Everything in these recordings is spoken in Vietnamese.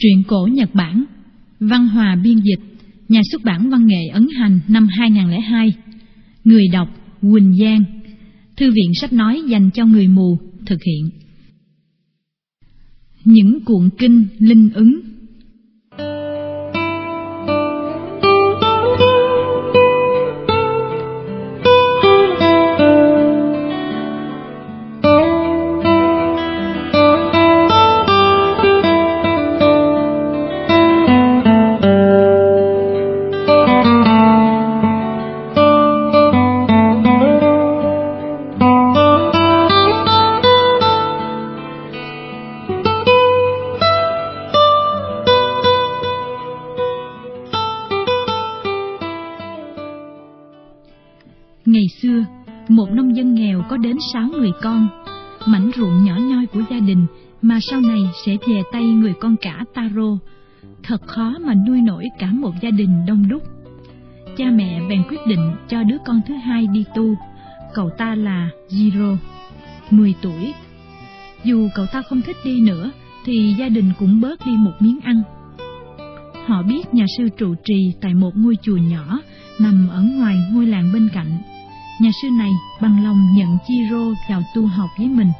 Truyện cổ Nhật Bản, Văn Hòa biên dịch, Nhà xuất bản Văn nghệ Ấn Hành năm 2002 Người đọc Quỳnh Giang. Thư viện sách nói dành cho người mù thực hiện. Những cuộn kinh linh ứng cậu ta không thích đi nữa, thì gia đình cũng bớt đi một miếng ăn. Họ biết nhà sư trụ trì tại một ngôi chùa nhỏ nằm ở ngoài ngôi làng bên cạnh. Nhà sư này bằng lòng nhận Chiro vào tu học với mình.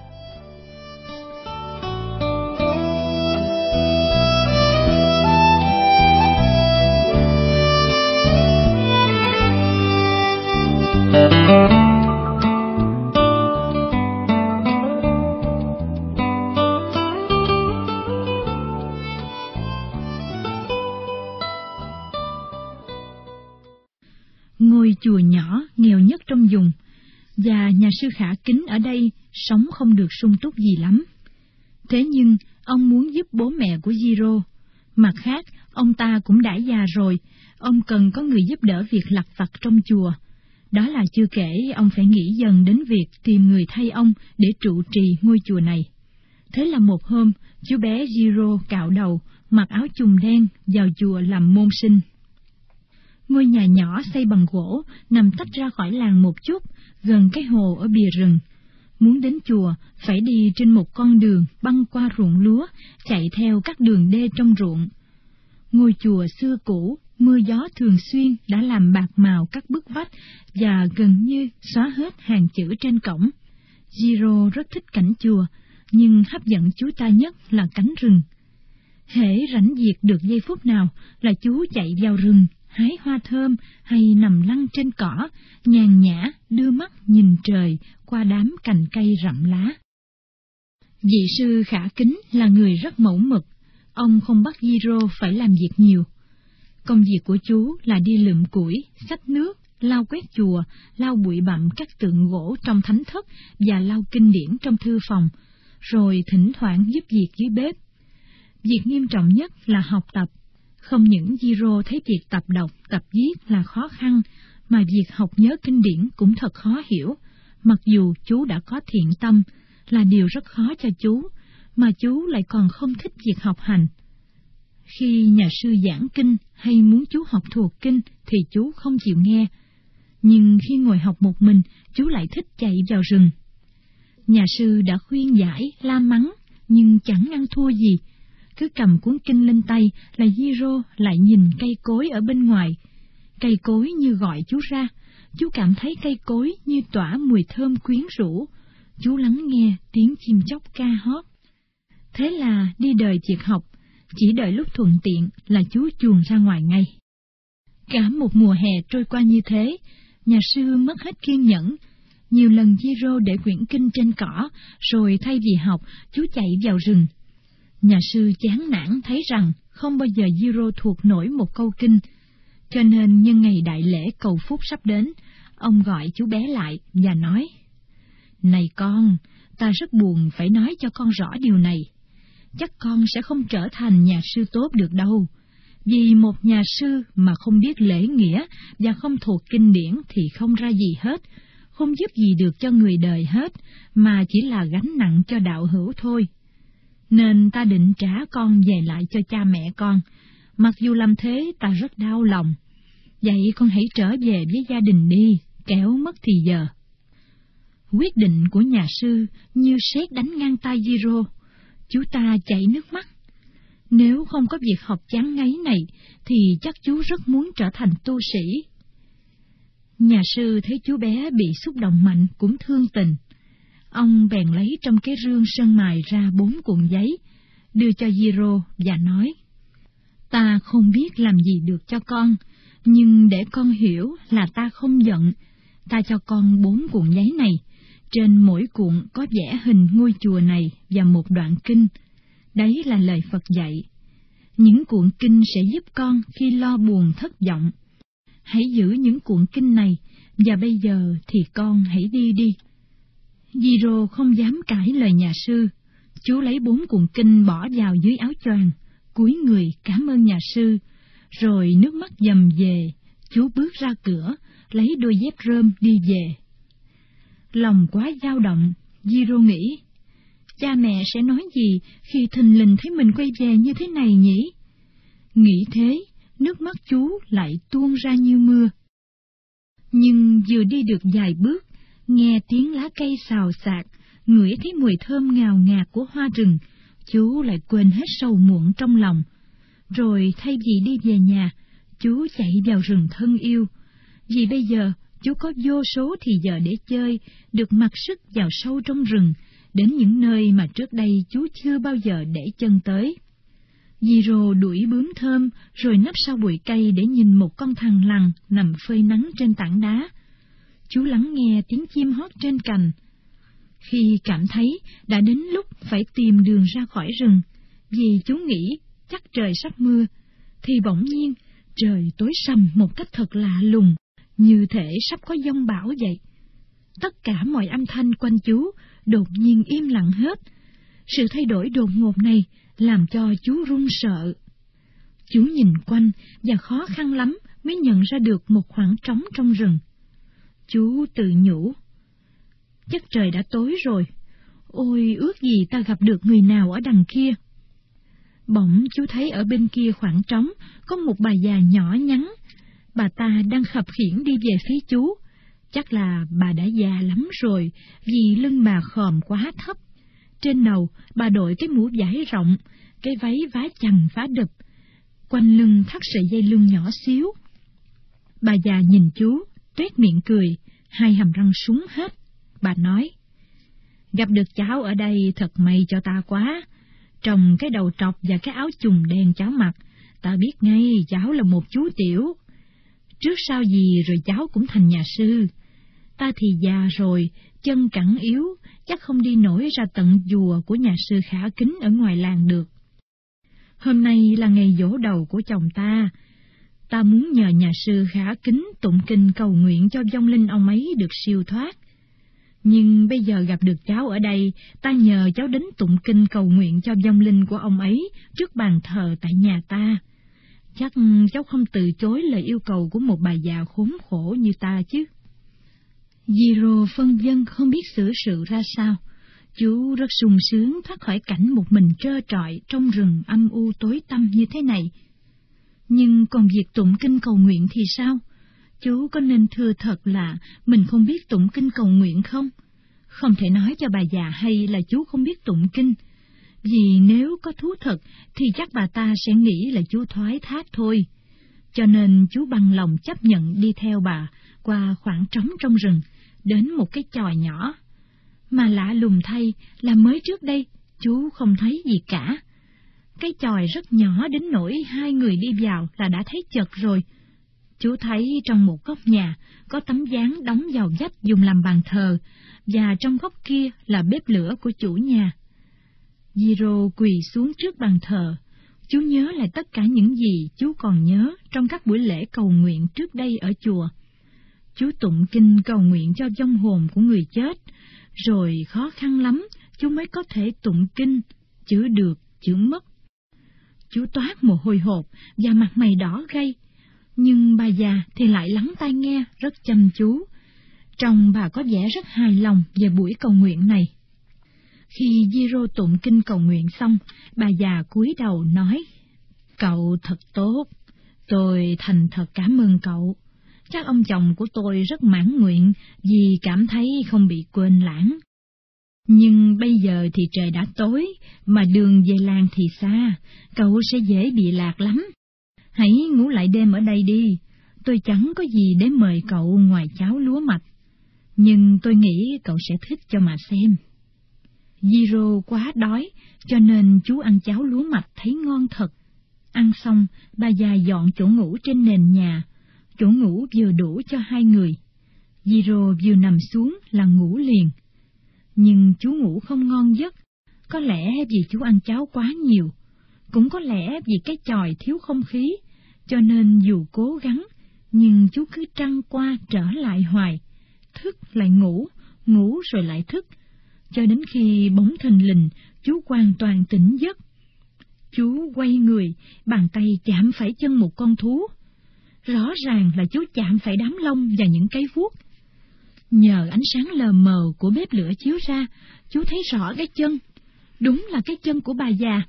ngôi dùng và nhà sư khả kính ở đây sống không được sung túc gì lắm. Thế nhưng, ông muốn giúp bố mẹ của Jiro. Mặt khác, ông ta cũng đã già rồi, ông cần có người giúp đỡ việc lặt vặt trong chùa. Đó là chưa kể ông phải nghĩ dần đến việc tìm người thay ông để trụ trì ngôi chùa này. Thế là một hôm, chú bé Jiro cạo đầu, mặc áo chùm đen vào chùa làm môn sinh. Ngôi nhà nhỏ xây bằng gỗ, nằm tách ra khỏi làng một chút, gần cái hồ ở bìa rừng. Muốn đến chùa, phải đi trên một con đường băng qua ruộng lúa, chạy theo các đường đê trong ruộng. Ngôi chùa xưa cũ, mưa gió thường xuyên đã làm bạc màu các bức vách và gần như xóa hết hàng chữ trên cổng. Giro rất thích cảnh chùa, nhưng hấp dẫn chú ta nhất là cánh rừng. Hễ rảnh việc được giây phút nào là chú chạy vào rừng hái hoa thơm hay nằm lăn trên cỏ, nhàn nhã đưa mắt nhìn trời qua đám cành cây rậm lá. Vị sư khả kính là người rất mẫu mực, ông không bắt Giro phải làm việc nhiều. Công việc của chú là đi lượm củi, xách nước, lau quét chùa, lau bụi bặm các tượng gỗ trong thánh thất và lau kinh điển trong thư phòng, rồi thỉnh thoảng giúp việc dưới bếp. Việc nghiêm trọng nhất là học tập, không những Giro thấy việc tập đọc, tập viết là khó khăn, mà việc học nhớ kinh điển cũng thật khó hiểu, mặc dù chú đã có thiện tâm, là điều rất khó cho chú, mà chú lại còn không thích việc học hành. Khi nhà sư giảng kinh hay muốn chú học thuộc kinh thì chú không chịu nghe, nhưng khi ngồi học một mình, chú lại thích chạy vào rừng. Nhà sư đã khuyên giải, la mắng, nhưng chẳng ăn thua gì, cứ cầm cuốn kinh lên tay là Giro lại nhìn cây cối ở bên ngoài. Cây cối như gọi chú ra, chú cảm thấy cây cối như tỏa mùi thơm quyến rũ. Chú lắng nghe tiếng chim chóc ca hót. Thế là đi đời triệt học, chỉ đợi lúc thuận tiện là chú chuồn ra ngoài ngay. Cả một mùa hè trôi qua như thế, nhà sư mất hết kiên nhẫn. Nhiều lần Giro để quyển kinh trên cỏ, rồi thay vì học, chú chạy vào rừng, Nhà sư chán nản thấy rằng không bao giờ Giro thuộc nổi một câu kinh, cho nên nhân ngày đại lễ cầu phúc sắp đến, ông gọi chú bé lại và nói, Này con, ta rất buồn phải nói cho con rõ điều này. Chắc con sẽ không trở thành nhà sư tốt được đâu, vì một nhà sư mà không biết lễ nghĩa và không thuộc kinh điển thì không ra gì hết, không giúp gì được cho người đời hết, mà chỉ là gánh nặng cho đạo hữu thôi nên ta định trả con về lại cho cha mẹ con, mặc dù làm thế ta rất đau lòng. Vậy con hãy trở về với gia đình đi, kéo mất thì giờ. Quyết định của nhà sư như sét đánh ngang tay Jiro. chú ta chảy nước mắt. Nếu không có việc học chán ngấy này, thì chắc chú rất muốn trở thành tu sĩ. Nhà sư thấy chú bé bị xúc động mạnh cũng thương tình. Ông bèn lấy trong cái rương sơn mài ra bốn cuộn giấy, đưa cho Giro và nói, Ta không biết làm gì được cho con, nhưng để con hiểu là ta không giận, ta cho con bốn cuộn giấy này, trên mỗi cuộn có vẽ hình ngôi chùa này và một đoạn kinh. Đấy là lời Phật dạy. Những cuộn kinh sẽ giúp con khi lo buồn thất vọng. Hãy giữ những cuộn kinh này, và bây giờ thì con hãy đi đi. Giro không dám cãi lời nhà sư. Chú lấy bốn cuộn kinh bỏ vào dưới áo choàng, cúi người cảm ơn nhà sư, rồi nước mắt dầm về, chú bước ra cửa, lấy đôi dép rơm đi về. Lòng quá dao động, Giro nghĩ, cha mẹ sẽ nói gì khi thình lình thấy mình quay về như thế này nhỉ? Nghĩ thế, nước mắt chú lại tuôn ra như mưa. Nhưng vừa đi được vài bước, nghe tiếng lá cây xào xạc, ngửi thấy mùi thơm ngào ngạt của hoa rừng, chú lại quên hết sầu muộn trong lòng. Rồi thay vì đi về nhà, chú chạy vào rừng thân yêu. Vì bây giờ chú có vô số thì giờ để chơi, được mặc sức vào sâu trong rừng, đến những nơi mà trước đây chú chưa bao giờ để chân tới. Giro đuổi bướm thơm, rồi nấp sau bụi cây để nhìn một con thằn lằn nằm phơi nắng trên tảng đá. Chú lắng nghe tiếng chim hót trên cành. Khi cảm thấy đã đến lúc phải tìm đường ra khỏi rừng, vì chú nghĩ chắc trời sắp mưa, thì bỗng nhiên trời tối sầm một cách thật lạ lùng, như thể sắp có giông bão vậy. Tất cả mọi âm thanh quanh chú đột nhiên im lặng hết. Sự thay đổi đột ngột này làm cho chú run sợ. Chú nhìn quanh và khó khăn lắm mới nhận ra được một khoảng trống trong rừng. Chú tự nhủ. Chắc trời đã tối rồi. Ôi, ước gì ta gặp được người nào ở đằng kia. Bỗng chú thấy ở bên kia khoảng trống có một bà già nhỏ nhắn. Bà ta đang khập khiển đi về phía chú. Chắc là bà đã già lắm rồi vì lưng bà khòm quá thấp. Trên đầu, bà đội cái mũ vải rộng, cái váy vá chằng phá đập, quanh lưng thắt sợi dây lưng nhỏ xíu. Bà già nhìn chú, tuyết miệng cười, hai hàm răng súng hết. Bà nói, gặp được cháu ở đây thật may cho ta quá. Trồng cái đầu trọc và cái áo chùng đen cháu mặc, ta biết ngay cháu là một chú tiểu. Trước sau gì rồi cháu cũng thành nhà sư. Ta thì già rồi, chân cẳng yếu, chắc không đi nổi ra tận chùa của nhà sư khả kính ở ngoài làng được. Hôm nay là ngày dỗ đầu của chồng ta, ta muốn nhờ nhà sư khả kính tụng kinh cầu nguyện cho vong linh ông ấy được siêu thoát. Nhưng bây giờ gặp được cháu ở đây, ta nhờ cháu đến tụng kinh cầu nguyện cho vong linh của ông ấy trước bàn thờ tại nhà ta. Chắc cháu không từ chối lời yêu cầu của một bà già khốn khổ như ta chứ. Giro phân dân không biết xử sự ra sao. Chú rất sung sướng thoát khỏi cảnh một mình trơ trọi trong rừng âm u tối tăm như thế này. Nhưng còn việc tụng kinh cầu nguyện thì sao? Chú có nên thưa thật là mình không biết tụng kinh cầu nguyện không? Không thể nói cho bà già hay là chú không biết tụng kinh. Vì nếu có thú thật thì chắc bà ta sẽ nghĩ là chú thoái thác thôi. Cho nên chú bằng lòng chấp nhận đi theo bà qua khoảng trống trong rừng, đến một cái chòi nhỏ. Mà lạ lùng thay là mới trước đây chú không thấy gì cả. Cái chòi rất nhỏ đến nỗi hai người đi vào là đã thấy chật rồi. Chú thấy trong một góc nhà có tấm dáng đóng vào vách dùng làm bàn thờ, và trong góc kia là bếp lửa của chủ nhà. Giro quỳ xuống trước bàn thờ. Chú nhớ lại tất cả những gì chú còn nhớ trong các buổi lễ cầu nguyện trước đây ở chùa. Chú tụng kinh cầu nguyện cho vong hồn của người chết, rồi khó khăn lắm chú mới có thể tụng kinh, chữ được, chữ mất. Chú toát mồ hôi hột và mặt mày đỏ gay, nhưng bà già thì lại lắng tai nghe rất chăm chú. Trong bà có vẻ rất hài lòng về buổi cầu nguyện này. Khi Giro tụng kinh cầu nguyện xong, bà già cúi đầu nói, Cậu thật tốt, tôi thành thật cảm ơn cậu. Chắc ông chồng của tôi rất mãn nguyện vì cảm thấy không bị quên lãng. Nhưng bây giờ thì trời đã tối, mà đường về làng thì xa, cậu sẽ dễ bị lạc lắm. Hãy ngủ lại đêm ở đây đi, tôi chẳng có gì để mời cậu ngoài cháo lúa mạch. Nhưng tôi nghĩ cậu sẽ thích cho mà xem. Giro quá đói, cho nên chú ăn cháo lúa mạch thấy ngon thật. Ăn xong, bà già dọn chỗ ngủ trên nền nhà, chỗ ngủ vừa đủ cho hai người. Giro vừa nằm xuống là ngủ liền. Nhưng chú ngủ không ngon giấc, có lẽ vì chú ăn cháo quá nhiều, cũng có lẽ vì cái chòi thiếu không khí, cho nên dù cố gắng, nhưng chú cứ trăng qua trở lại hoài, thức lại ngủ, ngủ rồi lại thức, cho đến khi bóng thình lình, chú hoàn toàn tỉnh giấc. Chú quay người, bàn tay chạm phải chân một con thú. Rõ ràng là chú chạm phải đám lông và những cái vuốt. Nhờ ánh sáng lờ mờ của bếp lửa chiếu ra, chú thấy rõ cái chân. Đúng là cái chân của bà già.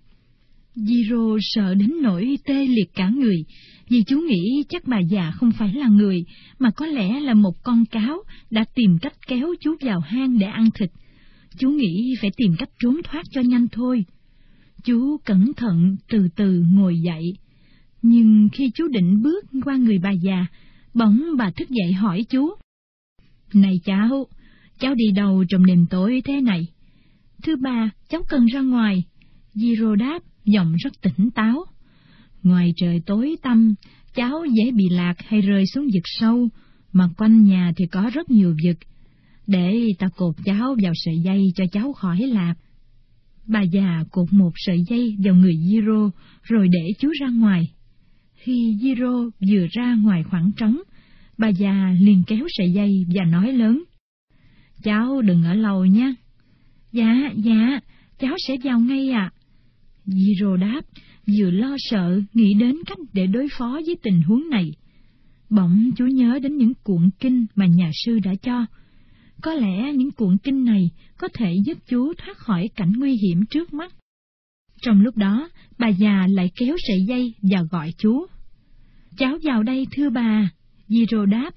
Jiro sợ đến nỗi tê liệt cả người, vì chú nghĩ chắc bà già không phải là người, mà có lẽ là một con cáo đã tìm cách kéo chú vào hang để ăn thịt. Chú nghĩ phải tìm cách trốn thoát cho nhanh thôi. Chú cẩn thận từ từ ngồi dậy. Nhưng khi chú định bước qua người bà già, bỗng bà thức dậy hỏi chú. Này cháu, cháu đi đâu trong đêm tối thế này? thứ ba cháu cần ra ngoài. Giro đáp, giọng rất tỉnh táo. Ngoài trời tối tăm, cháu dễ bị lạc hay rơi xuống vực sâu, mà quanh nhà thì có rất nhiều vực, để ta cột cháu vào sợi dây cho cháu khỏi lạc. Bà già cột một sợi dây vào người Giro, rồi để chú ra ngoài. Khi Giro vừa ra ngoài khoảng trống, bà già liền kéo sợi dây và nói lớn. Cháu đừng ở lâu nhé. Dạ, dạ, cháu sẽ vào ngay ạ. À. Giro đáp, vừa lo sợ, nghĩ đến cách để đối phó với tình huống này. Bỗng chú nhớ đến những cuộn kinh mà nhà sư đã cho, có lẽ những cuộn kinh này có thể giúp chú thoát khỏi cảnh nguy hiểm trước mắt. Trong lúc đó, bà già lại kéo sợi dây và gọi chú. Cháu vào đây thưa bà. Giro đáp,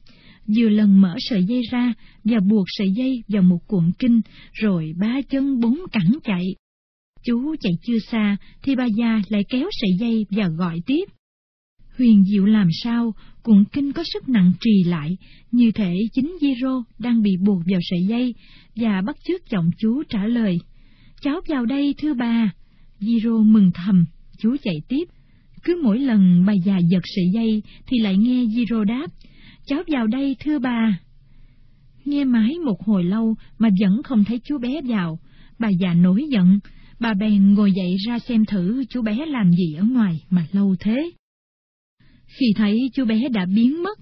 vừa lần mở sợi dây ra và buộc sợi dây vào một cuộn kinh, rồi ba chân bốn cẳng chạy. Chú chạy chưa xa, thì bà già lại kéo sợi dây và gọi tiếp. Huyền diệu làm sao, cuộn kinh có sức nặng trì lại, như thể chính Giro đang bị buộc vào sợi dây, và bắt chước giọng chú trả lời. Cháu vào đây thưa bà. Giro mừng thầm, chú chạy tiếp. Cứ mỗi lần bà già giật sợi dây thì lại nghe Giro đáp, cháu vào đây thưa bà. Nghe mãi một hồi lâu mà vẫn không thấy chú bé vào, bà già nổi giận, bà bèn ngồi dậy ra xem thử chú bé làm gì ở ngoài mà lâu thế. Khi thấy chú bé đã biến mất,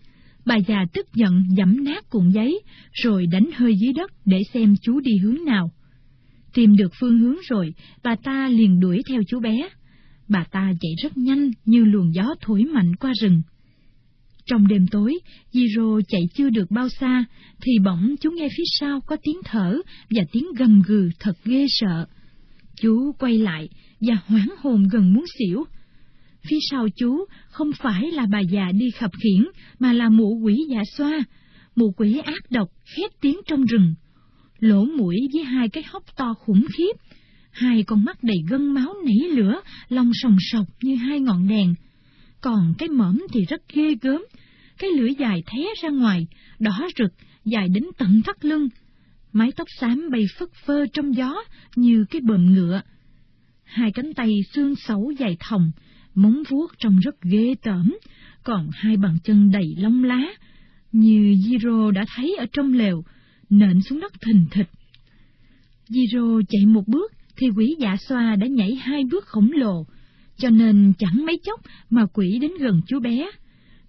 bà già tức giận dẫm nát cuộn giấy, rồi đánh hơi dưới đất để xem chú đi hướng nào. Tìm được phương hướng rồi, bà ta liền đuổi theo chú bé. Bà ta chạy rất nhanh như luồng gió thổi mạnh qua rừng. Trong đêm tối, Giro chạy chưa được bao xa, thì bỗng chú nghe phía sau có tiếng thở và tiếng gầm gừ thật ghê sợ. Chú quay lại và hoảng hồn gần muốn xỉu. Phía sau chú không phải là bà già đi khập khiển, mà là mụ quỷ dạ xoa, mụ quỷ ác độc khét tiếng trong rừng. Lỗ mũi với hai cái hốc to khủng khiếp, hai con mắt đầy gân máu nảy lửa, lòng sòng sọc như hai ngọn đèn. Còn cái mõm thì rất ghê gớm, cái lưỡi dài thé ra ngoài, đỏ rực, dài đến tận thắt lưng. Mái tóc xám bay phất phơ trong gió như cái bờm ngựa. Hai cánh tay xương xấu dài thòng, móng vuốt trông rất ghê tởm, còn hai bàn chân đầy lông lá, như Giro đã thấy ở trong lều, nện xuống đất thình thịch. Giro chạy một bước thì quỷ dạ xoa đã nhảy hai bước khổng lồ, cho nên chẳng mấy chốc mà quỷ đến gần chú bé.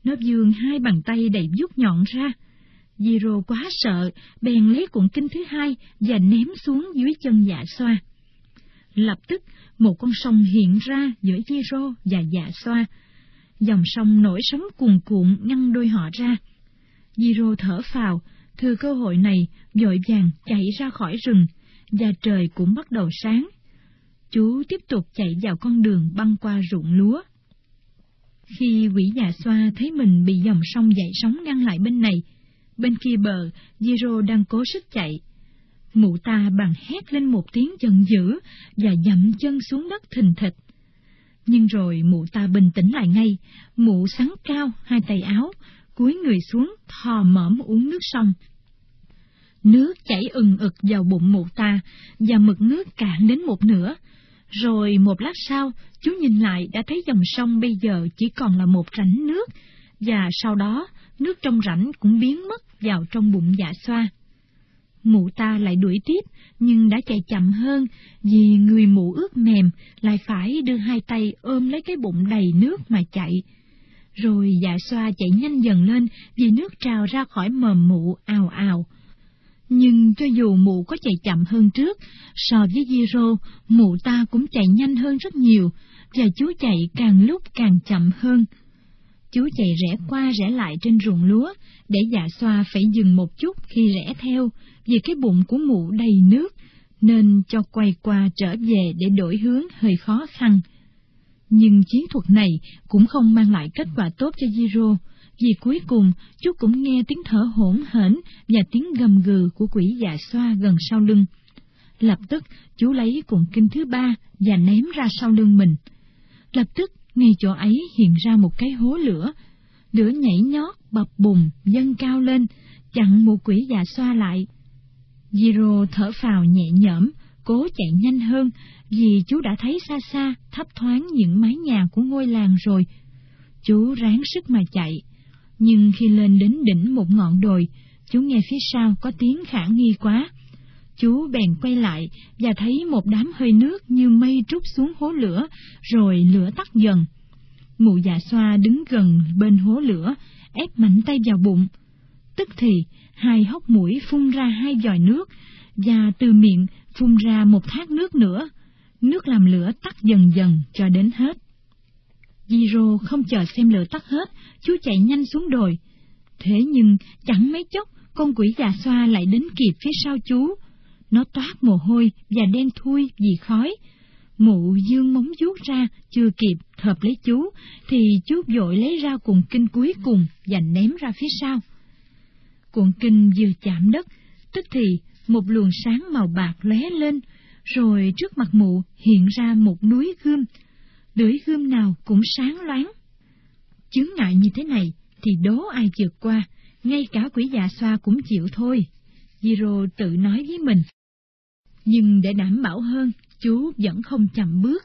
Nó vươn hai bàn tay đầy vuốt nhọn ra. Zero quá sợ, bèn lấy cuộn kinh thứ hai và ném xuống dưới chân dạ xoa. Lập tức, một con sông hiện ra giữa Zero và dạ xoa. Dòng sông nổi sóng cuồn cuộn ngăn đôi họ ra. Zero thở phào, thừa cơ hội này, vội vàng chạy ra khỏi rừng, và trời cũng bắt đầu sáng. Chú tiếp tục chạy vào con đường băng qua ruộng lúa. Khi quỷ già xoa thấy mình bị dòng sông dậy sóng ngăn lại bên này, bên kia bờ, Giro đang cố sức chạy. Mụ ta bằng hét lên một tiếng giận dữ và dậm chân xuống đất thình thịch. Nhưng rồi mụ ta bình tĩnh lại ngay, mụ sắn cao hai tay áo, cúi người xuống thò mõm uống nước sông. Nước chảy ừng ực vào bụng mụ ta, và mực nước cạn đến một nửa. Rồi một lát sau, chú nhìn lại đã thấy dòng sông bây giờ chỉ còn là một rãnh nước, và sau đó nước trong rãnh cũng biến mất vào trong bụng dạ xoa. Mụ ta lại đuổi tiếp, nhưng đã chạy chậm hơn, vì người mụ ướt mềm lại phải đưa hai tay ôm lấy cái bụng đầy nước mà chạy. Rồi dạ xoa chạy nhanh dần lên vì nước trào ra khỏi mồm mụ ào ào. Nhưng cho dù mụ có chạy chậm hơn trước, so với Zero, mụ ta cũng chạy nhanh hơn rất nhiều, và chú chạy càng lúc càng chậm hơn. Chú chạy rẽ qua rẽ lại trên ruộng lúa, để dạ xoa phải dừng một chút khi rẽ theo, vì cái bụng của mụ đầy nước, nên cho quay qua trở về để đổi hướng hơi khó khăn. Nhưng chiến thuật này cũng không mang lại kết quả tốt cho Zero, vì cuối cùng chú cũng nghe tiếng thở hỗn hển và tiếng gầm gừ của quỷ dạ xoa gần sau lưng. Lập tức chú lấy cuộn kinh thứ ba và ném ra sau lưng mình. Lập tức ngay chỗ ấy hiện ra một cái hố lửa, lửa nhảy nhót bập bùng dâng cao lên, chặn một quỷ dạ xoa lại. Zero thở phào nhẹ nhõm, cố chạy nhanh hơn, vì chú đã thấy xa xa thấp thoáng những mái nhà của ngôi làng rồi. Chú ráng sức mà chạy, nhưng khi lên đến đỉnh một ngọn đồi, chú nghe phía sau có tiếng khả nghi quá. Chú bèn quay lại và thấy một đám hơi nước như mây trút xuống hố lửa, rồi lửa tắt dần. Mụ già xoa đứng gần bên hố lửa, ép mạnh tay vào bụng. Tức thì, hai hốc mũi phun ra hai giòi nước, và từ miệng phun ra một thác nước nữa. Nước làm lửa tắt dần dần cho đến hết. Giro không chờ xem lửa tắt hết, chú chạy nhanh xuống đồi. Thế nhưng chẳng mấy chốc, con quỷ già xoa lại đến kịp phía sau chú. Nó toát mồ hôi và đen thui vì khói. Mụ dương móng vuốt ra, chưa kịp hợp lấy chú, thì chú vội lấy ra cuộn kinh cuối cùng và ném ra phía sau. Cuộn kinh vừa chạm đất, tức thì một luồng sáng màu bạc lóe lên, rồi trước mặt mụ hiện ra một núi gươm, lưỡi gươm nào cũng sáng loáng. Chướng ngại như thế này thì đố ai vượt qua, ngay cả quỷ già xoa cũng chịu thôi. Jiro tự nói với mình. Nhưng để đảm bảo hơn, chú vẫn không chậm bước,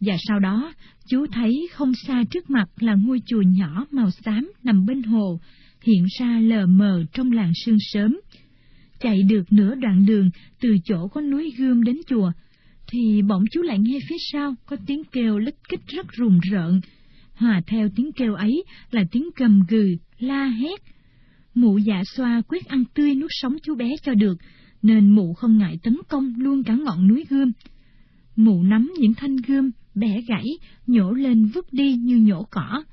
và sau đó chú thấy không xa trước mặt là ngôi chùa nhỏ màu xám nằm bên hồ, hiện ra lờ mờ trong làng sương sớm. Chạy được nửa đoạn đường từ chỗ có núi gươm đến chùa, thì bỗng chú lại nghe phía sau có tiếng kêu lích kích rất rùng rợn. Hòa theo tiếng kêu ấy là tiếng gầm gừ, la hét. Mụ dạ xoa quyết ăn tươi nuốt sống chú bé cho được, nên mụ không ngại tấn công luôn cả ngọn núi gươm. Mụ nắm những thanh gươm, bẻ gãy, nhổ lên vứt đi như nhổ cỏ.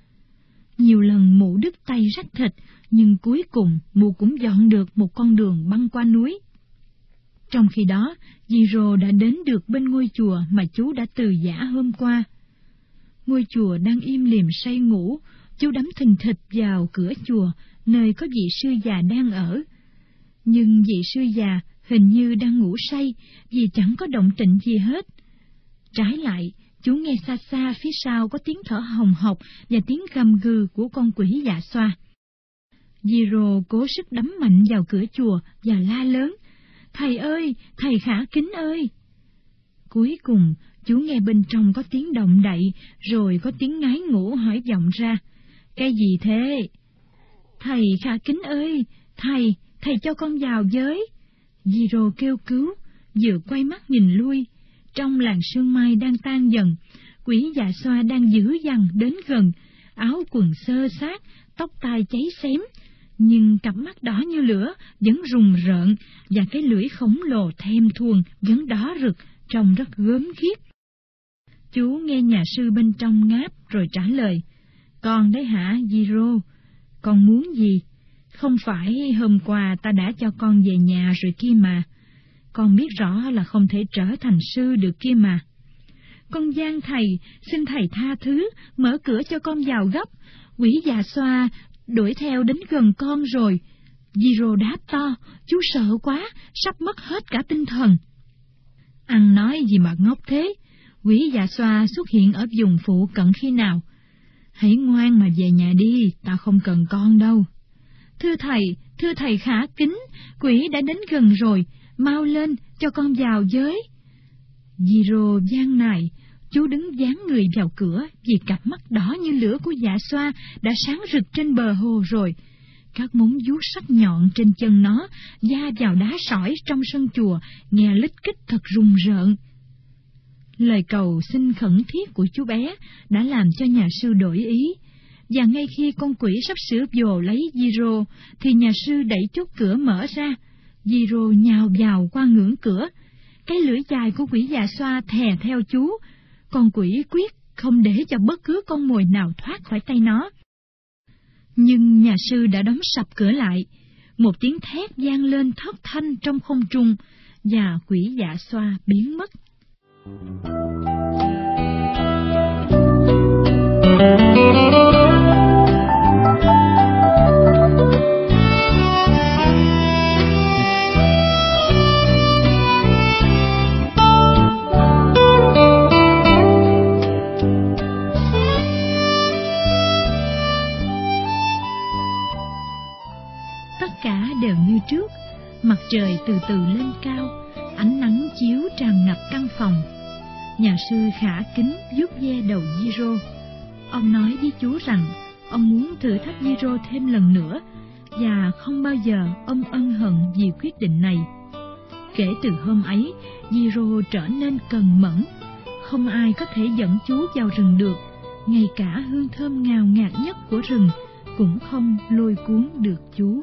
Nhiều lần mụ đứt tay rách thịt, nhưng cuối cùng mụ cũng dọn được một con đường băng qua núi. Trong khi đó, Giro đã đến được bên ngôi chùa mà chú đã từ giả hôm qua. Ngôi chùa đang im lìm say ngủ, chú đắm thình thịch vào cửa chùa, nơi có vị sư già đang ở. Nhưng vị sư già hình như đang ngủ say vì chẳng có động tĩnh gì hết. Trái lại, chú nghe xa xa phía sau có tiếng thở hồng hộc và tiếng gầm gừ của con quỷ dạ xoa. Giro cố sức đấm mạnh vào cửa chùa và la lớn, Thầy ơi, thầy khả kính ơi! Cuối cùng, chú nghe bên trong có tiếng động đậy, rồi có tiếng ngái ngủ hỏi giọng ra. Cái gì thế? Thầy khả kính ơi, thầy, thầy cho con vào với. diro kêu cứu, vừa quay mắt nhìn lui. Trong làng sương mai đang tan dần, quỷ dạ xoa đang dữ dằn đến gần, áo quần sơ sát, tóc tai cháy xém, nhưng cặp mắt đỏ như lửa vẫn rùng rợn và cái lưỡi khổng lồ thêm thuồng vẫn đỏ rực, trông rất gớm ghiếc. Chú nghe nhà sư bên trong ngáp rồi trả lời, Con đấy hả, Giro? Con muốn gì? Không phải hôm qua ta đã cho con về nhà rồi kia mà. Con biết rõ là không thể trở thành sư được kia mà. Con gian thầy, xin thầy tha thứ, mở cửa cho con vào gấp. Quỷ già xoa đuổi theo đến gần con rồi. Giro đáp to, chú sợ quá, sắp mất hết cả tinh thần. Ăn nói gì mà ngốc thế, quỷ già xoa xuất hiện ở vùng phụ cận khi nào? Hãy ngoan mà về nhà đi, ta không cần con đâu. Thưa thầy, thưa thầy khả kính, quỷ đã đến gần rồi, mau lên, cho con vào giới. Giro gian này, chú đứng dán người vào cửa vì cặp mắt đỏ như lửa của dạ xoa đã sáng rực trên bờ hồ rồi. Các móng vuốt sắc nhọn trên chân nó da vào đá sỏi trong sân chùa, nghe lít kích thật rùng rợn. Lời cầu xin khẩn thiết của chú bé đã làm cho nhà sư đổi ý, và ngay khi con quỷ sắp sửa vồ lấy Giro, thì nhà sư đẩy chốt cửa mở ra. Giro nhào vào qua ngưỡng cửa. Cái lưỡi dài của quỷ già xoa thè theo chú. Con quỷ quyết không để cho bất cứ con mồi nào thoát khỏi tay nó. Nhưng nhà sư đã đóng sập cửa lại. Một tiếng thét vang lên thất thanh trong không trung, và quỷ dạ xoa biến mất. Tất trước, mặt trời từ từ lên cao, ánh nắng chiếu tràn ngập căn phòng. Nhà sư khả kính vuốt ve đầu Giro. Ông nói với chú rằng ông muốn thử thách Giro thêm lần nữa và không bao giờ ông ân hận vì quyết định này. Kể từ hôm ấy, Giro trở nên cần mẫn, không ai có thể dẫn chú vào rừng được, ngay cả hương thơm ngào ngạt nhất của rừng cũng không lôi cuốn được chú.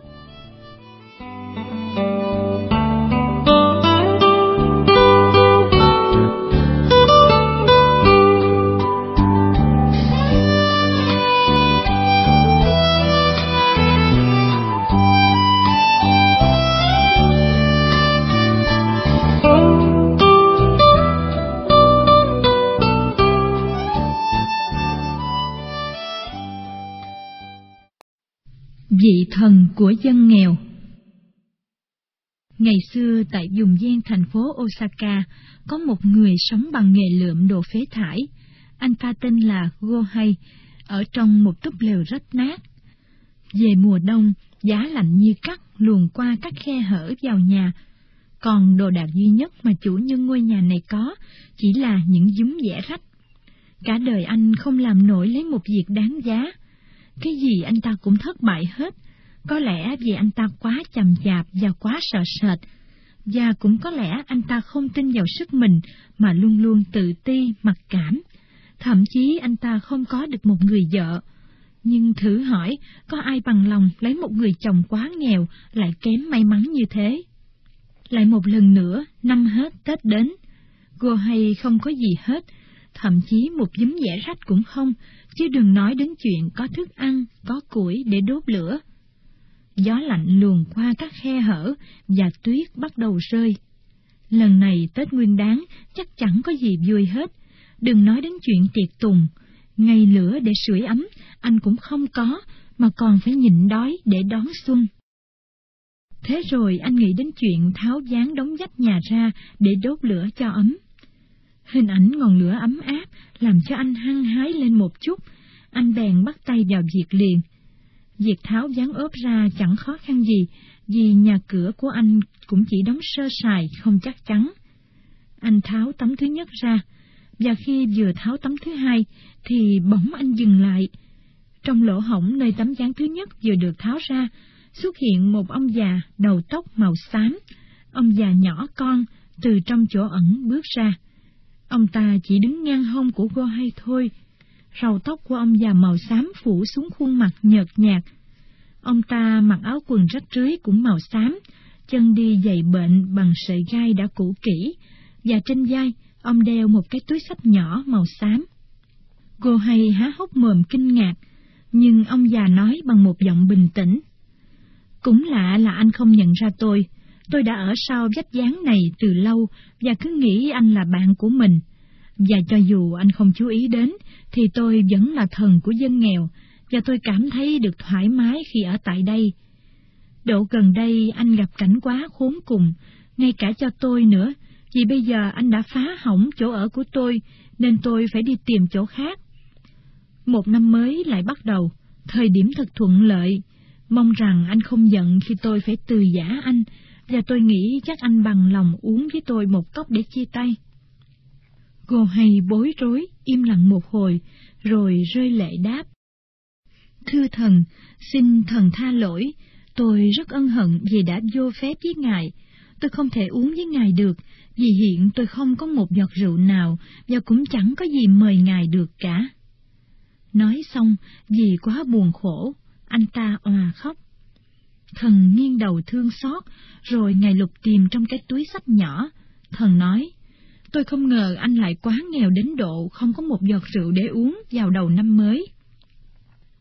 Vị thần của dân nghèo. Ngày xưa tại vùng gian thành phố Osaka, có một người sống bằng nghề lượm đồ phế thải. Anh ta tên là Gohei, ở trong một túp lều rách nát. Về mùa đông, giá lạnh như cắt luồn qua các khe hở vào nhà. Còn đồ đạc duy nhất mà chủ nhân ngôi nhà này có chỉ là những dúm vẽ rách. Cả đời anh không làm nổi lấy một việc đáng giá. Cái gì anh ta cũng thất bại hết, có lẽ vì anh ta quá chầm chạp và quá sợ sệt, và cũng có lẽ anh ta không tin vào sức mình mà luôn luôn tự ti, mặc cảm. Thậm chí anh ta không có được một người vợ. Nhưng thử hỏi, có ai bằng lòng lấy một người chồng quá nghèo lại kém may mắn như thế? Lại một lần nữa, năm hết Tết đến, cô hay không có gì hết, thậm chí một giấm dẻ rách cũng không, chứ đừng nói đến chuyện có thức ăn, có củi để đốt lửa. Gió lạnh luồn qua các khe hở và tuyết bắt đầu rơi. Lần này Tết Nguyên Đán chắc chẳng có gì vui hết, đừng nói đến chuyện tiệc tùng. Ngày lửa để sưởi ấm, anh cũng không có, mà còn phải nhịn đói để đón xuân. Thế rồi anh nghĩ đến chuyện tháo dáng đóng vách nhà ra để đốt lửa cho ấm. Hình ảnh ngọn lửa ấm áp làm cho anh hăng hái lên một chút, anh bèn bắt tay vào việc liền. Việc tháo dáng ốp ra chẳng khó khăn gì, vì nhà cửa của anh cũng chỉ đóng sơ sài, không chắc chắn. Anh tháo tấm thứ nhất ra, và khi vừa tháo tấm thứ hai, thì bỗng anh dừng lại. Trong lỗ hổng nơi tấm dáng thứ nhất vừa được tháo ra, xuất hiện một ông già đầu tóc màu xám. Ông già nhỏ con, từ trong chỗ ẩn bước ra. Ông ta chỉ đứng ngang hông của cô hay thôi. Râu tóc của ông già màu xám phủ xuống khuôn mặt nhợt nhạt. Ông ta mặc áo quần rách rưới cũng màu xám, chân đi giày bệnh bằng sợi gai đã cũ kỹ, và trên vai ông đeo một cái túi sách nhỏ màu xám. Cô hay há hốc mồm kinh ngạc, nhưng ông già nói bằng một giọng bình tĩnh. Cũng lạ là anh không nhận ra tôi, tôi đã ở sau vách dáng này từ lâu và cứ nghĩ anh là bạn của mình. Và cho dù anh không chú ý đến, thì tôi vẫn là thần của dân nghèo, và tôi cảm thấy được thoải mái khi ở tại đây. Độ gần đây anh gặp cảnh quá khốn cùng, ngay cả cho tôi nữa, vì bây giờ anh đã phá hỏng chỗ ở của tôi, nên tôi phải đi tìm chỗ khác. Một năm mới lại bắt đầu, thời điểm thật thuận lợi. Mong rằng anh không giận khi tôi phải từ giả anh, và tôi nghĩ chắc anh bằng lòng uống với tôi một cốc để chia tay. Cô hay bối rối, im lặng một hồi, rồi rơi lệ đáp. Thưa thần, xin thần tha lỗi, tôi rất ân hận vì đã vô phép với ngài. Tôi không thể uống với ngài được, vì hiện tôi không có một giọt rượu nào, và cũng chẳng có gì mời ngài được cả. Nói xong, vì quá buồn khổ, anh ta òa khóc. Thần nghiêng đầu thương xót, rồi ngài lục tìm trong cái túi sách nhỏ. Thần nói, tôi không ngờ anh lại quá nghèo đến độ không có một giọt rượu để uống vào đầu năm mới.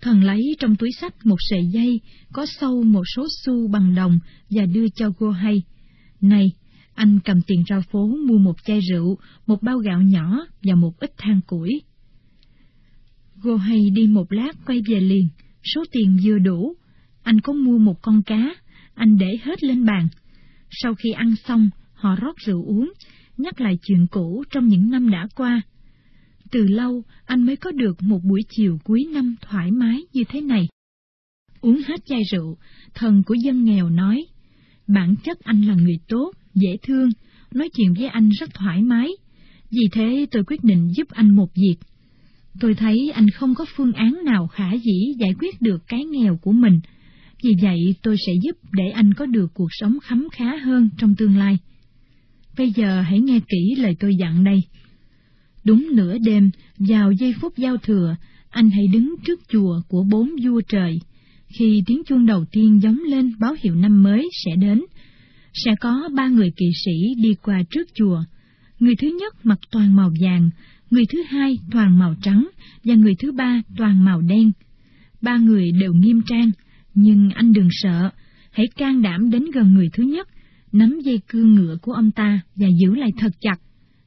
Thần lấy trong túi sách một sợi dây, có sâu một số xu bằng đồng và đưa cho cô hay. Này, anh cầm tiền ra phố mua một chai rượu, một bao gạo nhỏ và một ít than củi. Gô hay đi một lát quay về liền, số tiền vừa đủ. Anh có mua một con cá, anh để hết lên bàn. Sau khi ăn xong, họ rót rượu uống, nhắc lại chuyện cũ trong những năm đã qua. Từ lâu, anh mới có được một buổi chiều cuối năm thoải mái như thế này. Uống hết chai rượu, thần của dân nghèo nói, bản chất anh là người tốt, dễ thương, nói chuyện với anh rất thoải mái. Vì thế tôi quyết định giúp anh một việc. Tôi thấy anh không có phương án nào khả dĩ giải quyết được cái nghèo của mình. Vì vậy tôi sẽ giúp để anh có được cuộc sống khấm khá hơn trong tương lai. Bây giờ hãy nghe kỹ lời tôi dặn đây. Đúng nửa đêm, vào giây phút giao thừa, anh hãy đứng trước chùa của bốn vua trời. Khi tiếng chuông đầu tiên giống lên báo hiệu năm mới sẽ đến, sẽ có ba người kỵ sĩ đi qua trước chùa. Người thứ nhất mặc toàn màu vàng, người thứ hai toàn màu trắng và người thứ ba toàn màu đen. Ba người đều nghiêm trang, nhưng anh đừng sợ, hãy can đảm đến gần người thứ nhất, nắm dây cương ngựa của ông ta và giữ lại thật chặt.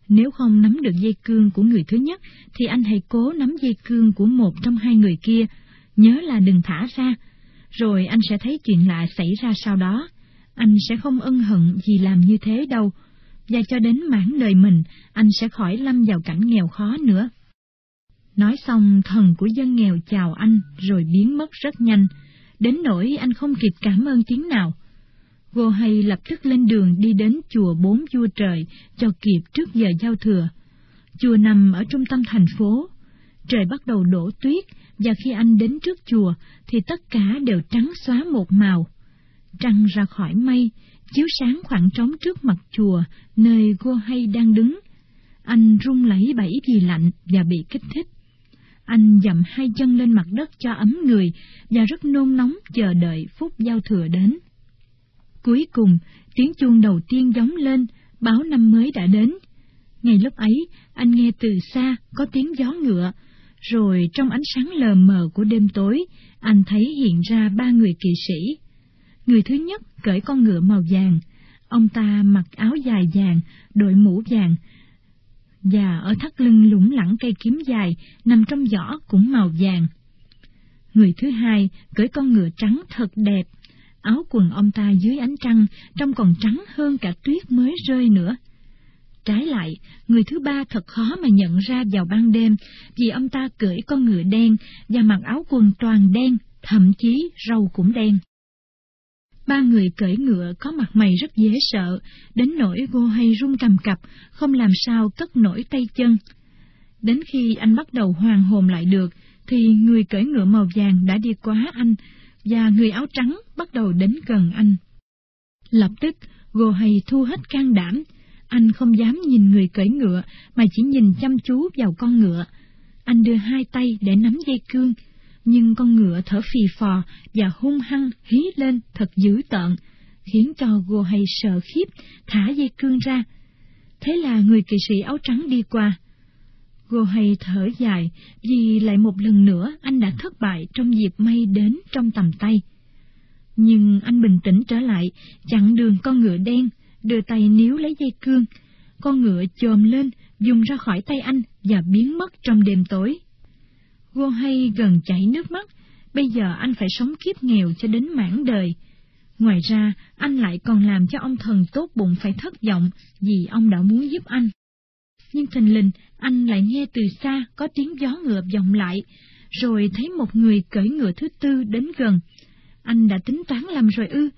Nếu không nắm được dây cương của người thứ nhất, thì anh hãy cố nắm dây cương của một trong hai người kia, nhớ là đừng thả ra, rồi anh sẽ thấy chuyện lạ xảy ra sau đó. Anh sẽ không ân hận vì làm như thế đâu, và cho đến mãn đời mình, anh sẽ khỏi lâm vào cảnh nghèo khó nữa. Nói xong, thần của dân nghèo chào anh, rồi biến mất rất nhanh, đến nỗi anh không kịp cảm ơn tiếng nào. Vô hay lập tức lên đường đi đến chùa bốn vua trời cho kịp trước giờ giao thừa. Chùa nằm ở trung tâm thành phố. Trời bắt đầu đổ tuyết, và khi anh đến trước chùa thì tất cả đều trắng xóa một màu. Trăng ra khỏi mây, chiếu sáng khoảng trống trước mặt chùa, nơi cô hay đang đứng. Anh run lẩy bẩy vì lạnh và bị kích thích. Anh dậm hai chân lên mặt đất cho ấm người và rất nôn nóng chờ đợi phút giao thừa đến. Cuối cùng, tiếng chuông đầu tiên gióng lên, báo năm mới đã đến. Ngay lúc ấy, anh nghe từ xa có tiếng gió ngựa, rồi trong ánh sáng lờ mờ của đêm tối, anh thấy hiện ra ba người kỵ sĩ. Người thứ nhất cởi con ngựa màu vàng, ông ta mặc áo dài vàng, đội mũ vàng, và ở thắt lưng lủng lẳng cây kiếm dài nằm trong giỏ cũng màu vàng. Người thứ hai cởi con ngựa trắng thật đẹp, áo quần ông ta dưới ánh trăng trông còn trắng hơn cả tuyết mới rơi nữa. Trái lại, người thứ ba thật khó mà nhận ra vào ban đêm vì ông ta cưỡi con ngựa đen và mặc áo quần toàn đen, thậm chí râu cũng đen. Ba người cưỡi ngựa có mặt mày rất dễ sợ, đến nỗi vô hay run cầm cập, không làm sao cất nổi tay chân. Đến khi anh bắt đầu hoàn hồn lại được, thì người cưỡi ngựa màu vàng đã đi quá anh, và người áo trắng bắt đầu đến gần anh. Lập tức, gô Hay thu hết can đảm, anh không dám nhìn người cởi ngựa, mà chỉ nhìn chăm chú vào con ngựa. Anh đưa hai tay để nắm dây cương, nhưng con ngựa thở phì phò và hung hăng hí lên thật dữ tợn, khiến cho gô Hay sợ khiếp, thả dây cương ra. Thế là người kỵ sĩ áo trắng đi qua. Gô hay thở dài vì lại một lần nữa anh đã thất bại trong dịp may đến trong tầm tay. Nhưng anh bình tĩnh trở lại, chặn đường con ngựa đen, đưa tay níu lấy dây cương. Con ngựa chồm lên, dùng ra khỏi tay anh và biến mất trong đêm tối. Gô hay gần chảy nước mắt, bây giờ anh phải sống kiếp nghèo cho đến mãn đời. Ngoài ra, anh lại còn làm cho ông thần tốt bụng phải thất vọng vì ông đã muốn giúp anh. Nhưng thình lình, anh lại nghe từ xa có tiếng gió ngựa vọng lại, rồi thấy một người cởi ngựa thứ tư đến gần. Anh đã tính toán làm rồi ư,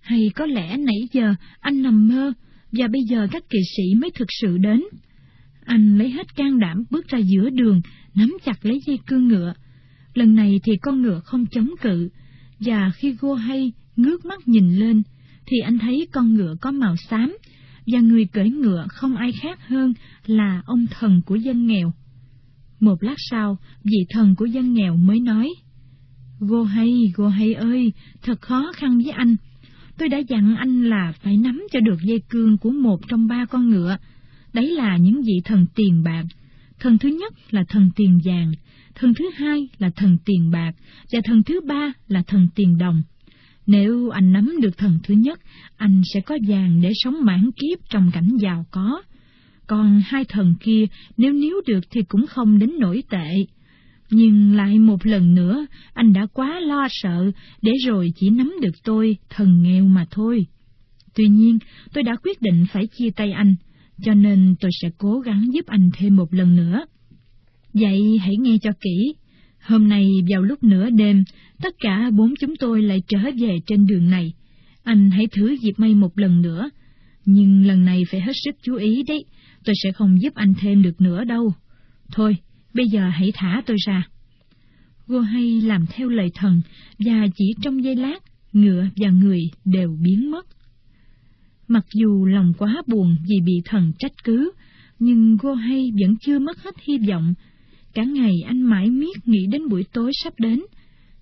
hay có lẽ nãy giờ anh nằm mơ, và bây giờ các kỵ sĩ mới thực sự đến. Anh lấy hết can đảm bước ra giữa đường, nắm chặt lấy dây cương ngựa. Lần này thì con ngựa không chống cự, và khi Gô hay ngước mắt nhìn lên, thì anh thấy con ngựa có màu xám, và người cưỡi ngựa không ai khác hơn là ông thần của dân nghèo. Một lát sau, vị thần của dân nghèo mới nói, Gô hay, Gô hay ơi, thật khó khăn với anh. Tôi đã dặn anh là phải nắm cho được dây cương của một trong ba con ngựa. Đấy là những vị thần tiền bạc. Thần thứ nhất là thần tiền vàng, thần thứ hai là thần tiền bạc, và thần thứ ba là thần tiền đồng. Nếu anh nắm được thần thứ nhất, anh sẽ có vàng để sống mãn kiếp trong cảnh giàu có. Còn hai thần kia, nếu níu được thì cũng không đến nổi tệ. Nhưng lại một lần nữa, anh đã quá lo sợ, để rồi chỉ nắm được tôi, thần nghèo mà thôi. Tuy nhiên, tôi đã quyết định phải chia tay anh, cho nên tôi sẽ cố gắng giúp anh thêm một lần nữa. Vậy hãy nghe cho kỹ. Hôm nay vào lúc nửa đêm, tất cả bốn chúng tôi lại trở về trên đường này. Anh hãy thử dịp may một lần nữa. Nhưng lần này phải hết sức chú ý đấy, tôi sẽ không giúp anh thêm được nữa đâu. Thôi, bây giờ hãy thả tôi ra. Gô hay làm theo lời thần, và chỉ trong giây lát, ngựa và người đều biến mất. Mặc dù lòng quá buồn vì bị thần trách cứ, nhưng Gô hay vẫn chưa mất hết hy vọng. Cả ngày anh mãi miết nghĩ đến buổi tối sắp đến.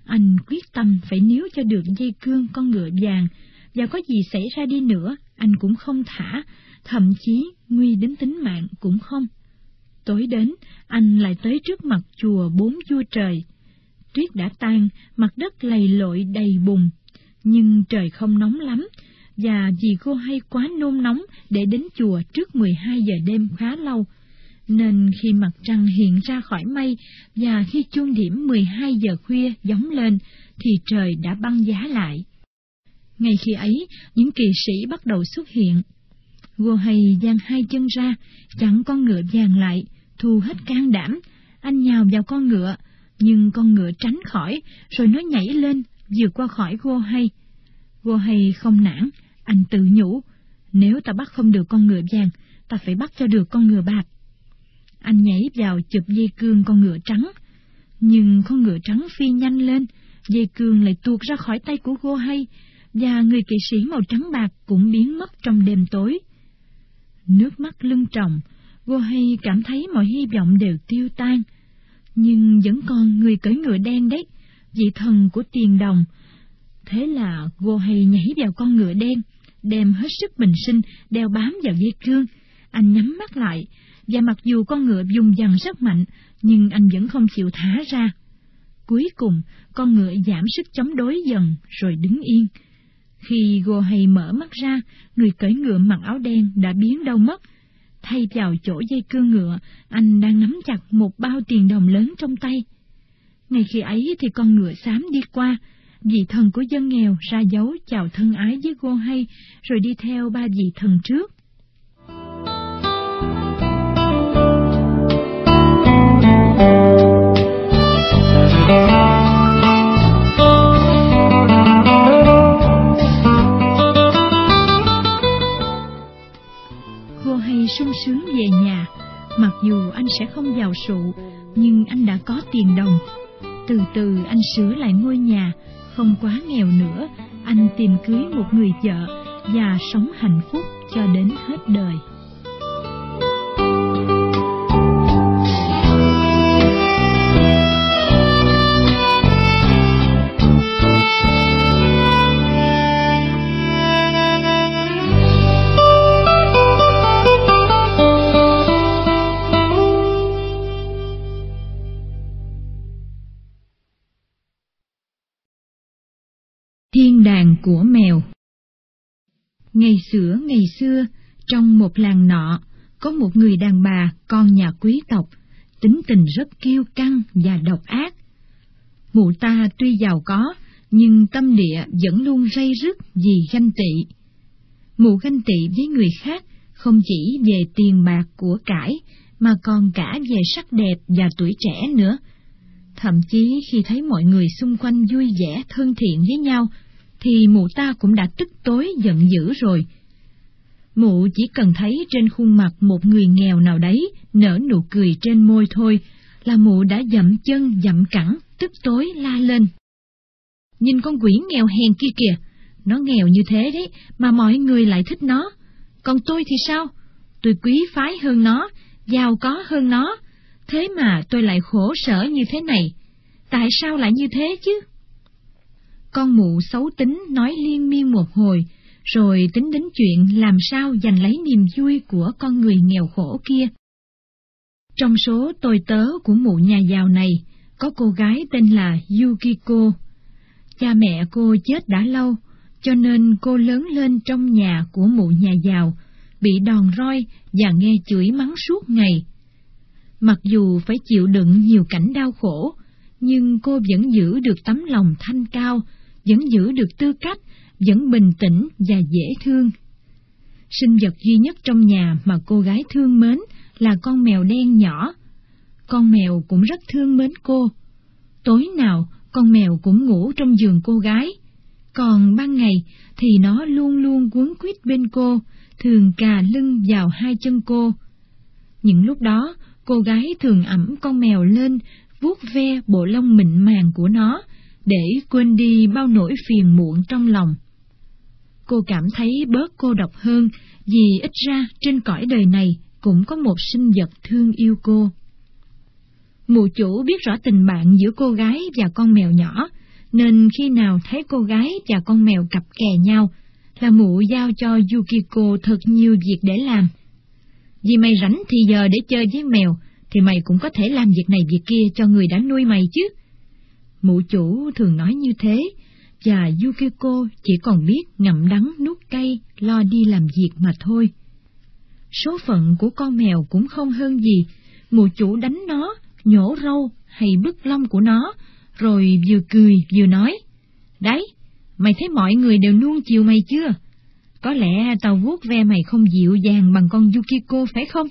Anh quyết tâm phải níu cho được dây cương con ngựa vàng, và có gì xảy ra đi nữa, anh cũng không thả, thậm chí nguy đến tính mạng cũng không. Tối đến, anh lại tới trước mặt chùa bốn vua trời. Tuyết đã tan, mặt đất lầy lội đầy bùn, nhưng trời không nóng lắm, và vì cô hay quá nôn nóng để đến chùa trước 12 giờ đêm khá lâu, nên khi mặt trăng hiện ra khỏi mây và khi chuông điểm 12 giờ khuya gióng lên, thì trời đã băng giá lại. Ngay khi ấy, những kỳ sĩ bắt đầu xuất hiện. Gô hay giang hai chân ra, chặn con ngựa vàng lại, thu hết can đảm. Anh nhào vào con ngựa, nhưng con ngựa tránh khỏi, rồi nó nhảy lên, vượt qua khỏi Gô hay. Gô hay không nản, anh tự nhủ, nếu ta bắt không được con ngựa vàng, ta phải bắt cho được con ngựa bạc. Anh nhảy vào chụp dây cương con ngựa trắng, nhưng con ngựa trắng phi nhanh lên, dây cương lại tuột ra khỏi tay của Gô hay, và người kỵ sĩ màu trắng bạc cũng biến mất trong đêm tối. Nước mắt lưng tròng, Gô hay cảm thấy mọi hy vọng đều tiêu tan, nhưng vẫn còn người cưỡi ngựa đen đấy, vị thần của tiền đồng. Thế là Gô hay nhảy vào con ngựa đen, đem hết sức bình sinh đeo bám vào dây cương. Anh nhắm mắt lại, và mặc dù con ngựa dùng dằn rất mạnh, nhưng anh vẫn không chịu thả ra. Cuối cùng, con ngựa giảm sức chống đối dần rồi đứng yên. Khi Gô hay mở mắt ra, người cưỡi ngựa mặc áo đen đã biến đâu mất. Thay vào chỗ dây cương ngựa, anh đang nắm chặt một bao tiền đồng lớn trong tay. Ngay khi ấy thì con ngựa xám đi qua, vị thần của dân nghèo ra dấu chào thân ái với Gô hay, rồi đi theo ba vị thần trước. Sung sướng về nhà. Mặc dù anh sẽ không giàu sụ, nhưng anh đã có tiền đồng. Từ từ anh sửa lại ngôi nhà, không quá nghèo nữa, anh tìm cưới một người vợ và sống hạnh phúc cho đến hết đời. Của mèo Ngày xưa ngày xưa, trong một làng nọ, có một người đàn bà con nhà quý tộc, tính tình rất kiêu căng và độc ác. Mụ ta tuy giàu có, nhưng tâm địa vẫn luôn rây rứt vì ganh tị. Mụ ganh tị với người khác không chỉ về tiền bạc của cải, mà còn cả về sắc đẹp và tuổi trẻ nữa. Thậm chí khi thấy mọi người xung quanh vui vẻ thân thiện với nhau, thì mụ ta cũng đã tức tối giận dữ rồi. Mụ chỉ cần thấy trên khuôn mặt một người nghèo nào đấy nở nụ cười trên môi thôi, là mụ đã dậm chân dậm cẳng, tức tối la lên. Nhìn con quỷ nghèo hèn kia kìa, nó nghèo như thế đấy, mà mọi người lại thích nó. Còn tôi thì sao? Tôi quý phái hơn nó, giàu có hơn nó, thế mà tôi lại khổ sở như thế này. Tại sao lại như thế chứ? Con mụ xấu tính nói liên miên một hồi, rồi tính đến chuyện làm sao giành lấy niềm vui của con người nghèo khổ kia. Trong số tôi tớ của mụ nhà giàu này, có cô gái tên là Yukiko. Cha mẹ cô chết đã lâu, cho nên cô lớn lên trong nhà của mụ nhà giàu, bị đòn roi và nghe chửi mắng suốt ngày. Mặc dù phải chịu đựng nhiều cảnh đau khổ, nhưng cô vẫn giữ được tấm lòng thanh cao, vẫn giữ được tư cách, vẫn bình tĩnh và dễ thương. Sinh vật duy nhất trong nhà mà cô gái thương mến là con mèo đen nhỏ. Con mèo cũng rất thương mến cô. Tối nào, con mèo cũng ngủ trong giường cô gái. Còn ban ngày thì nó luôn luôn quấn quýt bên cô, thường cà lưng vào hai chân cô. Những lúc đó, cô gái thường ẩm con mèo lên, vuốt ve bộ lông mịn màng của nó, để quên đi bao nỗi phiền muộn trong lòng. Cô cảm thấy bớt cô độc hơn, vì ít ra trên cõi đời này cũng có một sinh vật thương yêu cô. Mụ chủ biết rõ tình bạn giữa cô gái và con mèo nhỏ, nên khi nào thấy cô gái và con mèo cặp kè nhau, là mụ giao cho Yukiko thật nhiều việc để làm. Vì mày rảnh thì giờ để chơi với mèo, thì mày cũng có thể làm việc này việc kia cho người đã nuôi mày chứ. Mụ chủ thường nói như thế, và Yukiko chỉ còn biết ngậm đắng nuốt cay lo đi làm việc mà thôi. Số phận của con mèo cũng không hơn gì, mụ chủ đánh nó, nhổ râu hay bứt lông của nó, rồi vừa cười vừa nói, Đấy, mày thấy mọi người đều nuông chiều mày chưa? Có lẽ tao vuốt ve mày không dịu dàng bằng con Yukiko phải không?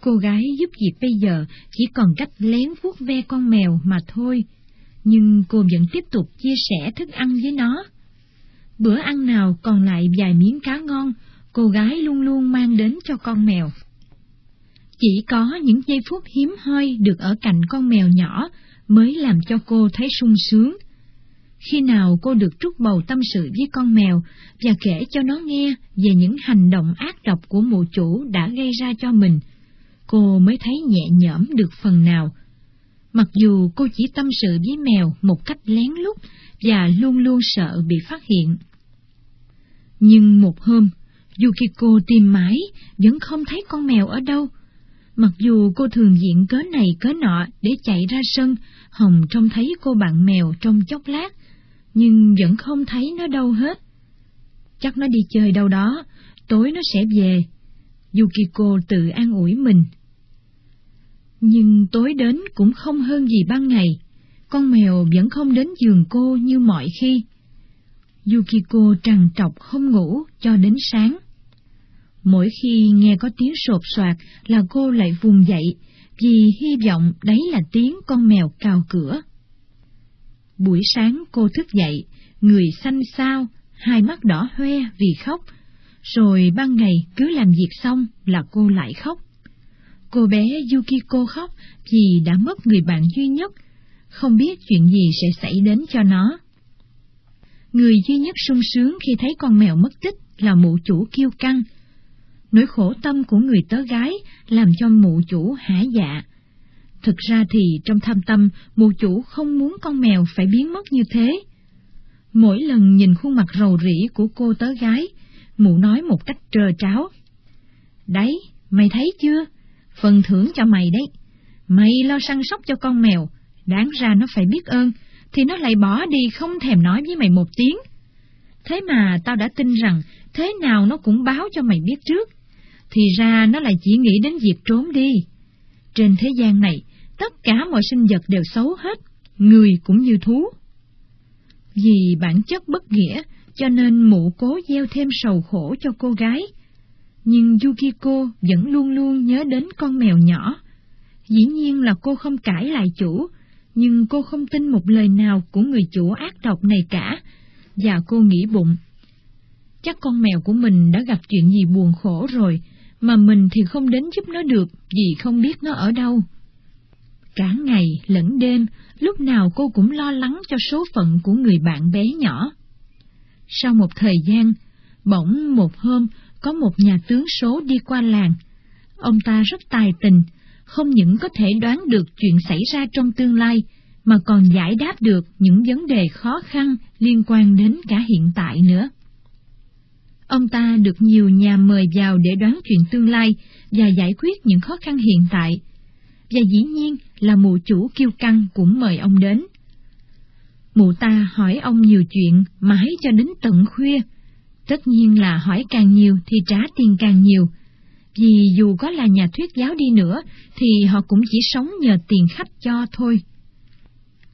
Cô gái giúp việc bây giờ chỉ còn cách lén vuốt ve con mèo mà thôi, nhưng cô vẫn tiếp tục chia sẻ thức ăn với nó. Bữa ăn nào còn lại vài miếng cá ngon, cô gái luôn luôn mang đến cho con mèo. Chỉ có những giây phút hiếm hoi được ở cạnh con mèo nhỏ mới làm cho cô thấy sung sướng. Khi nào cô được trút bầu tâm sự với con mèo và kể cho nó nghe về những hành động ác độc của mụ chủ đã gây ra cho mình, cô mới thấy nhẹ nhõm được phần nào. Mặc dù cô chỉ tâm sự với mèo một cách lén lút và luôn luôn sợ bị phát hiện. Nhưng một hôm, Yukiko tìm mãi, vẫn không thấy con mèo ở đâu. Mặc dù cô thường diện cớ này cớ nọ để chạy ra sân, Hồng trông thấy cô bạn mèo trong chốc lát, nhưng vẫn không thấy nó đâu hết. Chắc nó đi chơi đâu đó, tối nó sẽ về. Yukiko tự an ủi mình. Nhưng tối đến cũng không hơn gì ban ngày, con mèo vẫn không đến giường cô như mọi khi. Yukiko trằn trọc không ngủ cho đến sáng. Mỗi khi nghe có tiếng sột soạt là cô lại vùng dậy, vì hy vọng đấy là tiếng con mèo cào cửa. Buổi sáng cô thức dậy, người xanh xao, hai mắt đỏ hoe vì khóc, rồi ban ngày cứ làm việc xong là cô lại khóc. Cô bé Yukiko khóc vì đã mất người bạn duy nhất, không biết chuyện gì sẽ xảy đến cho nó. Người duy nhất sung sướng khi thấy con mèo mất tích là mụ chủ kiêu căng. Nỗi khổ tâm của người tớ gái làm cho mụ chủ hả dạ. Thực ra thì trong thâm tâm, mụ chủ không muốn con mèo phải biến mất như thế. Mỗi lần nhìn khuôn mặt rầu rĩ của cô tớ gái, mụ nói một cách trơ tráo. Đấy, mày thấy chưa? Phần thưởng cho mày đấy. Mày lo săn sóc cho con mèo, đáng ra nó phải biết ơn, thì nó lại bỏ đi không thèm nói với mày một tiếng. Thế mà tao đã tin rằng thế nào nó cũng báo cho mày biết trước, thì ra nó lại chỉ nghĩ đến việc trốn đi. Trên thế gian này, tất cả mọi sinh vật đều xấu hết, người cũng như thú. Vì bản chất bất nghĩa, cho nên mụ cố gieo thêm sầu khổ cho cô gái. Nhưng Yukiko vẫn luôn luôn nhớ đến con mèo nhỏ. Dĩ nhiên là cô không cãi lại chủ, nhưng cô không tin một lời nào của người chủ ác độc này cả, và cô nghĩ bụng. Chắc con mèo của mình đã gặp chuyện gì buồn khổ rồi, mà mình thì không đến giúp nó được vì không biết nó ở đâu. Cả ngày lẫn đêm, lúc nào cô cũng lo lắng cho số phận của người bạn bé nhỏ. Sau một thời gian, bỗng một hôm có một nhà tướng số đi qua làng. Ông ta rất tài tình, không những có thể đoán được chuyện xảy ra trong tương lai, mà còn giải đáp được những vấn đề khó khăn liên quan đến cả hiện tại nữa. Ông ta được nhiều nhà mời vào để đoán chuyện tương lai và giải quyết những khó khăn hiện tại, và dĩ nhiên là mụ chủ kiêu căng cũng mời ông đến. Mụ ta hỏi ông nhiều chuyện mãi cho đến tận khuya. Tất nhiên là hỏi càng nhiều thì trả tiền càng nhiều, vì dù có là nhà thuyết giáo đi nữa thì họ cũng chỉ sống nhờ tiền khách cho thôi.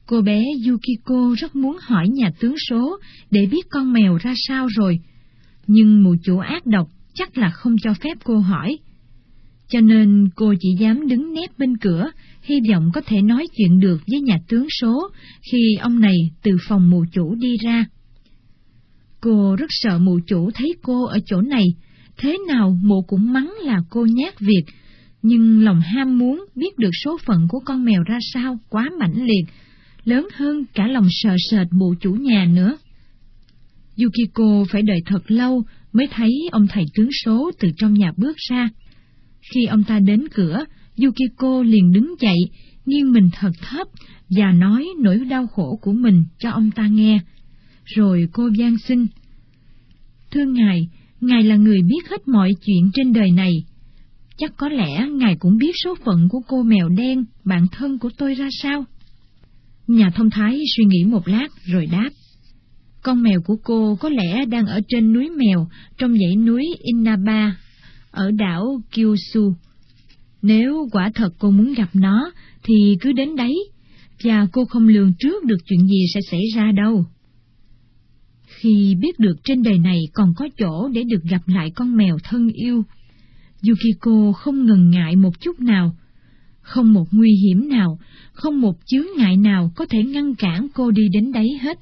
Cô bé Yukiko rất muốn hỏi nhà tướng số để biết con mèo ra sao rồi, nhưng mụ chủ ác độc chắc là không cho phép cô hỏi. Cho nên cô chỉ dám đứng nép bên cửa, hy vọng có thể nói chuyện được với nhà tướng số khi ông này từ phòng mụ chủ đi ra. Cô rất sợ mụ chủ thấy cô ở chỗ này, thế nào mụ cũng mắng là cô nhát việc, nhưng lòng ham muốn biết được số phận của con mèo ra sao quá mãnh liệt, lớn hơn cả lòng sợ sệt mụ chủ nhà nữa. Yukiko phải đợi thật lâu mới thấy ông thầy tướng số từ trong nhà bước ra. Khi ông ta đến cửa, Yukiko liền đứng dậy, nghiêng mình thật thấp và nói nỗi đau khổ của mình cho ông ta nghe. Rồi cô gian xin. Thưa Ngài, Ngài là người biết hết mọi chuyện trên đời này. Chắc có lẽ Ngài cũng biết số phận của cô mèo đen, bạn thân của tôi ra sao? Nhà thông thái suy nghĩ một lát rồi đáp. Con mèo của cô có lẽ đang ở trên núi mèo trong dãy núi Inaba, ở đảo Kyushu. Nếu quả thật cô muốn gặp nó, thì cứ đến đấy, và cô không lường trước được chuyện gì sẽ xảy ra đâu. Khi biết được trên đời này còn có chỗ để được gặp lại con mèo thân yêu, Yukiko không ngần ngại một chút nào. Không một nguy hiểm nào, không một chướng ngại nào có thể ngăn cản cô đi đến đấy hết.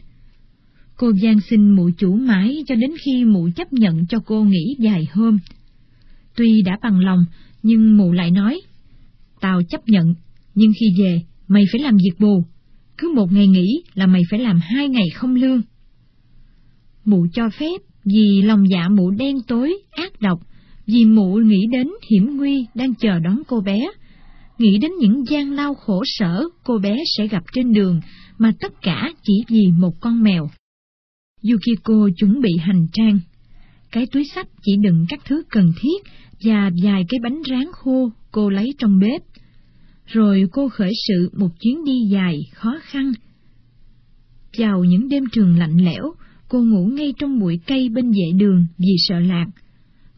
Cô gian xin mụ chủ mãi cho đến khi mụ chấp nhận cho cô nghỉ vài hôm. Tuy đã bằng lòng, nhưng mụ lại nói, Tao chấp nhận, nhưng khi về, mày phải làm việc bù. Cứ một ngày nghỉ là mày phải làm hai ngày không lương. Mụ cho phép vì lòng dạ mụ đen tối, ác độc, vì mụ nghĩ đến hiểm nguy đang chờ đón cô bé, nghĩ đến những gian lao khổ sở cô bé sẽ gặp trên đường, mà tất cả chỉ vì một con mèo. Yukiko chuẩn bị hành trang. Cái túi sách chỉ đựng các thứ cần thiết và vài cái bánh rán khô cô lấy trong bếp. Rồi cô khởi sự một chuyến đi dài, khó khăn. Vào những đêm trường lạnh lẽo, cô ngủ ngay trong bụi cây bên vệ đường vì sợ lạc.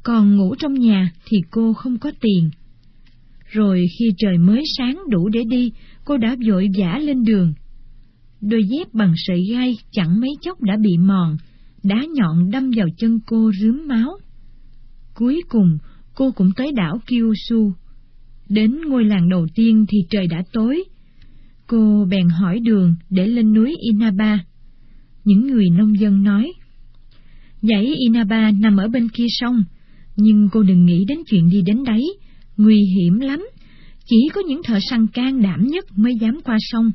Còn ngủ trong nhà thì cô không có tiền. Rồi khi trời mới sáng đủ để đi, cô đã vội vã lên đường. Đôi dép bằng sợi gai chẳng mấy chốc đã bị mòn, đá nhọn đâm vào chân cô rướm máu. Cuối cùng, cô cũng tới đảo Kyushu. Đến ngôi làng đầu tiên thì trời đã tối. Cô bèn hỏi đường để lên núi Inaba. Những người nông dân nói, Dãy Inaba nằm ở bên kia sông, nhưng cô đừng nghĩ đến chuyện đi đến đấy, nguy hiểm lắm. Chỉ có những thợ săn can đảm nhất mới dám qua sông,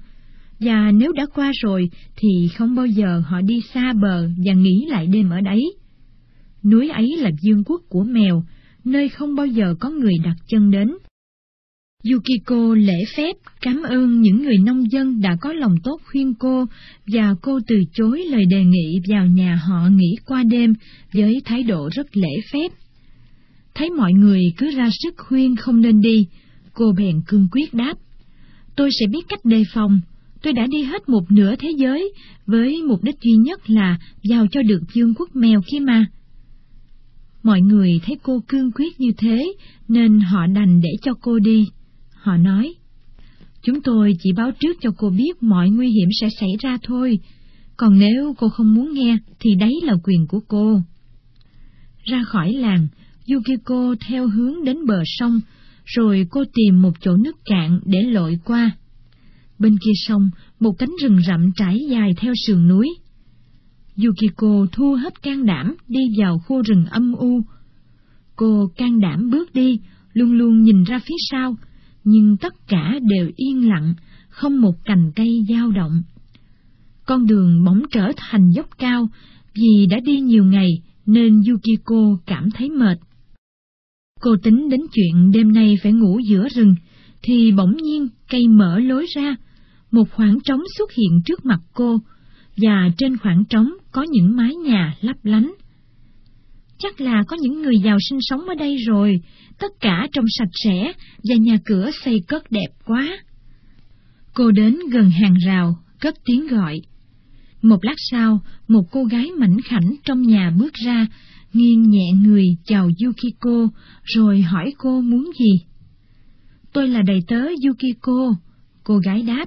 và nếu đã qua rồi thì không bao giờ họ đi xa bờ và nghỉ lại đêm ở đấy. Núi ấy là dương quốc của mèo, nơi không bao giờ có người đặt chân đến. Yukiko lễ phép cảm ơn những người nông dân đã có lòng tốt khuyên cô và cô từ chối lời đề nghị vào nhà họ nghỉ qua đêm với thái độ rất lễ phép. Thấy mọi người cứ ra sức khuyên không nên đi, cô bèn cương quyết đáp. Tôi sẽ biết cách đề phòng, tôi đã đi hết một nửa thế giới với mục đích duy nhất là vào cho được dương quốc mèo kia mà. Mọi người thấy cô cương quyết như thế nên họ đành để cho cô đi. Họ nói, chúng tôi chỉ báo trước cho cô biết mọi nguy hiểm sẽ xảy ra thôi. còn nếu cô không muốn nghe thì đấy là quyền của cô. Ra khỏi làng, Yukiko theo hướng đến bờ sông, rồi cô tìm một chỗ nước cạn để lội qua. Bên kia sông, một cánh rừng rậm trải dài theo sườn núi. Yukiko thu hết can đảm đi vào khu rừng âm u. Cô can đảm bước đi, luôn luôn nhìn ra phía sau, nhưng tất cả đều yên lặng, không một cành cây dao động. Con đường bỗng trở thành dốc cao, vì đã đi nhiều ngày nên Yukiko cảm thấy mệt. Cô tính đến chuyện đêm nay phải ngủ giữa rừng, thì bỗng nhiên cây mở lối ra, một khoảng trống xuất hiện trước mặt cô, và trên khoảng trống có những mái nhà lấp lánh. Chắc là có những người giàu sinh sống ở đây rồi, tất cả trong sạch sẽ và nhà cửa xây cất đẹp quá. Cô đến gần hàng rào, cất tiếng gọi. Một lát sau, một cô gái mảnh khảnh trong nhà bước ra, nghiêng nhẹ người chào Yukiko, rồi hỏi cô muốn gì. Tôi là đầy tớ Yukiko, cô gái đáp.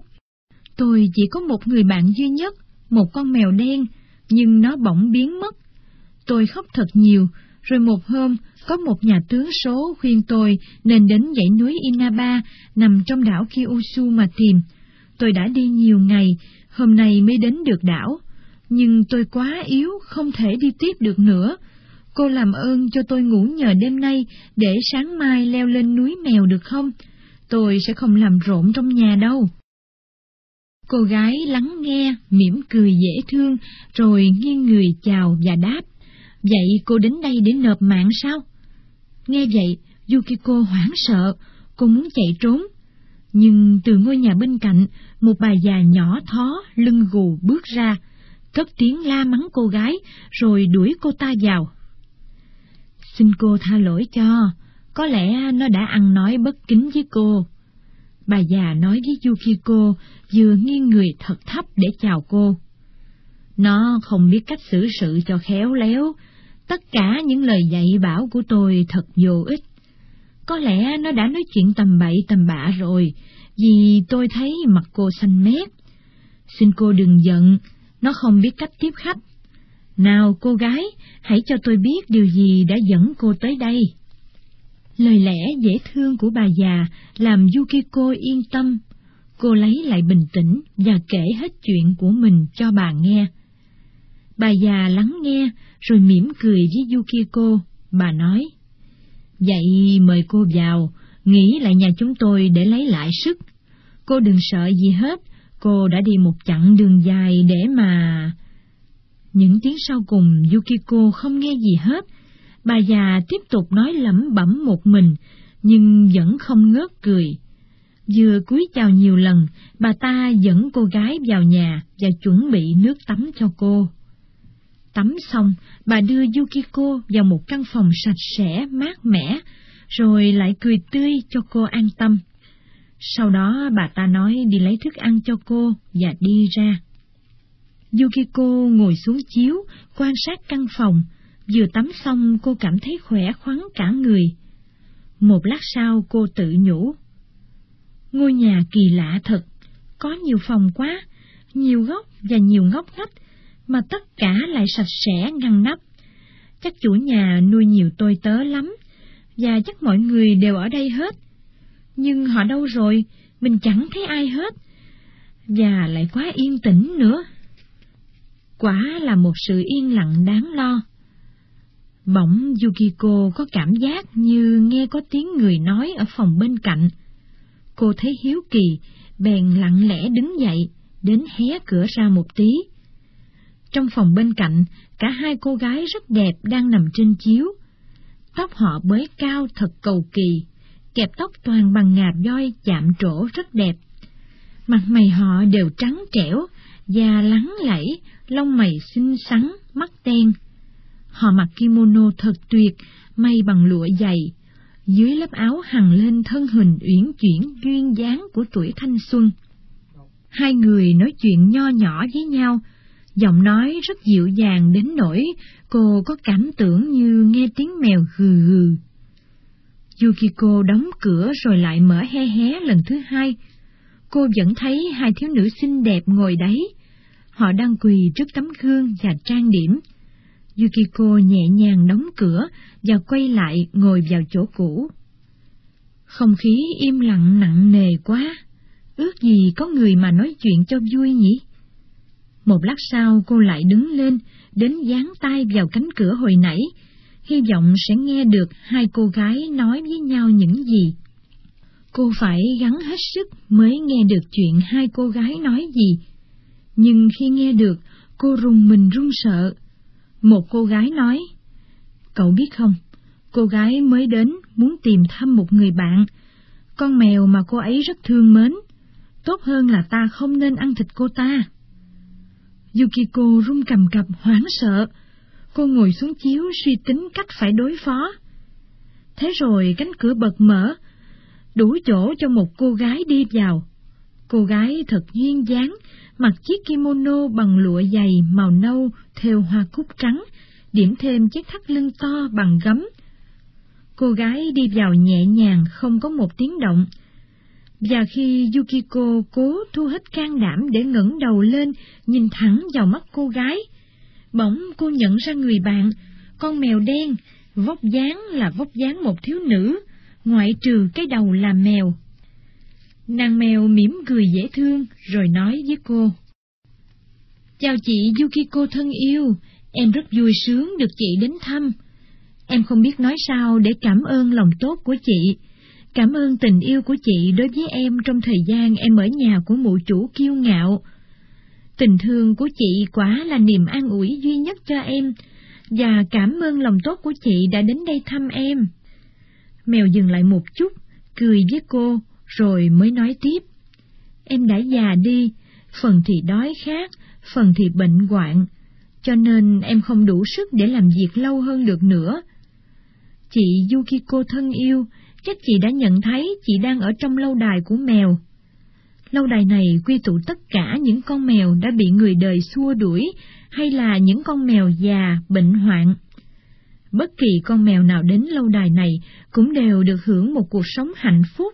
Tôi chỉ có một người bạn duy nhất, một con mèo đen, nhưng nó bỗng biến mất. Tôi khóc thật nhiều, rồi một hôm, có một nhà tướng số khuyên tôi nên đến dãy núi Inaba nằm trong đảo Kyushu mà tìm. Tôi đã đi nhiều ngày, hôm nay mới đến được đảo, nhưng tôi quá yếu, không thể đi tiếp được nữa. Cô làm ơn cho tôi ngủ nhờ đêm nay để sáng mai leo lên núi mèo được không? Tôi sẽ không làm rộn trong nhà đâu. Cô gái lắng nghe, mỉm cười dễ thương, rồi nghiêng người chào và đáp. Vậy cô đến đây để nộp mạng sao? Nghe vậy, Yukiko hoảng sợ, cô muốn chạy trốn. Nhưng từ ngôi nhà bên cạnh, một bà già nhỏ thó, lưng gù bước ra, cất tiếng la mắng cô gái, rồi đuổi cô ta vào. Xin cô tha lỗi cho, có lẽ nó đã ăn nói bất kính với cô. Bà già nói với Yukiko, vừa nghiêng người thật thấp để chào cô. Nó không biết cách xử sự cho khéo léo, tất cả những lời dạy bảo của tôi thật vô ích. Có lẽ nó đã nói chuyện tầm bậy tầm bạ rồi, vì tôi thấy mặt cô xanh mét. Xin cô đừng giận, nó không biết cách tiếp khách. Nào cô gái, hãy cho tôi biết điều gì đã dẫn cô tới đây. Lời lẽ dễ thương của bà già làm Yukiko yên tâm. Cô lấy lại bình tĩnh và kể hết chuyện của mình cho bà nghe. Bà già lắng nghe rồi mỉm cười với Yukiko, bà nói. Vậy mời cô vào, nghỉ lại nhà chúng tôi để lấy lại sức. Cô đừng sợ gì hết, cô đã đi một chặng đường dài để mà... Những tiếng sau cùng Yukiko không nghe gì hết. Bà già tiếp tục nói lẩm bẩm một mình, nhưng vẫn không ngớt cười. Vừa cúi chào nhiều lần, bà ta dẫn cô gái vào nhà và chuẩn bị nước tắm cho cô. Tắm xong, bà đưa Yukiko vào một căn phòng sạch sẽ, mát mẻ, rồi lại cười tươi cho cô an tâm. Sau đó bà ta nói đi lấy thức ăn cho cô và đi ra. Yukiko ngồi xuống chiếu, quan sát căn phòng. Vừa tắm xong cô cảm thấy khỏe khoắn cả người. Một lát sau cô tự nhủ. Ngôi nhà kỳ lạ thật, có nhiều phòng quá, nhiều góc và nhiều ngóc ngách, mà tất cả lại sạch sẽ ngăn nắp. Chắc chủ nhà nuôi nhiều tôi tớ lắm, và chắc mọi người đều ở đây hết. Nhưng họ đâu rồi, mình chẳng thấy ai hết, và lại quá yên tĩnh nữa. Quả là một sự yên lặng đáng lo. Bỗng Yukiko có cảm giác như nghe có tiếng người nói ở phòng bên cạnh. Cô thấy hiếu kỳ, bèn lặng lẽ đứng dậy, đến hé cửa ra một tí. Trong phòng bên cạnh, cả hai cô gái rất đẹp đang nằm trên chiếu. Tóc họ bới cao thật cầu kỳ, kẹp tóc toàn bằng ngà voi chạm trổ rất đẹp. Mặt mày họ đều trắng trẻo, da lắng lẫy, lông mày xinh xắn, mắt đen. Họ mặc kimono thật tuyệt, may bằng lụa dày. Dưới lớp áo hằng lên thân hình uyển chuyển duyên dáng của tuổi thanh xuân. Hai người nói chuyện nho nhỏ với nhau, giọng nói rất dịu dàng đến nỗi cô có cảm tưởng như nghe tiếng mèo gừ gừ. Yukiko đóng cửa rồi lại mở hé hé lần thứ hai. Cô vẫn thấy hai thiếu nữ xinh đẹp ngồi đấy. Họ đang quỳ trước tấm gương và trang điểm. Yukiko nhẹ nhàng đóng cửa và quay lại ngồi vào chỗ cũ. Không khí im lặng nặng nề quá, ước gì có người mà nói chuyện cho vui nhỉ? Một lát sau cô lại đứng lên, đến dán tay vào cánh cửa hồi nãy, hy vọng sẽ nghe được hai cô gái nói với nhau những gì. Cô phải gắng hết sức mới nghe được chuyện hai cô gái nói gì. Nhưng khi nghe được, cô rùng mình run sợ. Một cô gái nói, Cậu biết không, cô gái mới đến muốn tìm thăm một người bạn. Con mèo mà cô ấy rất thương mến. Tốt hơn là ta không nên ăn thịt cô ta. Yukiko run cầm cập hoảng sợ. Cô ngồi xuống chiếu suy tính cách phải đối phó. Thế rồi cánh cửa bật mở, đủ chỗ cho một cô gái đi vào. Cô gái thật duyên dáng, mặc chiếc kimono bằng lụa dày màu nâu thêu hoa cúc trắng, điểm thêm chiếc thắt lưng to bằng gấm. Cô gái đi vào nhẹ nhàng, không có một tiếng động. Và khi Yukiko cố thu hết can đảm để ngẩng đầu lên, nhìn thẳng vào mắt cô gái, bỗng cô nhận ra người bạn, con mèo đen, vóc dáng là vóc dáng một thiếu nữ, ngoại trừ cái đầu là mèo. Nàng mèo mỉm cười dễ thương rồi nói với cô. Chào chị Yukiko thân yêu, em rất vui sướng được chị đến thăm. Em không biết nói sao để cảm ơn lòng tốt của chị. Cảm ơn tình yêu của chị đối với em trong thời gian em ở nhà của mụ chủ kiêu ngạo. Tình thương của chị quả là niềm an ủi duy nhất cho em, và cảm ơn lòng tốt của chị đã đến đây thăm em. Mèo dừng lại một chút, cười với cô, rồi mới nói tiếp. Em đã già đi, phần thì đói khát, phần thì bệnh hoạn, cho nên em không đủ sức để làm việc lâu hơn được nữa. Chị Yukiko thân yêu, chắc chị đã nhận thấy chị đang ở trong lâu đài của mèo. Lâu đài này quy tụ tất cả những con mèo đã bị người đời xua đuổi, hay là những con mèo già, bệnh hoạn. Bất kỳ con mèo nào đến lâu đài này cũng đều được hưởng một cuộc sống hạnh phúc.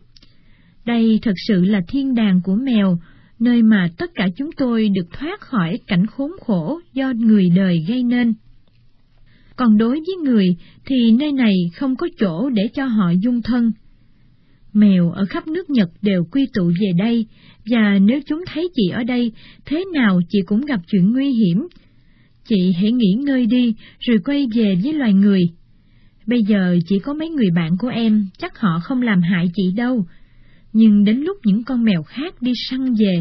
Đây thật sự là thiên đàng của mèo, nơi mà tất cả chúng tôi được thoát khỏi cảnh khốn khổ do người đời gây nên. Còn đối với người thì nơi này không có chỗ để cho họ dung thân. Mèo ở khắp nước Nhật đều quy tụ về đây, và nếu chúng thấy chị ở đây, thế nào chị cũng gặp chuyện nguy hiểm, Chị hãy nghỉ ngơi đi, rồi quay về với loài người. Bây giờ chỉ có mấy người bạn của em, chắc họ không làm hại chị đâu. Nhưng đến lúc những con mèo khác đi săn về,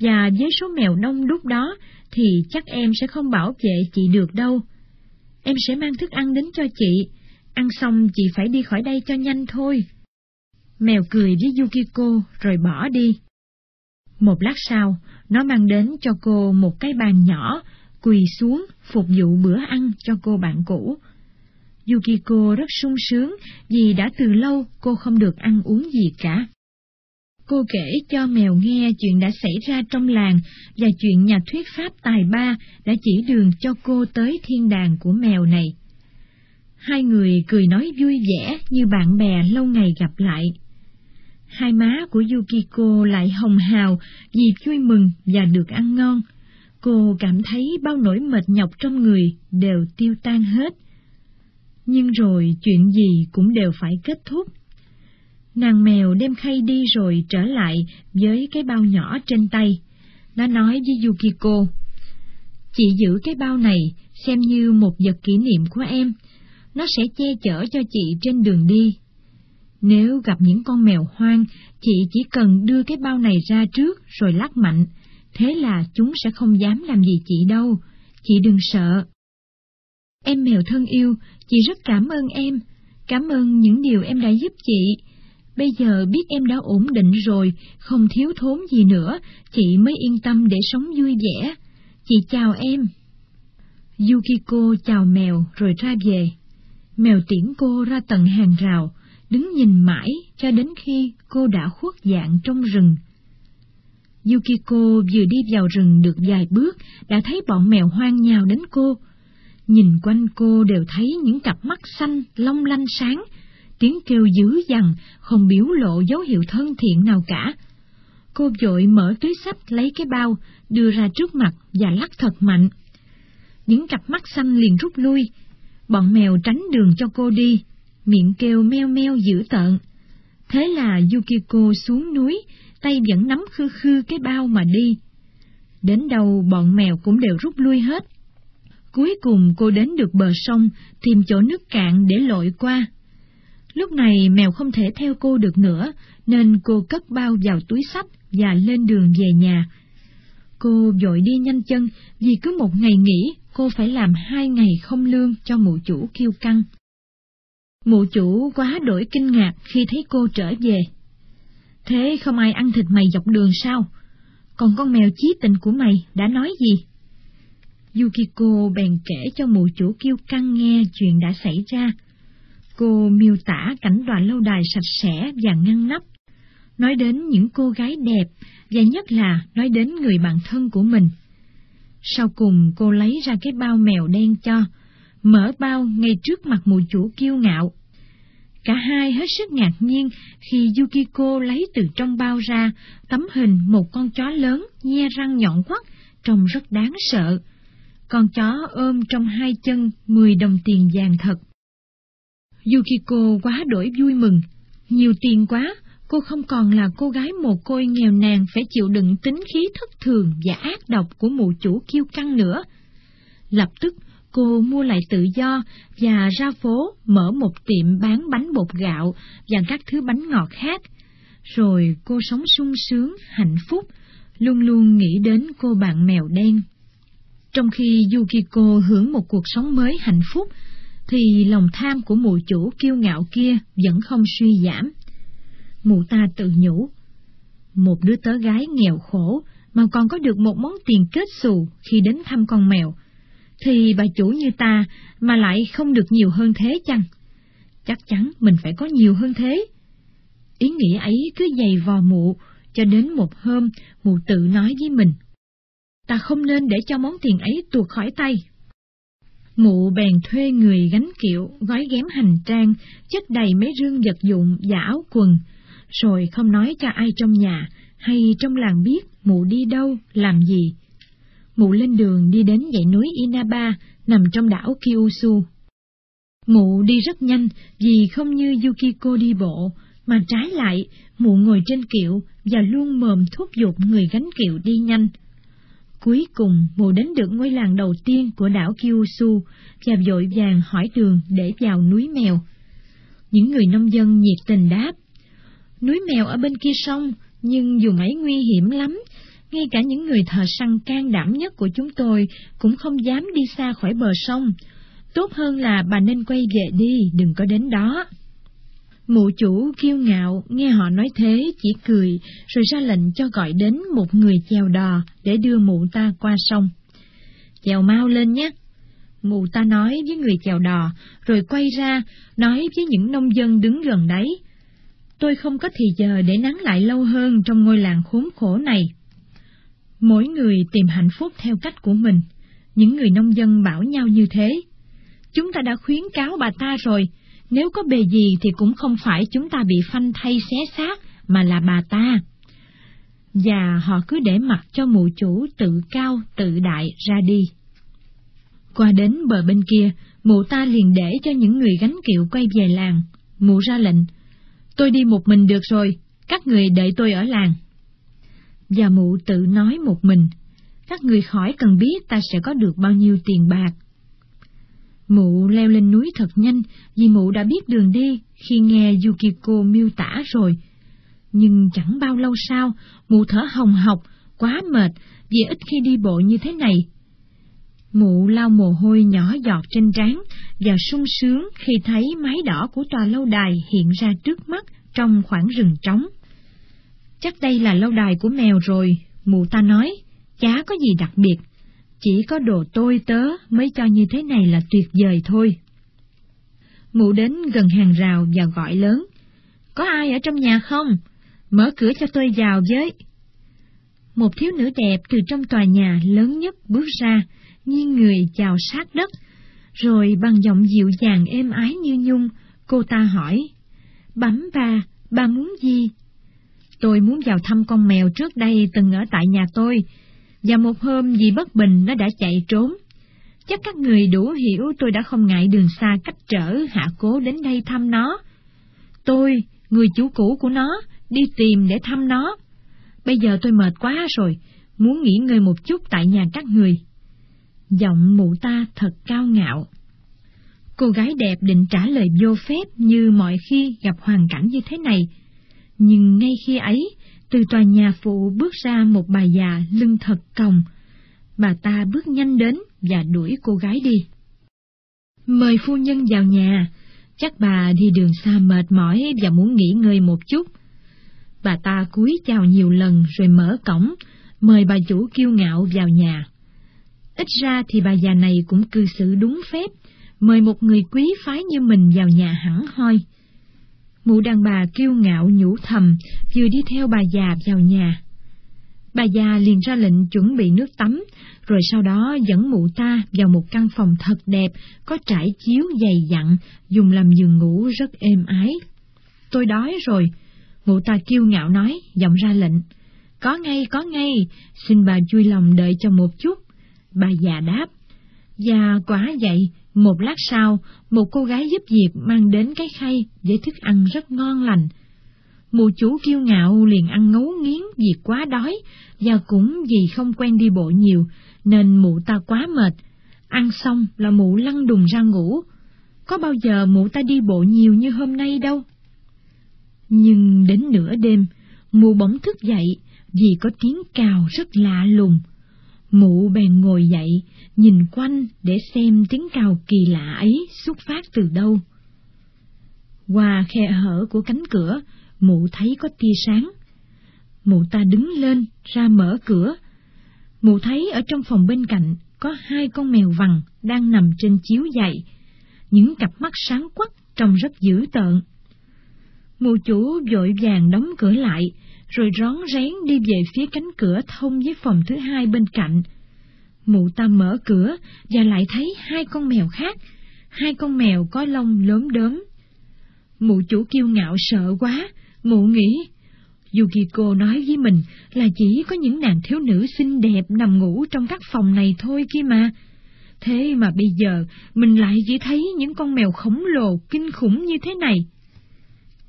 và với số mèo đông đúc đó, thì chắc em sẽ không bảo vệ chị được đâu. Em sẽ mang thức ăn đến cho chị, ăn xong chị phải đi khỏi đây cho nhanh thôi. Mèo cười với Yukiko rồi bỏ đi. Một lát sau, nó mang đến cho cô một cái bàn nhỏ quỳ xuống phục vụ bữa ăn cho cô bạn cũ. Yukiko rất sung sướng vì đã từ lâu cô không được ăn uống gì cả. Cô kể cho mèo nghe chuyện đã xảy ra trong làng và chuyện nhà thuyết pháp tài ba đã chỉ đường cho cô tới thiên đàng của mèo này. Hai người cười nói vui vẻ như bạn bè lâu ngày gặp lại. Hai má của Yukiko lại hồng hào vì vui mừng và được ăn ngon. Cô cảm thấy bao nỗi mệt nhọc trong người đều tiêu tan hết. Nhưng rồi chuyện gì cũng đều phải kết thúc. Nàng mèo đem khay đi rồi trở lại với cái bao nhỏ trên tay. Nó nói với Yukiko, Chị giữ cái bao này xem như một vật kỷ niệm của em. Nó sẽ che chở cho chị trên đường đi. Nếu gặp những con mèo hoang, chị chỉ cần đưa cái bao này ra trước rồi lắc mạnh, thế là chúng sẽ không dám làm gì chị đâu, chị đừng sợ. Em mèo thân yêu, chị rất cảm ơn em, cảm ơn những điều em đã giúp chị. Bây giờ biết em đã ổn định rồi, không thiếu thốn gì nữa, chị mới yên tâm để sống vui vẻ. Chị chào em. Yukiko chào mèo rồi ra về. Mèo tiễn cô ra tận hàng rào, đứng nhìn mãi cho đến khi cô đã khuất dạng trong rừng. Yukiko vừa đi vào rừng được vài bước, đã thấy bọn mèo hoang nhào đến cô. Nhìn quanh cô đều thấy những cặp mắt xanh, long lanh sáng, tiếng kêu dữ dằn, không biểu lộ dấu hiệu thân thiện nào cả. Cô vội mở túi sách lấy cái bao, đưa ra trước mặt và lắc thật mạnh. Những cặp mắt xanh liền rút lui, bọn mèo tránh đường cho cô đi, miệng kêu meo meo dữ tợn. Thế là Yukiko xuống núi, tay vẫn nắm khư khư cái bao mà đi. Đến đâu bọn mèo cũng đều rút lui hết. Cuối cùng cô đến được bờ sông, tìm chỗ nước cạn để lội qua. Lúc này mèo không thể theo cô được nữa, nên cô cất bao vào túi sách và lên đường về nhà. Cô dội đi nhanh chân vì cứ một ngày nghỉ cô phải làm hai ngày không lương cho mụ chủ kiêu căng. Mụ chủ quá đổi kinh ngạc khi thấy cô trở về. Thế không ai ăn thịt mày dọc đường sao? Còn con mèo chí tình của mày đã nói gì? Yukiko bèn kể cho mụ chủ kiêu căng nghe chuyện đã xảy ra. Cô miêu tả cảnh đoàn lâu đài sạch sẽ và ngăn nắp, nói đến những cô gái đẹp, và nhất là nói đến người bạn thân của mình. Sau cùng cô lấy ra cái bao mèo đen cho, mở bao ngay trước mặt mụ chủ kiêu ngạo. Cả hai hết sức ngạc nhiên khi Yukiko lấy từ trong bao ra tấm hình một con chó lớn nhe răng nhọn quắc trông rất đáng sợ. Con chó ôm trong hai chân mười đồng tiền vàng thật. Yukiko quá đổi vui mừng. Nhiều tiền quá, cô không còn là cô gái mồ côi nghèo nàn phải chịu đựng tính khí thất thường và ác độc của mụ chủ kiêu căng nữa. Lập tức, cô mua lại tự do và ra phố mở một tiệm bán bánh bột gạo và các thứ bánh ngọt khác. Rồi cô sống sung sướng, hạnh phúc, luôn luôn nghĩ đến cô bạn mèo đen. Trong khi Yukiko hưởng một cuộc sống mới hạnh phúc, thì lòng tham của mụ chủ kiêu ngạo kia vẫn không suy giảm. Mụ ta tự nhủ, một đứa tớ gái nghèo khổ mà còn có được một món tiền kết xù khi đến thăm con mèo, thì bà chủ như ta mà lại không được nhiều hơn thế chăng? Chắc chắn mình phải có nhiều hơn thế. Ý nghĩ ấy cứ dày vò mụ, cho đến một hôm mụ tự nói với mình. Ta không nên để cho món tiền ấy tuột khỏi tay. Mụ bèn thuê người gánh kiệu, gói ghém hành trang, chất đầy mấy rương vật dụng và áo quần, rồi không nói cho ai trong nhà hay trong làng biết mụ đi đâu, làm gì. Mụ lên đường đi đến dãy núi Inaba, nằm trong đảo Kyushu. Mụ đi rất nhanh vì không như Yukiko đi bộ, mà trái lại, mụ ngồi trên kiệu và luôn mồm thúc giục người gánh kiệu đi nhanh. Cuối cùng, mụ đến được ngôi làng đầu tiên của đảo Kyushu và vội vàng hỏi đường để vào núi mèo. Những người nông dân nhiệt tình đáp. Núi mèo ở bên kia sông, nhưng dù mấy nguy hiểm lắm, ngay cả những người thợ săn can đảm nhất của chúng tôi cũng không dám đi xa khỏi bờ sông. Tốt hơn là bà nên quay về đi, đừng có đến đó. Mụ chủ kiêu ngạo nghe họ nói thế chỉ cười rồi ra lệnh cho gọi đến một người chèo đò để đưa mụ ta qua sông. Chèo mau lên nhé. Mụ ta nói với người chèo đò rồi quay ra nói với những nông dân đứng gần đấy. Tôi không có thì giờ để nắng lại lâu hơn trong ngôi làng khốn khổ này. Mỗi người tìm hạnh phúc theo cách của mình. Những người nông dân bảo nhau như thế. Chúng ta đã khuyến cáo bà ta rồi, nếu có bề gì thì cũng không phải chúng ta bị phanh thay xé xác, mà là bà ta. Và họ cứ để mặc cho mụ chủ tự cao, tự đại ra đi. Qua đến bờ bên kia, mụ ta liền để cho những người gánh kiệu quay về làng. Mụ ra lệnh, tôi đi một mình được rồi, các người đợi tôi ở làng. Và mụ tự nói một mình, các người khỏi cần biết ta sẽ có được bao nhiêu tiền bạc. Mụ leo lên núi thật nhanh vì mụ đã biết đường đi khi nghe Yukiko miêu tả rồi. Nhưng chẳng bao lâu sau, mụ thở hồng hộc, quá mệt vì ít khi đi bộ như thế này. Mụ lau mồ hôi nhỏ giọt trên trán và sung sướng khi thấy mái đỏ của tòa lâu đài hiện ra trước mắt trong khoảng rừng trống. Chắc đây là lâu đài của mèo rồi, mụ ta nói, chả có gì đặc biệt chỉ có đồ tôi tớ mới cho như thế này là tuyệt vời thôi. Mụ đến gần hàng rào và gọi lớn. Có ai ở trong nhà không? Mở cửa cho tôi vào với. Một thiếu nữ đẹp từ trong tòa nhà lớn nhất bước ra, nghiêng người chào sát đất, rồi bằng giọng dịu dàng êm ái như nhung, cô ta hỏi, Bấm bà, bà muốn gì? Tôi muốn vào thăm con mèo trước đây từng ở tại nhà tôi, và một hôm vì bất bình nó đã chạy trốn. Chắc các người đủ hiểu tôi đã không ngại đường xa cách trở hạ cố đến đây thăm nó. Tôi, người chủ cũ của nó, đi tìm để thăm nó. Bây giờ tôi mệt quá rồi, muốn nghỉ ngơi một chút tại nhà các người. Giọng mụ ta thật cao ngạo. Cô gái đẹp định trả lời vô phép như mọi khi gặp hoàn cảnh như thế này. Nhưng ngay khi ấy, từ tòa nhà phụ bước ra một bà già lưng thật còng. Bà ta bước nhanh đến và đuổi cô gái đi. Mời phu nhân vào nhà, chắc bà đi đường xa mệt mỏi và muốn nghỉ ngơi một chút. Bà ta cúi chào nhiều lần rồi mở cổng, mời bà chủ kiêu ngạo vào nhà. Ít ra thì bà già này cũng cư xử đúng phép, mời một người quý phái như mình vào nhà hẳn hoi. Mụ đàn bà kiêu ngạo nhủ thầm, vừa đi theo bà già vào nhà. Bà già liền ra lệnh chuẩn bị nước tắm, rồi sau đó dẫn mụ ta vào một căn phòng thật đẹp, có trải chiếu dày dặn, dùng làm giường ngủ rất êm ái. Tôi đói rồi, mụ ta kiêu ngạo nói, giọng ra lệnh. Có ngay, có ngay, xin bà chui lòng đợi cho một chút. Bà già đáp. Và quả vậy, một lát sau, một cô gái giúp việc mang đến cái khay với thức ăn rất ngon lành. Mụ chủ kiêu ngạo liền ăn ngấu nghiến vì quá đói, và cũng vì không quen đi bộ nhiều, nên mụ ta quá mệt. Ăn xong là mụ lăn đùng ra ngủ. Có bao giờ mụ ta đi bộ nhiều như hôm nay đâu. Nhưng đến nửa đêm, mụ bỗng thức dậy vì có tiếng cào rất lạ lùng. Mụ bèn ngồi dậy, nhìn quanh để xem tiếng cào kỳ lạ ấy xuất phát từ đâu. Qua khe hở của cánh cửa, mụ thấy có tia sáng. Mụ ta đứng lên, ra mở cửa. Mụ thấy ở trong phòng bên cạnh có hai con mèo vằn đang nằm trên chiếu dậy, những cặp mắt sáng quắc trông rất dữ tợn. Mụ chủ vội vàng đóng cửa lại, rồi rón rén đi về phía cánh cửa thông với phòng thứ hai bên cạnh. Mụ ta mở cửa và lại thấy hai con mèo khác, hai con mèo có lông lớn đớm. Mụ chủ kiêu ngạo sợ quá, mụ nghĩ, Yukiko nói với mình là chỉ có những nàng thiếu nữ xinh đẹp nằm ngủ trong các phòng này thôi kia mà. Thế mà bây giờ mình lại chỉ thấy những con mèo khổng lồ kinh khủng như thế này.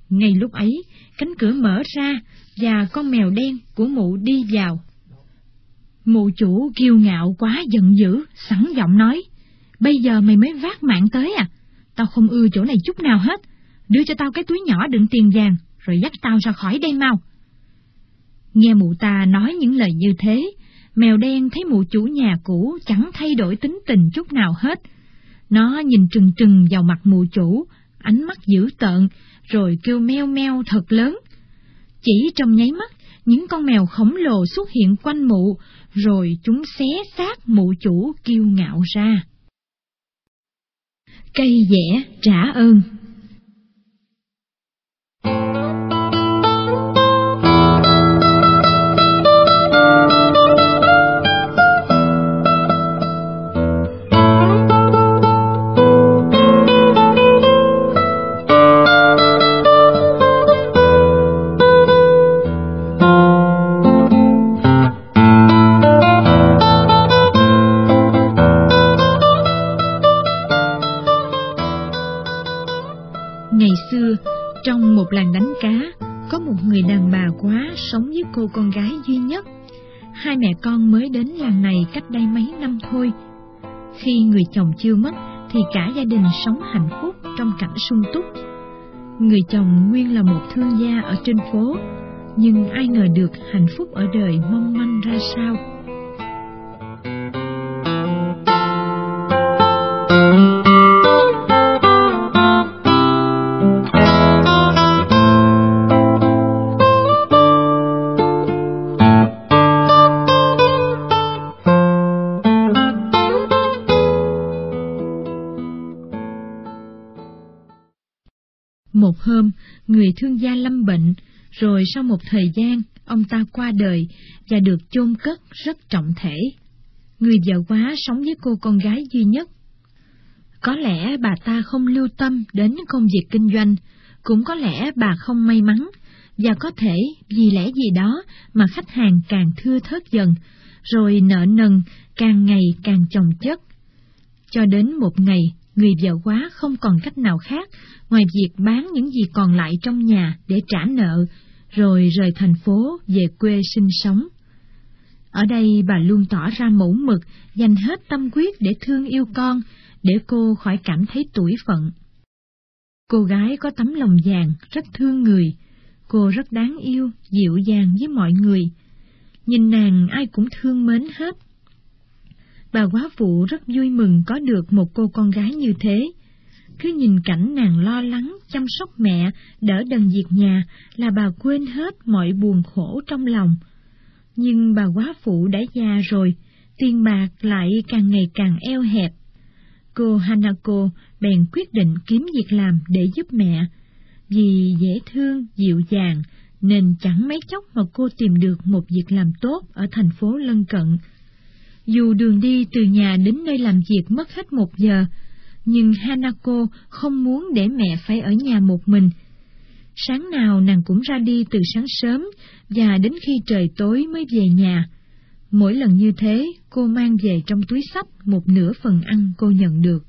Ngay lúc ấy, cánh cửa mở ra và con mèo đen của mụ đi vào. Mụ chủ kiêu ngạo quá giận dữ, sẵn giọng nói, bây giờ mày mới vác mạng tới à? Tao không ưa chỗ này chút nào hết, đưa cho tao cái túi nhỏ đựng tiền vàng, rồi dắt tao ra khỏi đây mau. Nghe mụ ta nói những lời như thế, mèo đen thấy mụ chủ nhà cũ chẳng thay đổi tính tình chút nào hết. Nó nhìn trừng trừng vào mặt mụ chủ, ánh mắt dữ tợn, rồi kêu meo meo thật lớn. Chỉ trong nháy mắt, những con mèo khổng lồ xuất hiện quanh mụ, rồi chúng xé xác mụ chủ kiêu ngạo ra. Cây dẻ trả ơn cô con gái duy nhất. Hai mẹ con mới đến làng này cách đây mấy năm thôi. Khi người chồng chưa mất thì cả gia đình sống hạnh phúc trong cảnh sung túc. Người chồng nguyên là một thương gia ở trên phố, nhưng ai ngờ được hạnh phúc ở đời mong manh ra sao. Người thương gia lâm bệnh, rồi sau một thời gian, ông ta qua đời và được chôn cất rất trọng thể. Người vợ quá sống với cô con gái duy nhất. Có lẽ bà ta không lưu tâm đến công việc kinh doanh, cũng có lẽ bà không may mắn, và có thể vì lẽ gì đó mà khách hàng càng thưa thớt dần, rồi nợ nần càng ngày càng chồng chất. Cho đến một ngày, người vợ quá không còn cách nào khác ngoài việc bán những gì còn lại trong nhà để trả nợ, rồi rời thành phố về quê sinh sống. Ở đây bà luôn tỏ ra mẫu mực, dành hết tâm quyết để thương yêu con, để cô khỏi cảm thấy tủi phận. Cô gái có tấm lòng vàng, rất thương người. Cô rất đáng yêu, dịu dàng với mọi người. Nhìn nàng ai cũng thương mến hết. Bà quá phụ rất vui mừng có được một cô con gái như thế. Cứ nhìn cảnh nàng lo lắng, chăm sóc mẹ, đỡ đần việc nhà là bà quên hết mọi buồn khổ trong lòng. Nhưng bà quá phụ đã già rồi, tiền bạc lại càng ngày càng eo hẹp. Cô Hanako bèn quyết định kiếm việc làm để giúp mẹ. Vì dễ thương, dịu dàng, nên chẳng mấy chốc mà cô tìm được một việc làm tốt ở thành phố lân cận. Dù đường đi từ nhà đến nơi làm việc mất hết một giờ, nhưng Hanako không muốn để mẹ phải ở nhà một mình. Sáng nào nàng cũng ra đi từ sáng sớm và đến khi trời tối mới về nhà. Mỗi lần như thế, cô mang về trong túi sách một nửa phần ăn cô nhận được.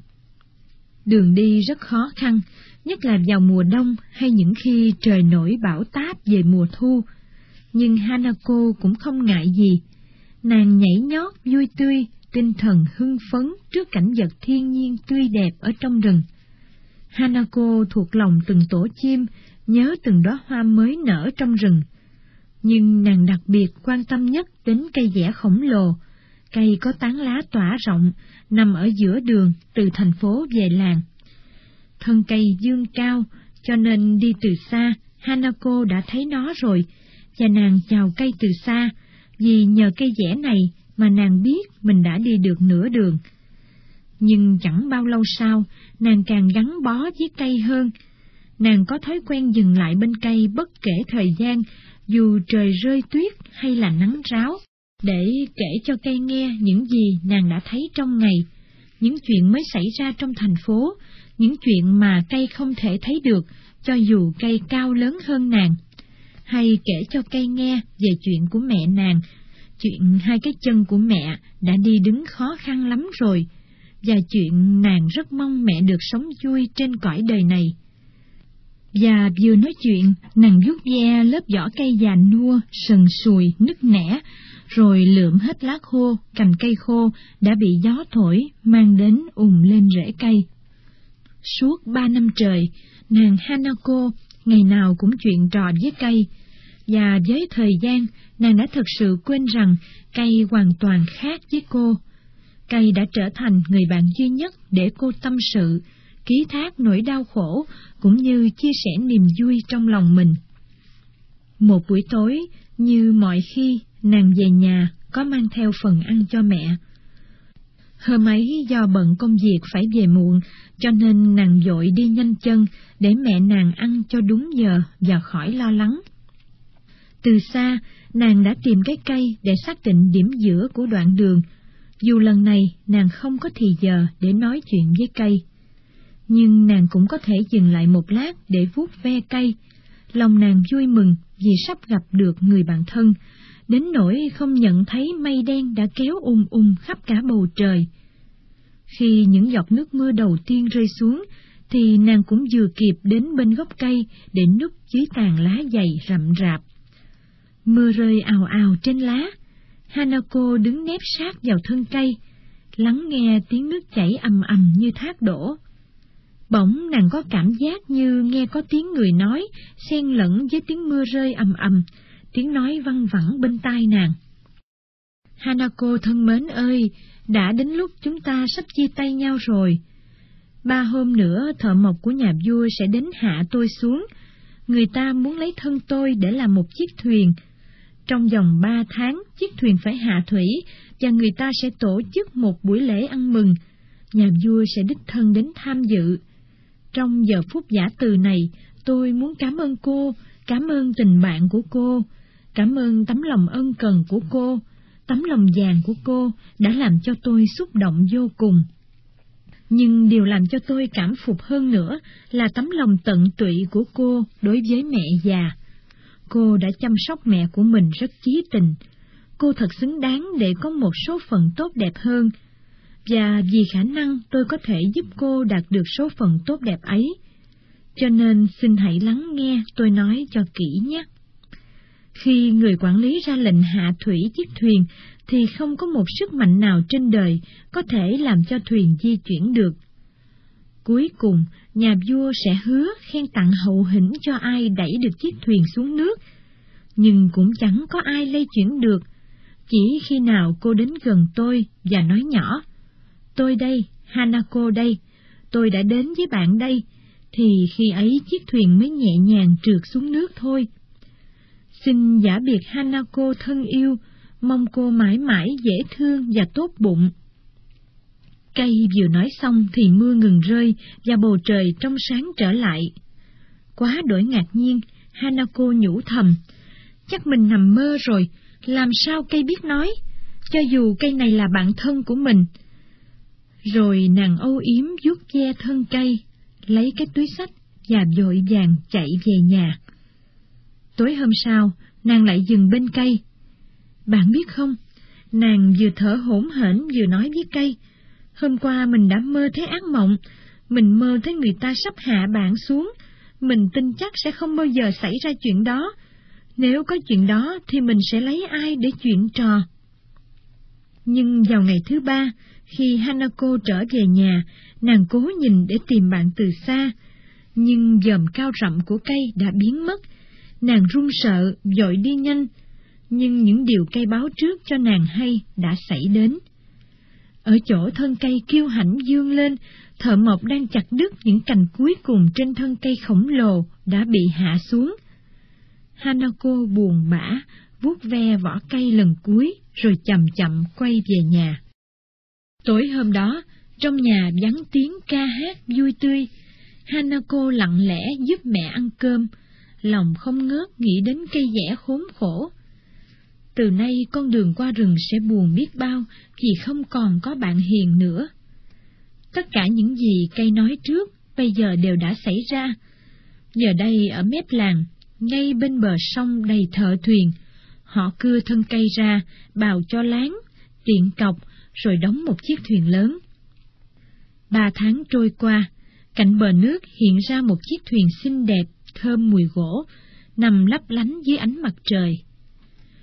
Đường đi rất khó khăn, nhất là vào mùa đông hay những khi trời nổi bão táp về mùa thu. Nhưng Hanako cũng không ngại gì. Nàng nhảy nhót vui tươi, tinh thần hưng phấn trước cảnh vật thiên nhiên tươi đẹp ở trong rừng. Hanako thuộc lòng từng tổ chim, nhớ từng đóa hoa mới nở trong rừng. Nhưng nàng đặc biệt quan tâm nhất đến cây dẻ khổng lồ, cây có tán lá tỏa rộng, nằm ở giữa đường từ thành phố về làng. Thân cây dương cao, cho nên đi từ xa, Hanako đã thấy nó rồi, và nàng chào cây từ xa, vì nhờ cây dẻ này mà nàng biết mình đã đi được nửa đường. Nhưng chẳng bao lâu sau, nàng càng gắn bó với cây hơn. Nàng có thói quen dừng lại bên cây bất kể thời gian, dù trời rơi tuyết hay là nắng ráo, để kể cho cây nghe những gì nàng đã thấy trong ngày, những chuyện mới xảy ra trong thành phố, những chuyện mà cây không thể thấy được, cho dù cây cao lớn hơn nàng. Hay kể cho cây nghe về chuyện của mẹ nàng, chuyện hai cái chân của mẹ đã đi đứng khó khăn lắm rồi, và chuyện nàng rất mong mẹ được sống vui trên cõi đời này. Và vừa nói chuyện, nàng vuốt ve lớp vỏ cây già nua, sần sùi, nứt nẻ, rồi lượm hết lá khô, cành cây khô đã bị gió thổi, mang đến ùm lên rễ cây. Suốt ba năm trời, nàng Hanako ngày nào cũng chuyện trò với cây, và với thời gian, nàng đã thực sự quên rằng cây hoàn toàn khác với cô. Cây đã trở thành người bạn duy nhất để cô tâm sự, ký thác nỗi đau khổ, cũng như chia sẻ niềm vui trong lòng mình. Một buổi tối, như mọi khi, nàng về nhà có mang theo phần ăn cho mẹ. Hôm ấy do bận công việc phải về muộn, cho nên nàng dội đi nhanh chân để mẹ nàng ăn cho đúng giờ và khỏi lo lắng. Từ xa, nàng đã tìm cái cây để xác định điểm giữa của đoạn đường, dù lần này nàng không có thì giờ để nói chuyện với cây. Nhưng nàng cũng có thể dừng lại một lát để vuốt ve cây. Lòng nàng vui mừng vì sắp gặp được người bạn thân, đến nỗi không nhận thấy mây đen đã kéo ùm ùm khắp cả bầu trời. Khi những giọt nước mưa đầu tiên rơi xuống, thì nàng cũng vừa kịp đến bên gốc cây để núp dưới tàn lá dày rậm rạp. Mưa rơi ào ào trên lá, Hanako đứng nép sát vào thân cây, lắng nghe tiếng nước chảy ầm ầm như thác đổ. Bỗng nàng có cảm giác như nghe có tiếng người nói, xen lẫn với tiếng mưa rơi ầm ầm, tiếng nói văng vẳng bên tai nàng. Hanako thân mến ơi, đã đến lúc chúng ta sắp chia tay nhau rồi. Ba hôm nữa thợ mộc của nhà vua sẽ đến hạ tôi xuống. Người ta muốn lấy thân tôi để làm một chiếc thuyền. Trong vòng ba tháng, chiếc thuyền phải hạ thủy, và người ta sẽ tổ chức một buổi lễ ăn mừng. Nhà vua sẽ đích thân đến tham dự. Trong giờ phút giả từ này, tôi muốn cảm ơn cô, cảm ơn tình bạn của cô, cảm ơn tấm lòng ân cần của cô, tấm lòng vàng của cô đã làm cho tôi xúc động vô cùng. Nhưng điều làm cho tôi cảm phục hơn nữa là tấm lòng tận tụy của cô đối với mẹ già. Cô đã chăm sóc mẹ của mình rất chí tình. Cô thật xứng đáng để có một số phận tốt đẹp hơn. Và vì khả năng tôi có thể giúp cô đạt được số phận tốt đẹp ấy. Cho nên xin hãy lắng nghe tôi nói cho kỹ nhé. Khi người quản lý ra lệnh hạ thủy chiếc thuyền, thì không có một sức mạnh nào trên đời có thể làm cho thuyền di chuyển được. Cuối cùng, nhà vua sẽ hứa khen tặng hậu hĩnh cho ai đẩy được chiếc thuyền xuống nước, nhưng cũng chẳng có ai lây chuyển được, chỉ khi nào cô đến gần tôi và nói nhỏ, tôi đây, Hanako đây, tôi đã đến với bạn đây, thì khi ấy chiếc thuyền mới nhẹ nhàng trượt xuống nước thôi. Xin giả biệt Hanako thân yêu, mong cô mãi mãi dễ thương và tốt bụng. Cây vừa nói xong thì mưa ngừng rơi và bầu trời trong sáng trở lại. Quá đổi ngạc nhiên, Hanako nhủ thầm, chắc mình nằm mơ rồi, làm sao cây biết nói, cho dù cây này là bạn thân của mình. Rồi nàng âu yếm vuốt ve thân cây, lấy cái túi sách và vội vàng chạy về nhà. Tối hôm sau, nàng lại dừng bên cây. Bạn biết không, nàng vừa thở hổn hển vừa nói với cây, hôm qua mình đã mơ thấy ác mộng, mình mơ thấy người ta sắp hạ bạn xuống, mình tin chắc sẽ không bao giờ xảy ra chuyện đó. Nếu có chuyện đó thì mình sẽ lấy ai để chuyện trò. Nhưng vào ngày thứ ba, khi Hanako trở về nhà, nàng cố nhìn để tìm bạn từ xa, nhưng dòm cao rậm của cây đã biến mất. Nàng run sợ, dội đi nhanh, nhưng những điều cây báo trước cho nàng hay đã xảy đến. Ở chỗ thân cây kiêu hãnh dương lên, thợ mộc đang chặt đứt những cành cuối cùng trên thân cây khổng lồ đã bị hạ xuống. Hanako buồn bã, vuốt ve vỏ cây lần cuối, rồi chậm chậm quay về nhà. Tối hôm đó, trong nhà vắng tiếng ca hát vui tươi, Hanako lặng lẽ giúp mẹ ăn cơm, lòng không ngớt nghĩ đến cây dẻ khốn khổ. Từ nay con đường qua rừng sẽ buồn biết bao vì không còn có bạn hiền nữa. Tất cả những gì cây nói trước bây giờ đều đã xảy ra. Giờ đây ở mép làng, ngay bên bờ sông đầy thợ thuyền, họ cưa thân cây ra, bào cho láng, tiện cọc, rồi đóng một chiếc thuyền lớn. Ba tháng trôi qua, cạnh bờ nước hiện ra một chiếc thuyền xinh đẹp, thơm mùi gỗ, nằm lấp lánh dưới ánh mặt trời.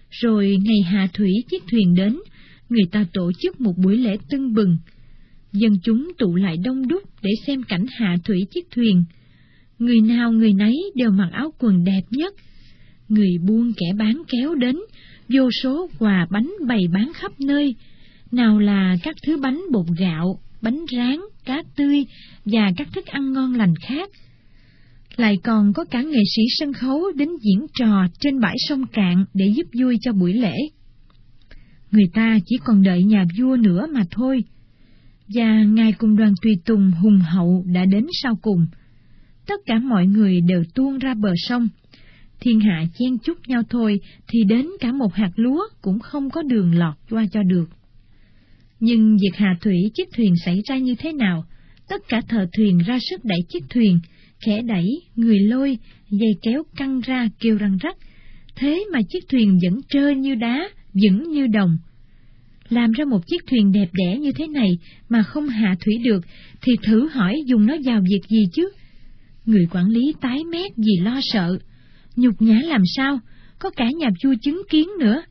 Rồi ngày hạ thủy chiếc thuyền đến, người ta tổ chức một buổi lễ tưng bừng. Dân chúng tụ lại đông đúc để xem cảnh hạ thủy chiếc thuyền. Người nào người nấy đều mặc áo quần đẹp nhất. Người buôn kẻ bán kéo đến, vô số quà bánh bày bán khắp nơi, nào là các thứ bánh bột gạo, bánh rán, cá tươi và các thức ăn ngon lành khác. Lại còn có cả nghệ sĩ sân khấu đến diễn trò trên bãi sông cạn để giúp vui cho buổi lễ. Người ta chỉ còn đợi nhà vua nữa mà thôi. Và ngài cùng đoàn tùy tùng hùng hậu đã đến sau cùng. Tất cả mọi người đều tuôn ra bờ sông. Thiên hạ chen chúc nhau thôi thì đến cả một hạt lúa cũng không có đường lọt qua cho được. Nhưng việc hạ thủy chiếc thuyền xảy ra như thế nào? Tất cả thợ thuyền ra sức đẩy chiếc thuyền, khẽ đẩy, người lôi, dây kéo căng ra kêu răng rắc. Thế mà chiếc thuyền vẫn trơ như đá, vững như đồng. Làm ra một chiếc thuyền đẹp đẽ như thế này mà không hạ thủy được, thì thử hỏi dùng nó vào việc gì chứ? Người quản lý tái mét vì lo sợ. Nhục nhã làm sao? Có cả nhà vua chứng kiến nữa.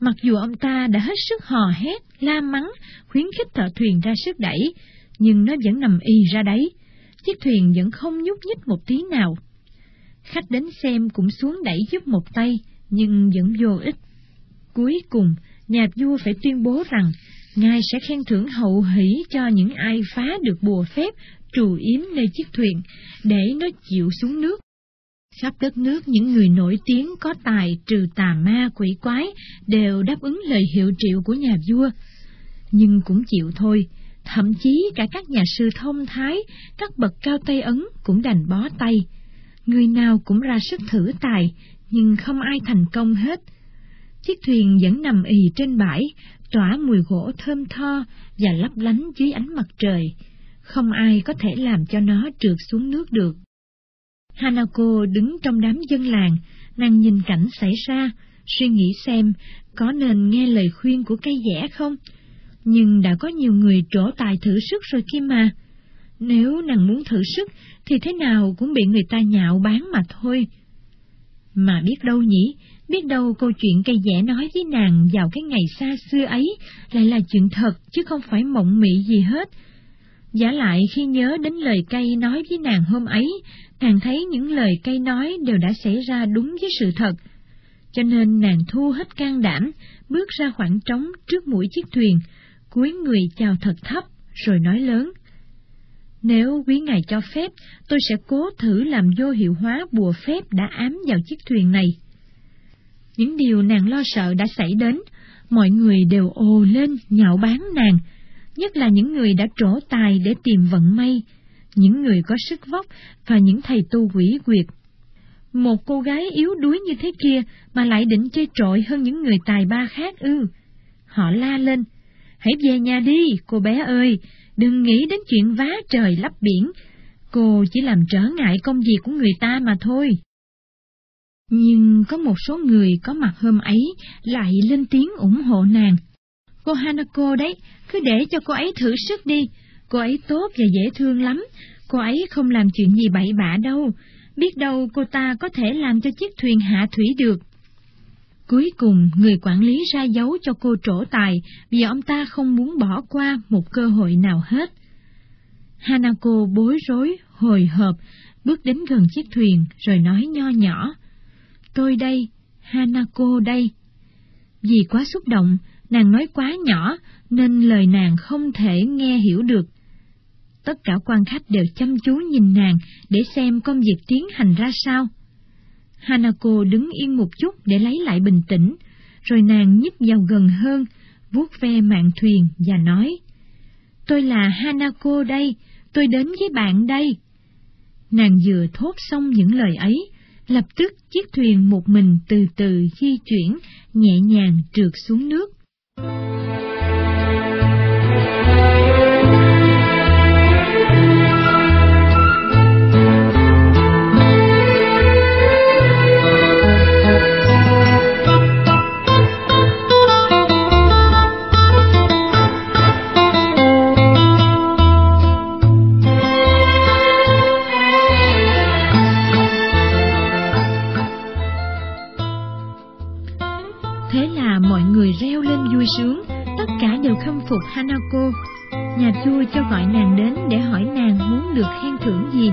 Mặc dù ông ta đã hết sức hò hét, la mắng, khuyến khích thợ thuyền ra sức đẩy, nhưng nó vẫn nằm y ra đấy. Chiếc thuyền vẫn không nhúc nhích một tí nào. Khách đến xem cũng xuống đẩy giúp một tay, nhưng vẫn vô ích. Cuối cùng, nhà vua phải tuyên bố rằng Ngài sẽ khen thưởng hậu hỷ cho những ai phá được bùa phép trù yếm nơi chiếc thuyền, để nó chịu xuống nước. Khắp đất nước những người nổi tiếng có tài trừ tà ma quỷ quái đều đáp ứng lời hiệu triệu của nhà vua. Nhưng cũng chịu thôi, thậm chí cả các nhà sư thông thái, các bậc cao tay ấn cũng đành bó tay. Người nào cũng ra sức thử tài, nhưng không ai thành công hết. Chiếc thuyền vẫn nằm ì trên bãi, tỏa mùi gỗ thơm tho và lấp lánh dưới ánh mặt trời. Không ai có thể làm cho nó trượt xuống nước được. Hanako đứng trong đám dân làng, nàng nhìn cảnh xảy ra, suy nghĩ xem có nên nghe lời khuyên của cây dẻ không. Nhưng đã có nhiều người trổ tài thử sức rồi kia mà. Nếu nàng muốn thử sức thì thế nào cũng bị người ta nhạo bán mà thôi. Mà biết đâu nhỉ, biết đâu câu chuyện cây dẻ nói với nàng vào cái ngày xa xưa ấy lại là chuyện thật chứ không phải mộng mị gì hết. Giả lại khi nhớ đến lời cây nói với nàng hôm ấy, nàng thấy những lời cây nói đều đã xảy ra đúng với sự thật. Cho nên nàng thu hết can đảm, bước ra khoảng trống trước mũi chiếc thuyền, cúi người chào thật thấp, rồi nói lớn. Nếu quý ngài cho phép, tôi sẽ cố thử làm vô hiệu hóa bùa phép đã ám vào chiếc thuyền này. Những điều nàng lo sợ đã xảy đến, mọi người đều ồ lên nhạo báng nàng, nhất là những người đã trổ tài để tìm vận may, những người có sức vóc và những thầy tu quỷ quyệt. Một cô gái yếu đuối như thế kia mà lại định chơi trội hơn những người tài ba khác ư. Họ la lên, hãy về nhà đi, cô bé ơi, đừng nghĩ đến chuyện vá trời lấp biển, cô chỉ làm trở ngại công việc của người ta mà thôi. Nhưng có một số người có mặt hôm ấy lại lên tiếng ủng hộ nàng. Cô Hanako đấy, cứ để cho cô ấy thử sức đi, cô ấy tốt và dễ thương lắm, cô ấy không làm chuyện gì bậy bạ đâu, biết đâu cô ta có thể làm cho chiếc thuyền hạ thủy được. Cuối cùng, người quản lý ra dấu cho cô trổ tài vì ông ta không muốn bỏ qua một cơ hội nào hết. Hanako bối rối, hồi hộp, bước đến gần chiếc thuyền rồi nói nho nhỏ. Tôi đây, Hanako đây. Vì quá xúc động, nàng nói quá nhỏ nên lời nàng không thể nghe hiểu được. Tất cả quan khách đều chăm chú nhìn nàng để xem công việc tiến hành ra sao. Hanako đứng yên một chút để lấy lại bình tĩnh, rồi nàng nhích vào gần hơn, vuốt ve mạn thuyền và nói, Tôi là Hanako đây, tôi đến với bạn đây. Nàng vừa thốt xong những lời ấy, lập tức chiếc thuyền một mình từ từ di chuyển, nhẹ nhàng trượt xuống nước. Vui sướng tất cả đều khâm phục Hanako. Nhà vua cho gọi nàng đến để hỏi nàng muốn được khen thưởng gì.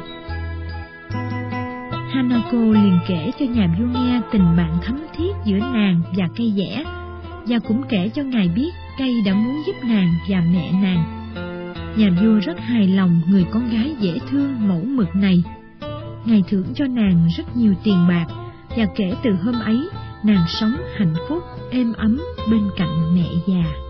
Hanako liền kể cho nhà vua nghe tình bạn thấm thiết giữa nàng và cây dẻ, và cũng kể cho ngài biết cây đã muốn giúp nàng và mẹ nàng. Nhà vua rất hài lòng người con gái dễ thương mẫu mực này. Ngài thưởng cho nàng rất nhiều tiền bạc, và kể từ hôm ấy, nàng sống hạnh phúc, êm ấm bên cạnh mẹ già.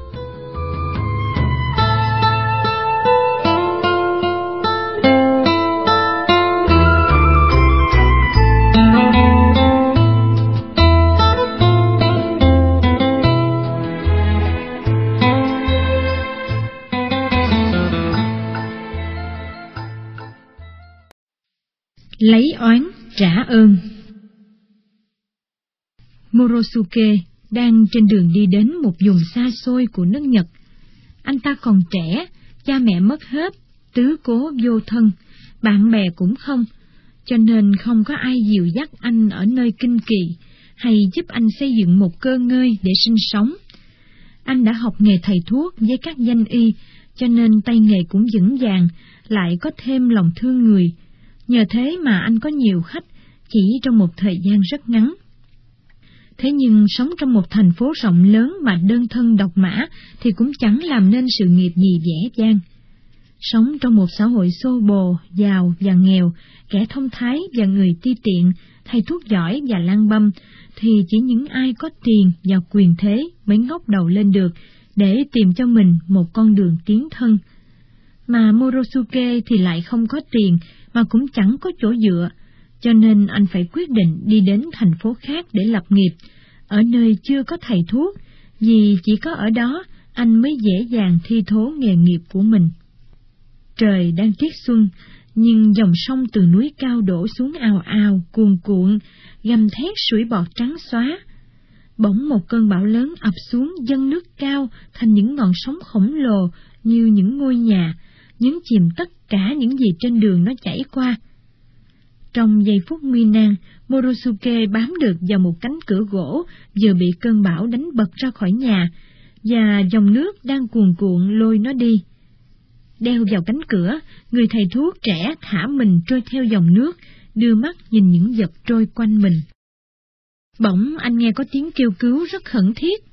lấy oán trả ơn. Morosuke đang trên đường đi đến một vùng xa xôi của nước Nhật. Anh ta còn trẻ, cha mẹ mất hết, tứ cố vô thân, bạn bè cũng không, cho nên không có ai dìu dắt anh ở nơi kinh kỳ hay giúp anh xây dựng một cơ ngơi để sinh sống. Anh đã học nghề thầy thuốc với các danh y, cho nên tay nghề cũng vững vàng, lại có thêm lòng thương người, Nhờ thế mà anh có nhiều khách chỉ trong một thời gian rất ngắn. Thế nhưng sống trong một thành phố rộng lớn mà đơn thân độc mã thì cũng chẳng làm nên sự nghiệp gì dễ dàng. Sống trong một xã hội xô bồ, giàu và nghèo, kẻ thông thái và người ti tiện, thầy thuốc giỏi và lang băm, thì chỉ những ai có tiền và quyền thế mới ngóc đầu lên được để tìm cho mình một con đường tiến thân. Mà Morosuke thì lại không có tiền mà cũng chẳng có chỗ dựa, cho nên anh phải quyết định đi đến thành phố khác để lập nghiệp, ở nơi chưa có thầy thuốc, vì chỉ có ở đó anh mới dễ dàng thi thố nghề nghiệp của mình. Trời đang tiết xuân, nhưng dòng sông từ núi cao đổ xuống ào ào, cuồn cuộn, gầm thét sủi bọt trắng xóa. Bỗng một cơn bão lớn ập xuống dâng nước cao thành những ngọn sóng khổng lồ như những ngôi nhà, nhấn chìm tất cả những gì trên đường nó chảy qua. Trong giây phút nguy nan, Morosuke bám được vào một cánh cửa gỗ vừa bị cơn bão đánh bật ra khỏi nhà, và dòng nước đang cuồn cuộn lôi nó đi. Đeo vào cánh cửa, người thầy thuốc trẻ thả mình trôi theo dòng nước, đưa mắt nhìn những vật trôi quanh mình. Bỗng anh nghe có tiếng kêu cứu rất khẩn thiết.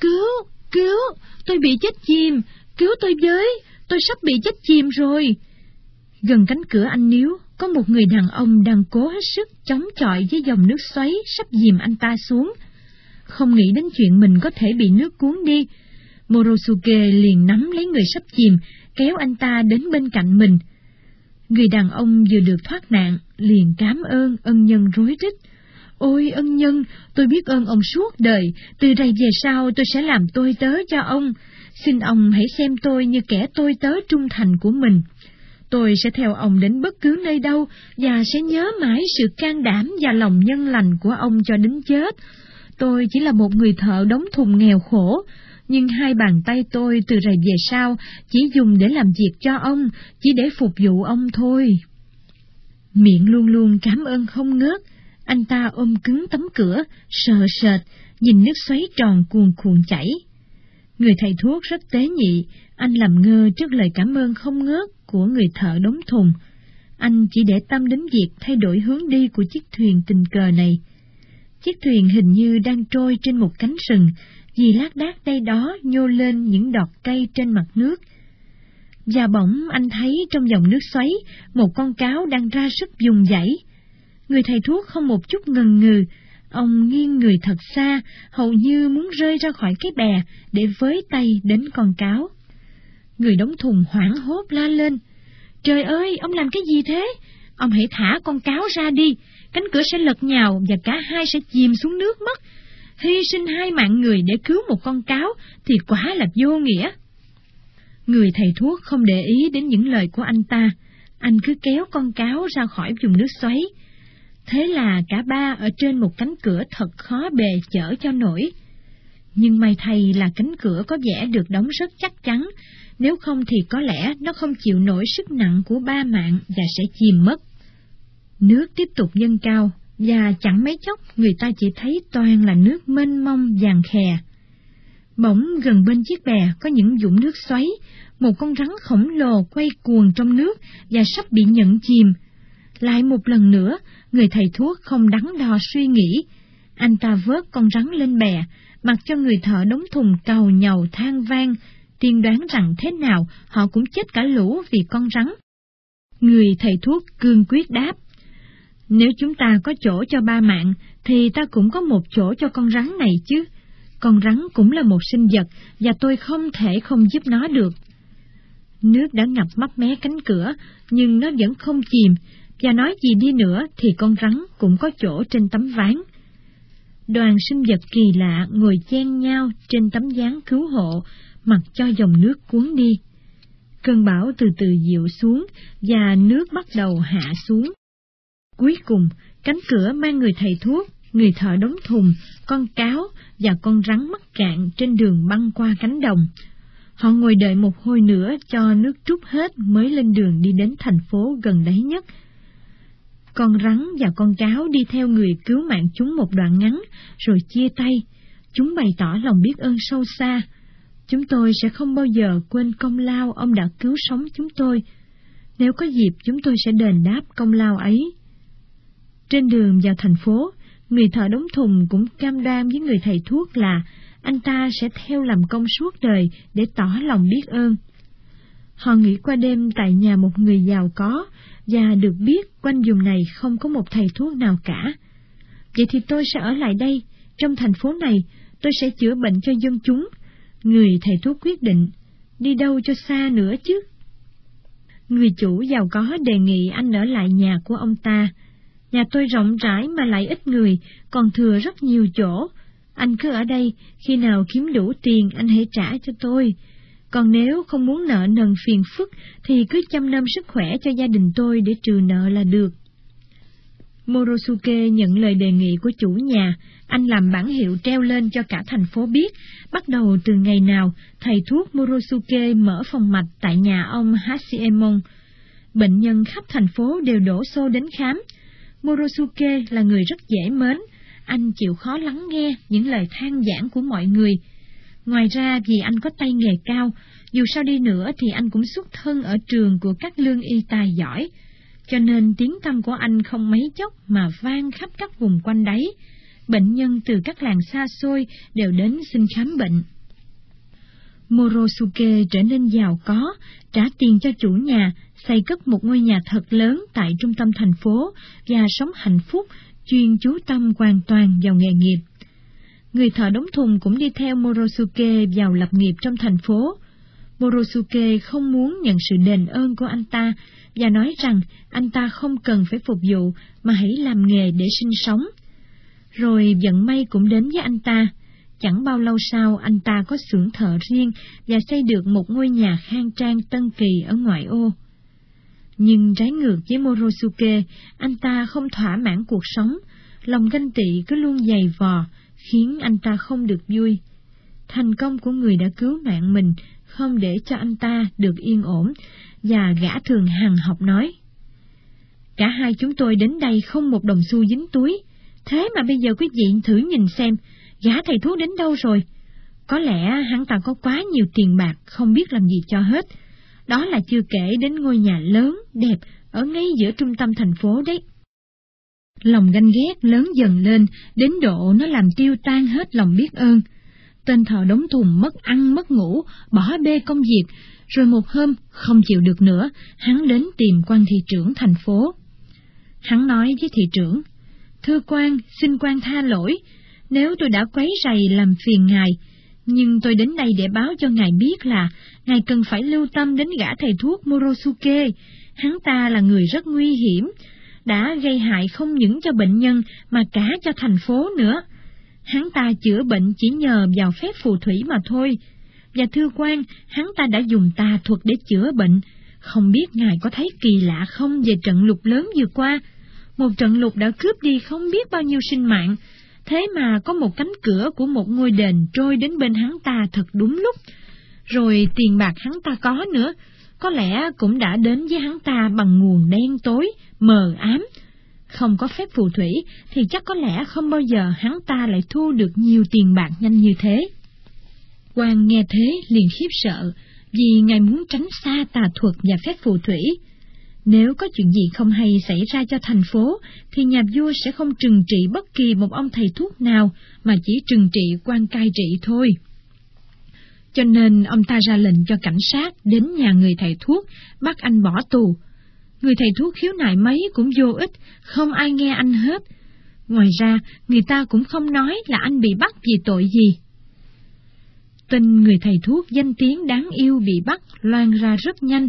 Cứu, cứu, tôi bị chết chìm, cứu tôi với, tôi sắp bị chết chìm rồi. Gần cánh cửa anh níu, có một người đàn ông đang cố hết sức chống chọi với dòng nước xoáy sắp dìm anh ta xuống. Không nghĩ đến chuyện mình có thể bị nước cuốn đi, Morosuke liền nắm lấy người sắp chìm, kéo anh ta đến bên cạnh mình. Người đàn ông vừa được thoát nạn, liền cảm ơn ân nhân rối rít. Ôi ân nhân, tôi biết ơn ông suốt đời, từ đây về sau tôi sẽ làm tôi tớ cho ông. Xin ông hãy xem tôi như kẻ tôi tớ trung thành của mình. Tôi sẽ theo ông đến bất cứ nơi đâu và sẽ nhớ mãi sự can đảm và lòng nhân lành của ông cho đến chết. Tôi chỉ là một người thợ đóng thùng nghèo khổ, nhưng hai bàn tay tôi từ rày về sau chỉ dùng để làm việc cho ông, chỉ để phục vụ ông thôi. Miệng luôn luôn cảm ơn không ngớt, anh ta ôm cứng tấm cửa, sợ sệt, nhìn nước xoáy tròn cuồn cuộn chảy. Người thầy thuốc rất tế nhị, anh làm ngơ trước lời cảm ơn không ngớt của người thợ đóng thùng. Anh chỉ để tâm đến việc thay đổi hướng đi của chiếc thuyền tình cờ này. Chiếc thuyền hình như đang trôi trên một cánh sừng vì lác đác đây đó nhô lên những đọt cây trên mặt nước. Và bỗng anh thấy trong dòng nước xoáy, một con cáo đang ra sức dùng dãy. Người thầy thuốc không một chút ngần ngừ, ông nghiêng người thật xa, hầu như muốn rơi ra khỏi cái bè để với tay đến con cáo. Người đóng thùng hoảng hốt la lên. Trời ơi, ông làm cái gì thế? Ông hãy thả con cáo ra đi, cánh cửa sẽ lật nhào và cả hai sẽ chìm xuống nước mất hy sinh hai mạng người để cứu một con cáo thì quá là vô nghĩa. Người thầy thuốc không để ý đến những lời của anh ta, anh cứ kéo con cáo ra khỏi vùng nước xoáy. Thế là cả ba ở trên một cánh cửa thật khó bề chở cho nổi. Nhưng may thay là cánh cửa có vẻ được đóng rất chắc chắn, nếu không thì có lẽ nó không chịu nổi sức nặng của ba mạng và sẽ chìm mất. Nước tiếp tục dâng cao, và chẳng mấy chốc người ta chỉ thấy toàn là nước mênh mông vàng khè. Bỗng gần bên chiếc bè có những dũng nước xoáy, một con rắn khổng lồ quay cuồng trong nước và sắp bị nhận chìm. Lại một lần nữa, người thầy thuốc không đắn đo suy nghĩ. Anh ta vớt con rắn lên bè, mặc cho người thợ đóng thùng cầu nhầu than vang, tiên đoán rằng thế nào họ cũng chết cả lũ vì con rắn. Người thầy thuốc cương quyết đáp. Nếu chúng ta có chỗ cho ba mạng, thì ta cũng có một chỗ cho con rắn này chứ. Con rắn cũng là một sinh vật, và tôi không thể không giúp nó được. Nước đã ngập mắt mé cánh cửa, nhưng nó vẫn không chìm, và nói gì đi nữa thì con rắn cũng có chỗ trên tấm ván. Đoàn sinh vật kỳ lạ ngồi chen nhau trên tấm dáng cứu hộ, mặc cho dòng nước cuốn đi. Cơn bão từ từ dịu xuống và nước bắt đầu hạ xuống. Cuối cùng, cánh cửa mang người thầy thuốc, người thợ đóng thùng, con cáo và con rắn mắc cạn trên đường băng qua cánh đồng. Họ ngồi đợi một hồi nữa cho nước trút hết mới lên đường đi đến thành phố gần đấy nhất. Con rắn và con cáo đi theo người cứu mạng chúng một đoạn ngắn, rồi chia tay. Chúng bày tỏ lòng biết ơn sâu xa. Chúng tôi sẽ không bao giờ quên công lao ông đã cứu sống chúng tôi. Nếu có dịp chúng tôi sẽ đền đáp công lao ấy. Trên đường vào thành phố, người thợ đóng thùng cũng cam đoan với người thầy thuốc là anh ta sẽ theo làm công suốt đời để tỏ lòng biết ơn. Họ nghỉ qua đêm tại nhà một người giàu có và được biết quanh vùng này không có một thầy thuốc nào cả. Vậy thì tôi sẽ ở lại đây, trong thành phố này, tôi sẽ chữa bệnh cho dân chúng. Người thầy thuốc quyết định, đi đâu cho xa nữa chứ? Người chủ giàu có đề nghị anh ở lại nhà của ông ta, Nhà tôi rộng rãi mà lại ít người, còn thừa rất nhiều chỗ. Anh cứ ở đây, khi nào kiếm đủ tiền anh hãy trả cho tôi. Còn nếu không muốn nợ nần phiền phức thì cứ chăm nom sức khỏe cho gia đình tôi để trừ nợ là được. Morosuke nhận lời đề nghị của chủ nhà, anh làm bản hiệu treo lên cho cả thành phố biết, bắt đầu từ ngày nào thầy thuốc Morosuke mở phòng mạch tại nhà ông Hashiemon. Bệnh nhân khắp thành phố đều đổ xô đến khám. Morosuke là người rất dễ mến, anh chịu khó lắng nghe những lời than giảng của mọi người. Ngoài ra vì anh có tay nghề cao, dù sao đi nữa thì anh cũng xuất thân ở trường của các lương y tài giỏi, cho nên tiếng tâm của anh không mấy chốc mà vang khắp các vùng quanh đấy. Bệnh nhân từ các làng xa xôi đều đến xin khám bệnh. Morosuke trở nên giàu có, trả tiền cho chủ nhà, xây cất một ngôi nhà thật lớn tại trung tâm thành phố và sống hạnh phúc, chuyên chú tâm hoàn toàn vào nghề nghiệp. Người thợ đóng thùng cũng đi theo Morosuke vào lập nghiệp trong thành phố. Morosuke không muốn nhận sự đền ơn của anh ta và nói rằng anh ta không cần phải phục vụ mà hãy làm nghề để sinh sống. Rồi vận may cũng đến với anh ta. Chẳng bao lâu sau anh ta có xưởng thợ riêng và xây được một ngôi nhà khang trang tân kỳ ở ngoại ô. Nhưng trái ngược với Morosuke, anh ta không thỏa mãn cuộc sống, lòng ganh tị cứ luôn dày vò, khiến anh ta không được vui. Thành công của người đã cứu mạng mình không để cho anh ta được yên ổn, và gã thường hằng học nói. Cả hai chúng tôi đến đây không một đồng xu dính túi, thế mà bây giờ quý vị thử nhìn xem, gã thầy thuốc đến đâu rồi? Có lẽ hắn ta có quá nhiều tiền bạc, không biết làm gì cho hết. Đó là chưa kể đến ngôi nhà lớn, đẹp, ở ngay giữa trung tâm thành phố đấy. Lòng ganh ghét lớn dần lên, đến độ nó làm tiêu tan hết lòng biết ơn. Tên thợ đóng thùng mất ăn mất ngủ, bỏ bê công việc, rồi một hôm, không chịu được nữa, hắn đến tìm quan thị trưởng thành phố. Hắn nói với thị trưởng, Thưa quan, xin quan tha lỗi, nếu tôi đã quấy rầy làm phiền ngài, nhưng tôi đến đây để báo cho ngài biết là ngài cần phải lưu tâm đến gã thầy thuốc Morosuke. Hắn ta là người rất nguy hiểm, đã gây hại không những cho bệnh nhân mà cả cho thành phố nữa. Hắn ta chữa bệnh chỉ nhờ vào phép phù thủy mà thôi. Và thưa quan, hắn ta đã dùng tà thuật để chữa bệnh. Không biết ngài có thấy kỳ lạ không về trận lục lớn vừa qua? Một trận lục đã cướp đi không biết bao nhiêu sinh mạng. Thế mà có một cánh cửa của một ngôi đền trôi đến bên hắn ta thật đúng lúc. Rồi tiền bạc hắn ta có nữa, có lẽ cũng đã đến với hắn ta bằng nguồn đen tối, mờ ám. Không có phép phù thủy thì chắc có lẽ không bao giờ hắn ta lại thu được nhiều tiền bạc nhanh như thế. Quan nghe thế liền khiếp sợ, vì ngài muốn tránh xa tà thuật và phép phù thủy. Nếu có chuyện gì không hay xảy ra cho thành phố, thì nhà vua sẽ không trừng trị bất kỳ một ông thầy thuốc nào, mà chỉ trừng trị quan cai trị thôi. Cho nên ông ta ra lệnh cho cảnh sát đến nhà người thầy thuốc, bắt anh bỏ tù. Người thầy thuốc khiếu nại mấy cũng vô ích, không ai nghe anh hết. Ngoài ra, người ta cũng không nói là anh bị bắt vì tội gì. Tin người thầy thuốc danh tiếng đáng yêu bị bắt loan ra rất nhanh,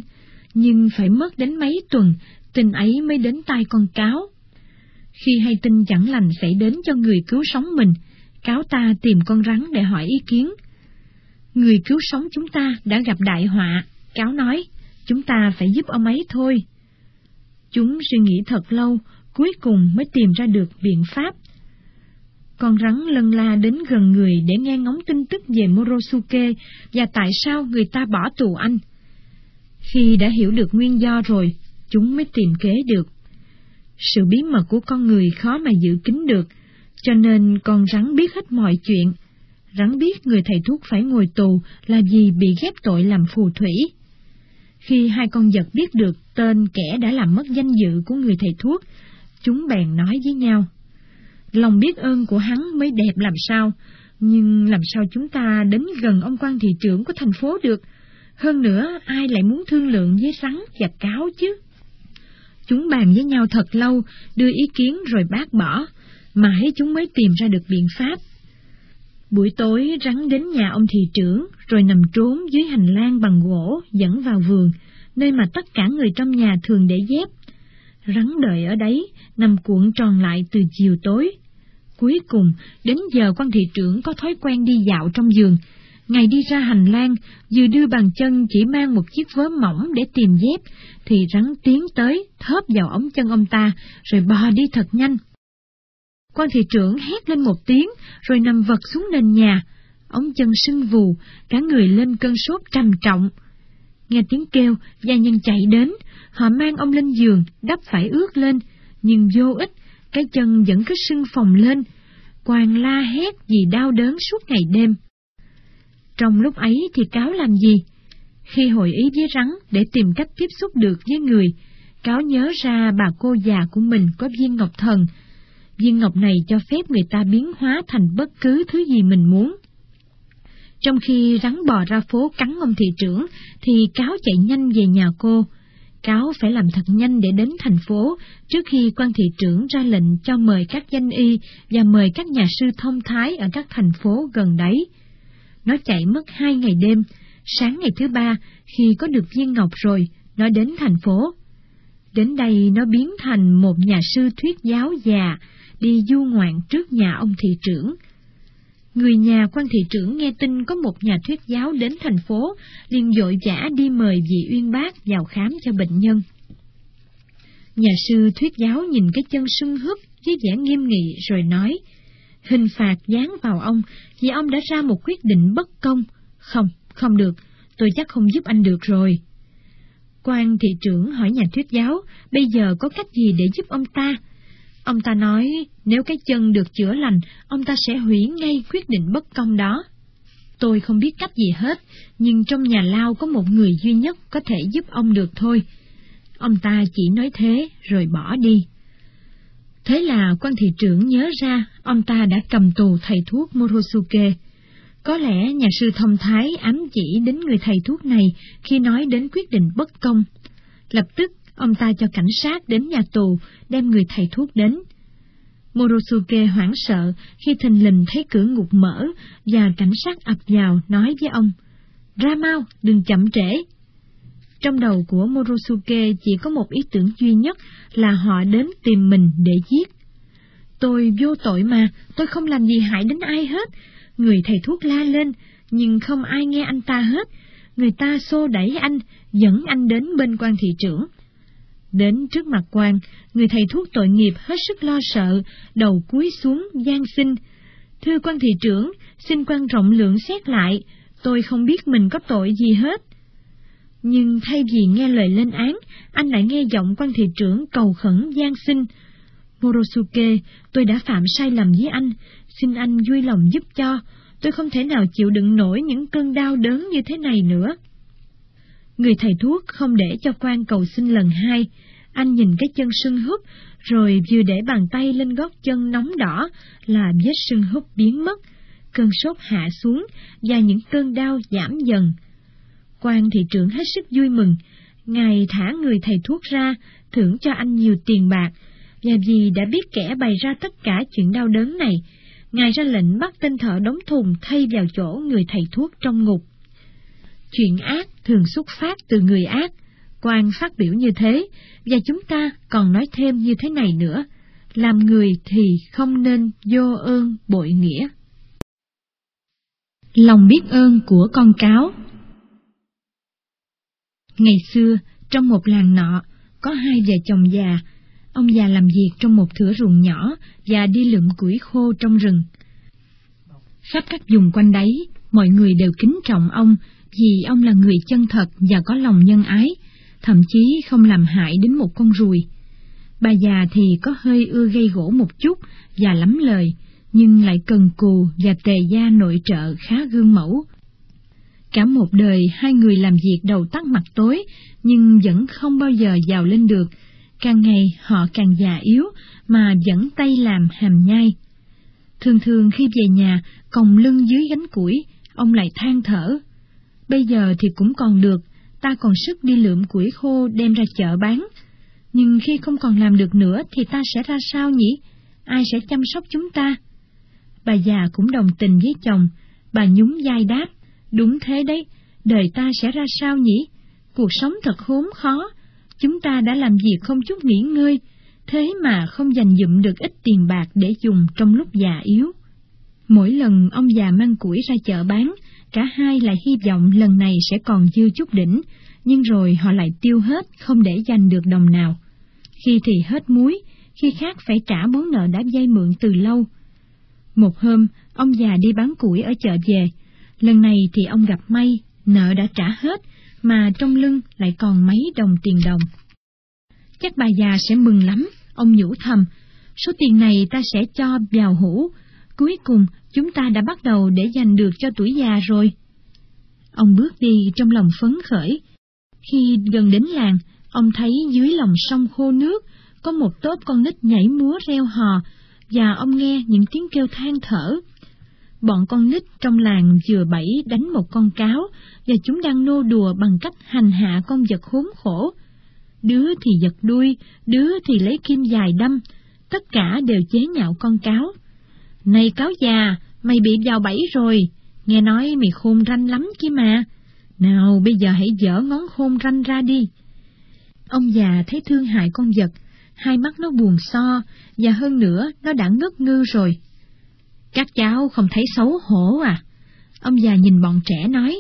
nhưng phải mất đến mấy tuần, tin ấy mới đến tai con cáo. Khi hay tin chẳng lành xảy đến cho người cứu sống mình, cáo ta tìm con rắn để hỏi ý kiến. Người cứu sống chúng ta đã gặp đại họa, cáo nói, chúng ta phải giúp ông ấy thôi. Chúng suy nghĩ thật lâu, cuối cùng mới tìm ra được biện pháp. Con rắn lân la đến gần người để nghe ngóng tin tức về Morosuke và tại sao người ta bỏ tù anh. Khi đã hiểu được nguyên do rồi, chúng mới tìm kế được. Sự bí mật của con người khó mà giữ kín được, cho nên con rắn biết hết mọi chuyện. Rắn biết người thầy thuốc phải ngồi tù là vì bị ghép tội làm phù thủy. Khi hai con vật biết được tên kẻ đã làm mất danh dự của người thầy thuốc, chúng bèn nói với nhau. Lòng biết ơn của hắn mới đẹp làm sao, nhưng làm sao chúng ta đến gần ông quan thị trưởng của thành phố được? Hơn nữa, ai lại muốn thương lượng với rắn và cáo chứ? Chúng bàn với nhau thật lâu, đưa ý kiến rồi bác bỏ, mãi chúng mới tìm ra được biện pháp. Buổi tối rắn đến nhà ông thị trưởng, rồi nằm trốn dưới hành lang bằng gỗ dẫn vào vườn, nơi mà tất cả người trong nhà thường để dép. Rắn đợi ở đấy, nằm cuộn tròn lại từ chiều tối. Cuối cùng, đến giờ quan thị trưởng có thói quen đi dạo trong giường, ngày đi ra hành lang, vừa đưa bàn chân chỉ mang một chiếc vớ mỏng để tìm dép, thì rắn tiến tới, thớp vào ống chân ông ta, rồi bò đi thật nhanh. Quan thị trưởng hét lên một tiếng, rồi nằm vật xuống nền nhà, ống chân sưng vù, cả người lên cơn sốt trầm trọng. Nghe tiếng kêu, gia nhân chạy đến, họ mang ông lên giường, đắp phải ướt lên, nhưng vô ích, cái chân vẫn cứ sưng phồng lên. Quan la hét vì đau đớn suốt ngày đêm. Trong lúc ấy thì cáo làm gì? Khi hội ý với rắn để tìm cách tiếp xúc được với người, cáo nhớ ra bà cô già của mình có viên ngọc thần. Viên ngọc này cho phép người ta biến hóa thành bất cứ thứ gì mình muốn. Trong khi rắn bò ra phố cắn ông thị trưởng, thì cáo chạy nhanh về nhà cô. Cáo phải làm thật nhanh để đến thành phố, trước khi quan thị trưởng ra lệnh cho mời các danh y và mời các nhà sư thông thái ở các thành phố gần đấy. Nó chạy mất hai ngày đêm, sáng ngày thứ ba, khi có được viên ngọc rồi, nó đến thành phố. Đến đây nó biến thành một nhà sư thuyết giáo già, đi du ngoạn trước nhà ông thị trưởng. Người nhà quan thị trưởng nghe tin có một nhà thuyết giáo đến thành phố, liền dội vã đi mời vị uyên bác vào khám cho bệnh nhân. Nhà sư thuyết giáo nhìn cái chân sưng húp với vẻ nghiêm nghị rồi nói, hình phạt dán vào ông vì ông đã ra một quyết định bất công. Không, không được, tôi chắc không giúp anh được rồi. Quan thị trưởng hỏi nhà thuyết giáo, bây giờ có cách gì để giúp ông ta? Ông ta nói, nếu cái chân được chữa lành, ông ta sẽ hủy ngay quyết định bất công đó. Tôi không biết cách gì hết, nhưng trong nhà lao có một người duy nhất có thể giúp ông được thôi. Ông ta chỉ nói thế, rồi bỏ đi. Thế là quan thị trưởng nhớ ra ông ta đã cầm tù thầy thuốc Morosuke. Có lẽ nhà sư thông thái ám chỉ đến người thầy thuốc này khi nói đến quyết định bất công. Lập tức, ông ta cho cảnh sát đến nhà tù, đem người thầy thuốc đến. Morosuke hoảng sợ khi thình lình thấy cửa ngục mở và cảnh sát ập vào nói với ông, Ra mau, đừng chậm trễ. Trong đầu của Morosuke chỉ có một ý tưởng duy nhất là họ đến tìm mình để giết. Tôi vô tội mà, tôi không làm gì hại đến ai hết. Người thầy thuốc la lên, nhưng không ai nghe anh ta hết. Người ta xô đẩy anh, dẫn anh đến bên quan thị trưởng. Đến trước mặt quan, người thầy thuốc tội nghiệp hết sức lo sợ, đầu cúi xuống gian xin. Thưa quan thị trưởng, xin quan rộng lượng xét lại, tôi không biết mình có tội gì hết. Nhưng thay vì nghe lời lên án, anh lại nghe giọng quan thị trưởng cầu khẩn gian xin. Morosuke, tôi đã phạm sai lầm với anh, xin anh vui lòng giúp cho, tôi không thể nào chịu đựng nổi những cơn đau đớn như thế này nữa. Người thầy thuốc không để cho quan cầu xin lần hai, anh nhìn cái chân sưng húp, rồi vừa để bàn tay lên gót chân nóng đỏ là vết sưng húp biến mất, cơn sốt hạ xuống và những cơn đau giảm dần quan thị trưởng hết sức vui mừng, ngài thả người thầy thuốc ra, thưởng cho anh nhiều tiền bạc, và vì đã biết kẻ bày ra tất cả chuyện đau đớn này, ngài ra lệnh bắt tên thợ đóng thùng thay vào chỗ người thầy thuốc trong ngục. Chuyện ác thường xuất phát từ người ác, quan phát biểu như thế, và chúng ta còn nói thêm như thế này nữa, làm người thì không nên vô ơn bội nghĩa. Lòng biết ơn của con cáo. Ngày xưa, trong một làng nọ, có hai vợ chồng già. Ông già làm việc trong một thửa ruộng nhỏ và đi lượm củi khô trong rừng. Khắp các vùng quanh đấy, mọi người đều kính trọng ông vì ông là người chân thật và có lòng nhân ái, thậm chí không làm hại đến một con ruồi. Bà già thì có hơi ưa gây gỗ một chút và lắm lời, nhưng lại cần cù và tề gia nội trợ khá gương mẫu, Cả một đời hai người làm việc đầu tắt mặt tối, nhưng vẫn không bao giờ giàu lên được. Càng ngày họ càng già yếu, mà vẫn tay làm hàm nhai. Thường thường khi về nhà, còng lưng dưới gánh củi, ông lại than thở. Bây giờ thì cũng còn được, ta còn sức đi lượm củi khô đem ra chợ bán. Nhưng khi không còn làm được nữa thì ta sẽ ra sao nhỉ? Ai sẽ chăm sóc chúng ta? Bà già cũng đồng tình với chồng, bà nhún vai đáp. Đúng thế đấy, đời ta sẽ ra sao nhỉ? Cuộc sống thật khốn khó, chúng ta đã làm việc không chút nghỉ ngơi, thế mà không dành dụm được ít tiền bạc để dùng trong lúc già yếu. Mỗi lần ông già mang củi ra chợ bán, cả hai lại hy vọng lần này sẽ còn dư chút đỉnh, nhưng rồi họ lại tiêu hết, không để dành được đồng nào. Khi thì hết muối, khi khác phải trả món nợ đã vay mượn từ lâu. Một hôm, ông già đi bán củi ở chợ về. Lần này thì ông gặp may, nợ đã trả hết, mà trong lưng lại còn mấy đồng tiền đồng. Chắc bà già sẽ mừng lắm, ông nhủ thầm. Số tiền này ta sẽ cho vào hũ, cuối cùng chúng ta đã bắt đầu để dành được cho tuổi già rồi. Ông bước đi trong lòng phấn khởi. Khi gần đến làng, ông thấy dưới lòng sông khô nước có một tốp con nít nhảy múa reo hò, và ông nghe những tiếng kêu than thở. Bọn con nít trong làng vừa bẫy đánh một con cáo, và chúng đang nô đùa bằng cách hành hạ con vật khốn khổ. Đứa thì giật đuôi, đứa thì lấy kim dài đâm, tất cả đều chế nhạo con cáo. Này cáo già, mày bị vào bẫy rồi, nghe nói mày khôn ranh lắm chứ mà. Nào bây giờ hãy dở ngón khôn ranh ra đi. Ông già thấy thương hại con vật, hai mắt nó buồn so, và hơn nữa nó đã ngất ngư rồi. Các cháu không thấy xấu hổ à? Ông già nhìn bọn trẻ nói,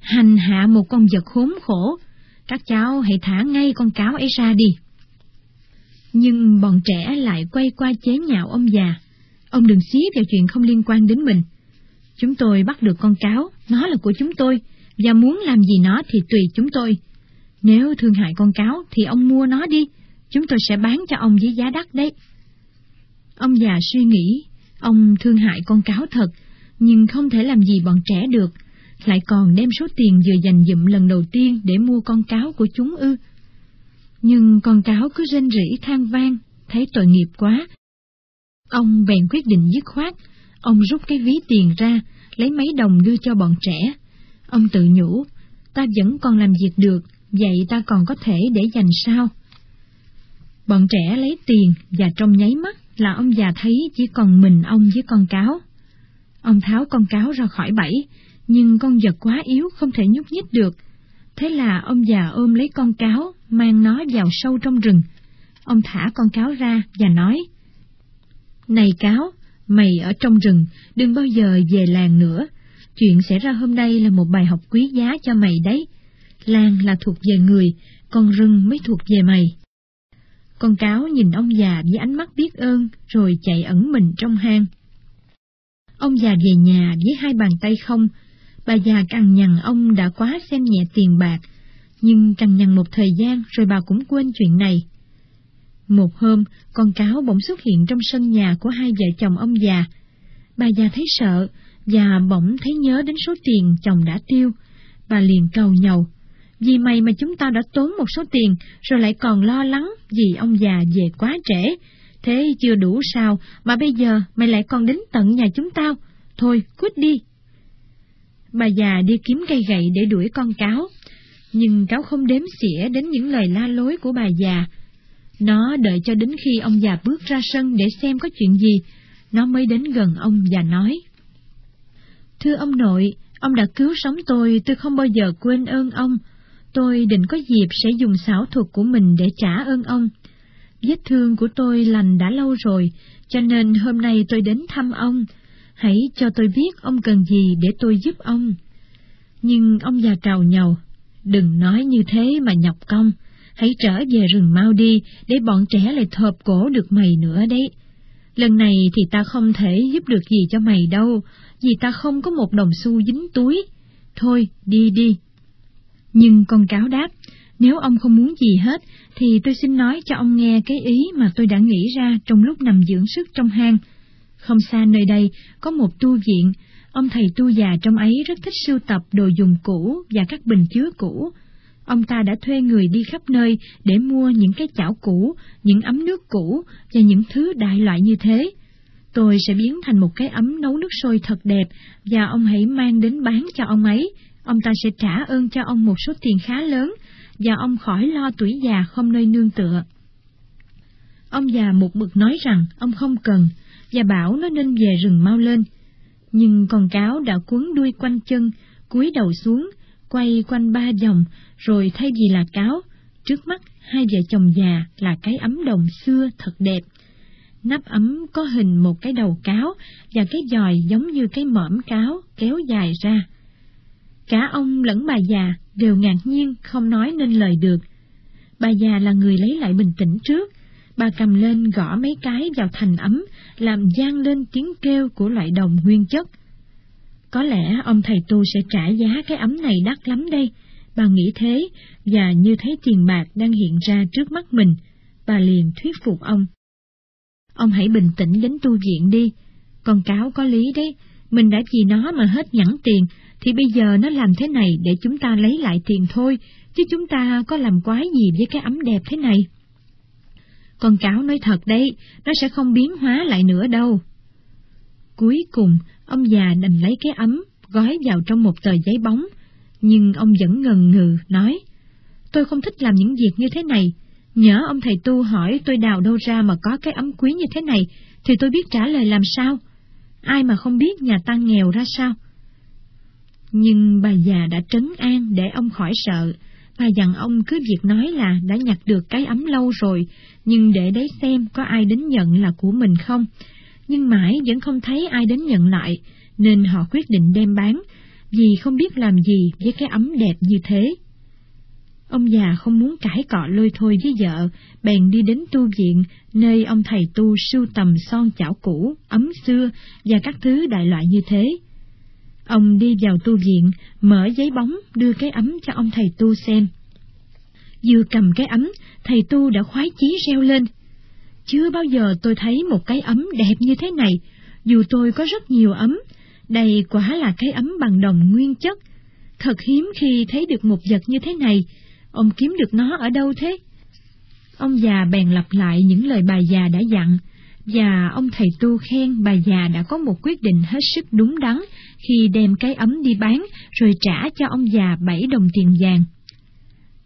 hành hạ một con vật khốn khổ, các cháu hãy thả ngay con cáo ấy ra đi. Nhưng bọn trẻ lại quay qua chế nhạo ông già. Ông đừng xí vào chuyện không liên quan đến mình. Chúng tôi bắt được con cáo, nó là của chúng tôi, và muốn làm gì nó thì tùy chúng tôi. Nếu thương hại con cáo thì ông mua nó đi, chúng tôi sẽ bán cho ông với giá đắt đấy. Ông già suy nghĩ, ông thương hại con cáo thật, nhưng không thể làm gì bọn trẻ được, lại còn đem số tiền vừa dành dụm lần đầu tiên để mua con cáo của chúng ư. Nhưng con cáo cứ rên rỉ than vang, thấy tội nghiệp quá. Ông bèn quyết định dứt khoát, ông rút cái ví tiền ra, lấy mấy đồng đưa cho bọn trẻ. Ông tự nhủ, ta vẫn còn làm việc được, vậy ta còn có thể để dành sao? Bọn trẻ lấy tiền và trong nháy mắt là ông già thấy chỉ còn mình ông với con cáo. Ông tháo con cáo ra khỏi bẫy, nhưng con vật quá yếu không thể nhúc nhích được. Thế là ông già ôm lấy con cáo, mang nó vào sâu trong rừng. Ông thả con cáo ra và nói, Này cáo, mày ở trong rừng, đừng bao giờ về làng nữa. Chuyện xảy ra hôm nay là một bài học quý giá cho mày đấy. Làng là thuộc về người, còn rừng mới thuộc về mày. Con cáo nhìn ông già với ánh mắt biết ơn, rồi chạy ẩn mình trong hang. Ông già về nhà với hai bàn tay không, bà già cằn nhằn ông đã quá xem nhẹ tiền bạc, nhưng cằn nhằn một thời gian rồi bà cũng quên chuyện này. Một hôm, con cáo bỗng xuất hiện trong sân nhà của hai vợ chồng ông già. Bà già thấy sợ, và bỗng thấy nhớ đến số tiền chồng đã tiêu. Bà liền cầu nhầu, vì mày mà chúng ta đã tốn một số tiền, rồi lại còn lo lắng vì ông già về quá trễ. Thế chưa đủ sao, mà bây giờ mày lại còn đến tận nhà chúng tao. Thôi, cút đi. Bà già đi kiếm cây gậy để đuổi con cáo. Nhưng cáo không đếm xỉa đến những lời la lối của bà già. Nó đợi cho đến khi ông già bước ra sân để xem có chuyện gì, nó mới đến gần ông và nói. Thưa ông nội, ông đã cứu sống tôi, tôi không bao giờ quên ơn ông. Tôi định có dịp sẽ dùng xảo thuật của mình để trả ơn ông. Vết thương của tôi lành đã lâu rồi, cho nên hôm nay tôi đến thăm ông. Hãy cho tôi biết ông cần gì để tôi giúp ông. Nhưng ông già trào nhầu, đừng nói như thế mà nhọc công. Hãy trở về rừng mau đi, để bọn trẻ lại thợp cổ được mày nữa đấy. Lần này thì ta không thể giúp được gì cho mày đâu, vì ta không có một đồng xu dính túi. Thôi, đi đi. Nhưng con cáo đáp, nếu ông không muốn gì hết, thì tôi xin nói cho ông nghe cái ý mà tôi đã nghĩ ra trong lúc nằm dưỡng sức trong hang. Không xa nơi đây có một tu viện, ông thầy tu già trong ấy rất thích sưu tập đồ dùng cũ và các bình chứa cũ. Ông ta đã thuê người đi khắp nơi để mua những cái chảo cũ, những ấm nước cũ và những thứ đại loại như thế. Tôi sẽ biến thành một cái ấm nấu nước sôi thật đẹp và ông hãy mang đến bán cho ông ấy. Ông ta sẽ trả ơn cho ông một số tiền khá lớn và ông khỏi lo tuổi già không nơi nương tựa. Ông già một mực nói rằng ông không cần và bảo nó nên về rừng mau lên. Nhưng con cáo đã cuốn đuôi quanh chân, cúi đầu xuống, quay quanh ba vòng, rồi thay vì là cáo, trước mắt hai vợ chồng già là cái ấm đồng xưa thật đẹp. Nắp ấm có hình một cái đầu cáo và cái dòi giống như cái mõm cáo kéo dài ra. Cả ông lẫn bà già đều ngạc nhiên không nói nên lời được. Bà già là người lấy lại bình tĩnh trước, bà cầm lên gõ mấy cái vào thành ấm, làm gian lên tiếng kêu của loại đồng nguyên chất. Có lẽ ông thầy tu sẽ trả giá cái ấm này đắt lắm đây, bà nghĩ thế, và như thấy tiền bạc đang hiện ra trước mắt mình, bà liền thuyết phục ông. Ông hãy bình tĩnh đến tu viện đi, con cáo có lý đấy, mình đã vì nó mà hết nhẵn tiền, thì bây giờ nó làm thế này để chúng ta lấy lại tiền thôi, chứ chúng ta có làm quái gì với cái ấm đẹp thế này. Con cáo nói thật đấy, nó sẽ không biến hóa lại nữa đâu. Cuối cùng, ông già đành lấy cái ấm, gói vào trong một tờ giấy bóng, nhưng ông vẫn ngần ngừ, nói, tôi không thích làm những việc như thế này, nhớ ông thầy tu hỏi tôi đào đâu ra mà có cái ấm quý như thế này, thì tôi biết trả lời làm sao? Ai mà không biết nhà ta nghèo ra sao? Nhưng bà già đã trấn an để ông khỏi sợ, bà dặn ông cứ việc nói là đã nhặt được cái ấm lâu rồi, nhưng để đấy xem có ai đến nhận là của mình không. Nhưng mãi vẫn không thấy ai đến nhận lại, nên họ quyết định đem bán, vì không biết làm gì với cái ấm đẹp như thế. Ông già không muốn cãi cọ lôi thôi với vợ, bèn đi đến tu viện, nơi ông thầy tu sưu tầm son chảo cũ, ấm xưa và các thứ đại loại như thế. Ông đi vào tu viện, mở giấy bóng, đưa cái ấm cho ông thầy tu xem. Vừa cầm cái ấm, thầy tu đã khoái chí reo lên. Chưa bao giờ tôi thấy một cái ấm đẹp như thế này, dù tôi có rất nhiều ấm, đây quả là cái ấm bằng đồng nguyên chất. Thật hiếm khi thấy được một vật như thế này, ông kiếm được nó ở đâu thế? Ông già bèn lặp lại những lời bà già đã dặn, và ông thầy tu khen bà già đã có một quyết định hết sức đúng đắn khi đem cái ấm đi bán rồi trả cho ông già bảy đồng tiền vàng.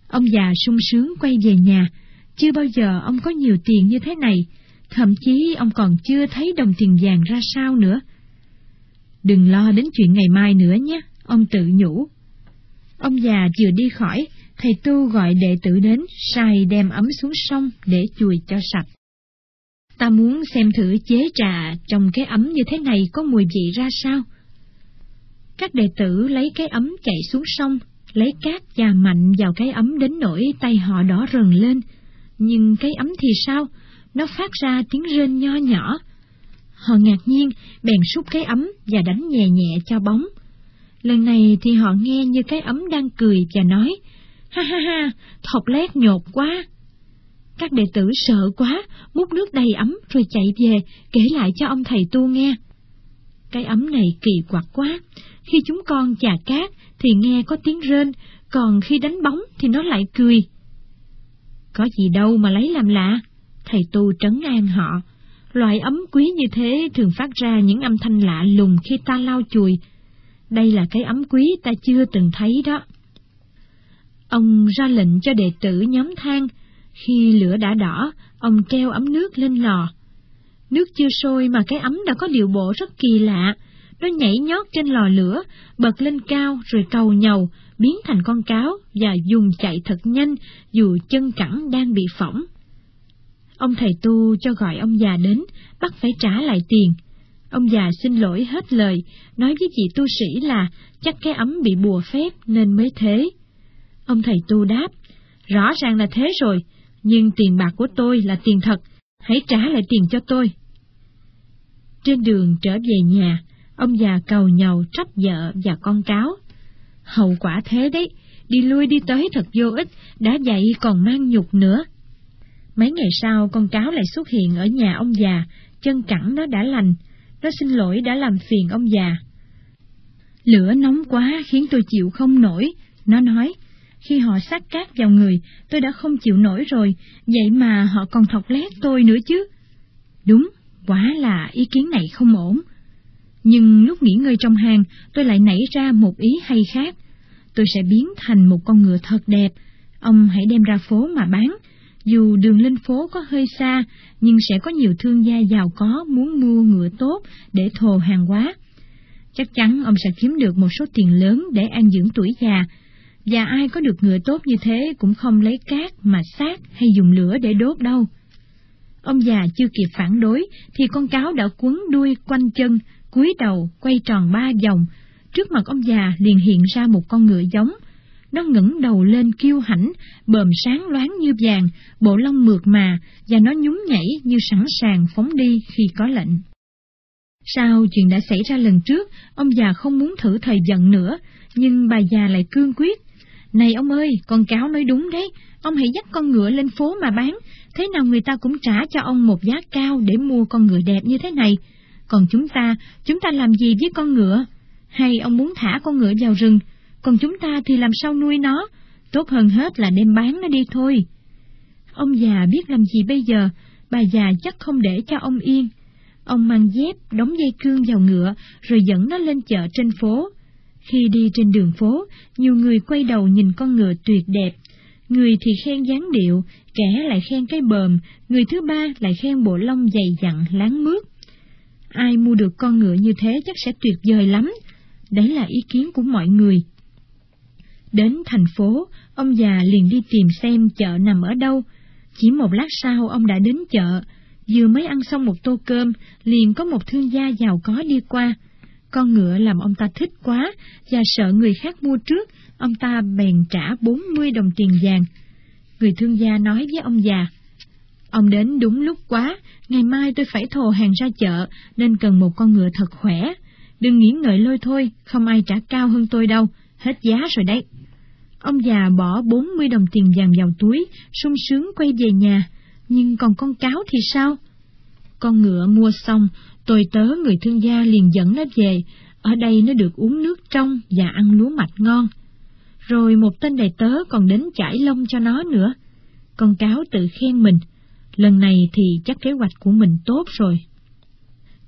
Ông già sung sướng quay về nhà, chưa bao giờ ông có nhiều tiền như thế này, thậm chí ông còn chưa thấy đồng tiền vàng ra sao nữa. Đừng lo đến chuyện ngày mai nữa nhé, ông tự nhủ. Ông già vừa đi khỏi, thầy tu gọi đệ tử đến, sai đem ấm xuống sông để chùi cho sạch. Ta muốn xem thử chế trà trong cái ấm như thế này có mùi vị ra sao. Các đệ tử lấy cái ấm chạy xuống sông, lấy cát và mạnh vào cái ấm đến nỗi tay họ đỏ rần lên. Nhưng cái ấm thì sao? Nó phát ra tiếng rên nho nhỏ. Họ ngạc nhiên, bèn xúc cái ấm và đánh nhẹ nhẹ cho bóng. Lần này thì họ nghe như cái ấm đang cười và nói, ha ha ha, thọc lét nhột quá. Các đệ tử sợ quá, múc nước đầy ấm rồi chạy về, kể lại cho ông thầy tu nghe. Cái ấm này kỳ quặc quá, khi chúng con chà cát thì nghe có tiếng rên, còn khi đánh bóng thì nó lại cười. Có gì đâu mà lấy làm lạ, thầy tu trấn an họ. Loại ấm quý như thế thường phát ra những âm thanh lạ lùng khi ta lau chùi. Đây là cái ấm quý ta chưa từng thấy đó. Ông ra lệnh cho đệ tử nhóm than, khi lửa đã đỏ, ông treo ấm nước lên lò. Nước chưa sôi mà cái ấm đã có điều bộ rất kỳ lạ. Nó nhảy nhót trên lò lửa, bật lên cao rồi cầu nhầu, biến thành con cáo và dùng chạy thật nhanh dù chân cẳng đang bị phỏng. Ông thầy tu cho gọi ông già đến, bắt phải trả lại tiền. Ông già xin lỗi hết lời, nói với vị tu sĩ là chắc cái ấm bị bùa phép nên mới thế. Ông thầy tu đáp, rõ ràng là thế rồi, nhưng tiền bạc của tôi là tiền thật, hãy trả lại tiền cho tôi. Trên đường trở về nhà, ông già cầu nhầu trách vợ và con cáo. Hậu quả thế đấy, đi lui đi tới thật vô ích, đã vậy còn mang nhục nữa. Mấy ngày sau con cáo lại xuất hiện ở nhà ông già, chân cẳng nó đã lành, nó xin lỗi đã làm phiền ông già. Lửa nóng quá khiến tôi chịu không nổi, nó nói, khi họ sát cát vào người, tôi đã không chịu nổi rồi, vậy mà họ còn thọc lét tôi nữa chứ. Đúng, quả là ý kiến này không ổn. Nhưng lúc nghỉ ngơi trong hang, tôi lại nảy ra một ý hay khác. Tôi sẽ biến thành một con ngựa thật đẹp. Ông hãy đem ra phố mà bán. Dù đường lên phố có hơi xa, nhưng sẽ có nhiều thương gia giàu có muốn mua ngựa tốt để thồ hàng hóa. Chắc chắn ông sẽ kiếm được một số tiền lớn để an dưỡng tuổi già, và ai có được ngựa tốt như thế cũng không lấy cát mà sát hay dùng lửa để đốt đâu. Ông già chưa kịp phản đối, thì con cáo đã quấn đuôi quanh chân, cúi đầu, quay tròn ba vòng, trước mặt ông già liền hiện ra một con ngựa giống. Nó ngẩng đầu lên kiêu hãnh, bờm sáng loáng như vàng, bộ lông mượt mà, và nó nhún nhảy như sẵn sàng phóng đi khi có lệnh. Sau chuyện đã xảy ra lần trước, ông già không muốn thử thời giận nữa, nhưng bà già lại cương quyết. Này ông ơi, con cáo nói đúng đấy, ông hãy dắt con ngựa lên phố mà bán, thế nào người ta cũng trả cho ông một giá cao để mua con ngựa đẹp như thế này. Còn chúng ta, chúng ta làm gì với con ngựa? Hay ông muốn thả con ngựa vào rừng, còn chúng ta thì làm sao nuôi nó? Tốt hơn hết là đem bán nó đi thôi. Ông già biết làm gì bây giờ, bà già chắc không để cho ông yên. Ông mang dép, đóng dây cương vào ngựa, rồi dẫn nó lên chợ trên phố. Khi đi trên đường phố, nhiều người quay đầu nhìn con ngựa tuyệt đẹp. Người thì khen dáng điệu, kẻ lại khen cái bờm, người thứ ba lại khen bộ lông dày dặn, láng mướt. Ai mua được con ngựa như thế chắc sẽ tuyệt vời lắm. Đấy là ý kiến của mọi người. Đến thành phố, ông già liền đi tìm xem chợ nằm ở đâu. Chỉ một lát sau ông đã đến chợ, vừa mới ăn xong một tô cơm, liền có một thương gia giàu có đi qua. Con ngựa làm ông ta thích quá, và sợ người khác mua trước, ông ta bèn trả bốn mươi đồng tiền vàng. Người thương gia nói với ông già, Ông đến đúng lúc quá, ngày mai tôi phải thồ hàng ra chợ, nên cần một con ngựa thật khỏe. Đừng nghĩ ngợi lôi thôi, không ai trả cao hơn tôi đâu, hết giá rồi đấy. Ông già bỏ bốn mươi đồng tiền vàng vào túi, sung sướng quay về nhà, nhưng còn con cáo thì sao? Con ngựa mua xong, tôi tớ người thương gia liền dẫn nó về, ở đây nó được uống nước trong và ăn lúa mạch ngon. Rồi một tên đầy tớ còn đến chải lông cho nó nữa. Con cáo tự khen mình, lần này thì chắc kế hoạch của mình tốt rồi.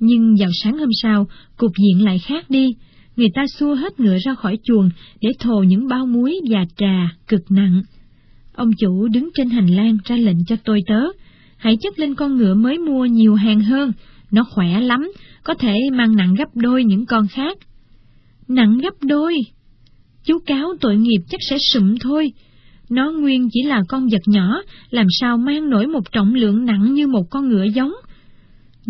Nhưng vào sáng hôm sau, cục diện lại khác đi, người ta xua hết ngựa ra khỏi chuồng để thồ những bao muối và trà cực nặng. Ông chủ đứng trên hành lang ra lệnh cho tôi tớ, hãy chất lên con ngựa mới mua nhiều hàng hơn, nó khỏe lắm, có thể mang nặng gấp đôi những con khác. Nặng gấp đôi? Chú cáo tội nghiệp chắc sẽ sụm thôi. Nó nguyên chỉ là con vật nhỏ, làm sao mang nổi một trọng lượng nặng như một con ngựa giống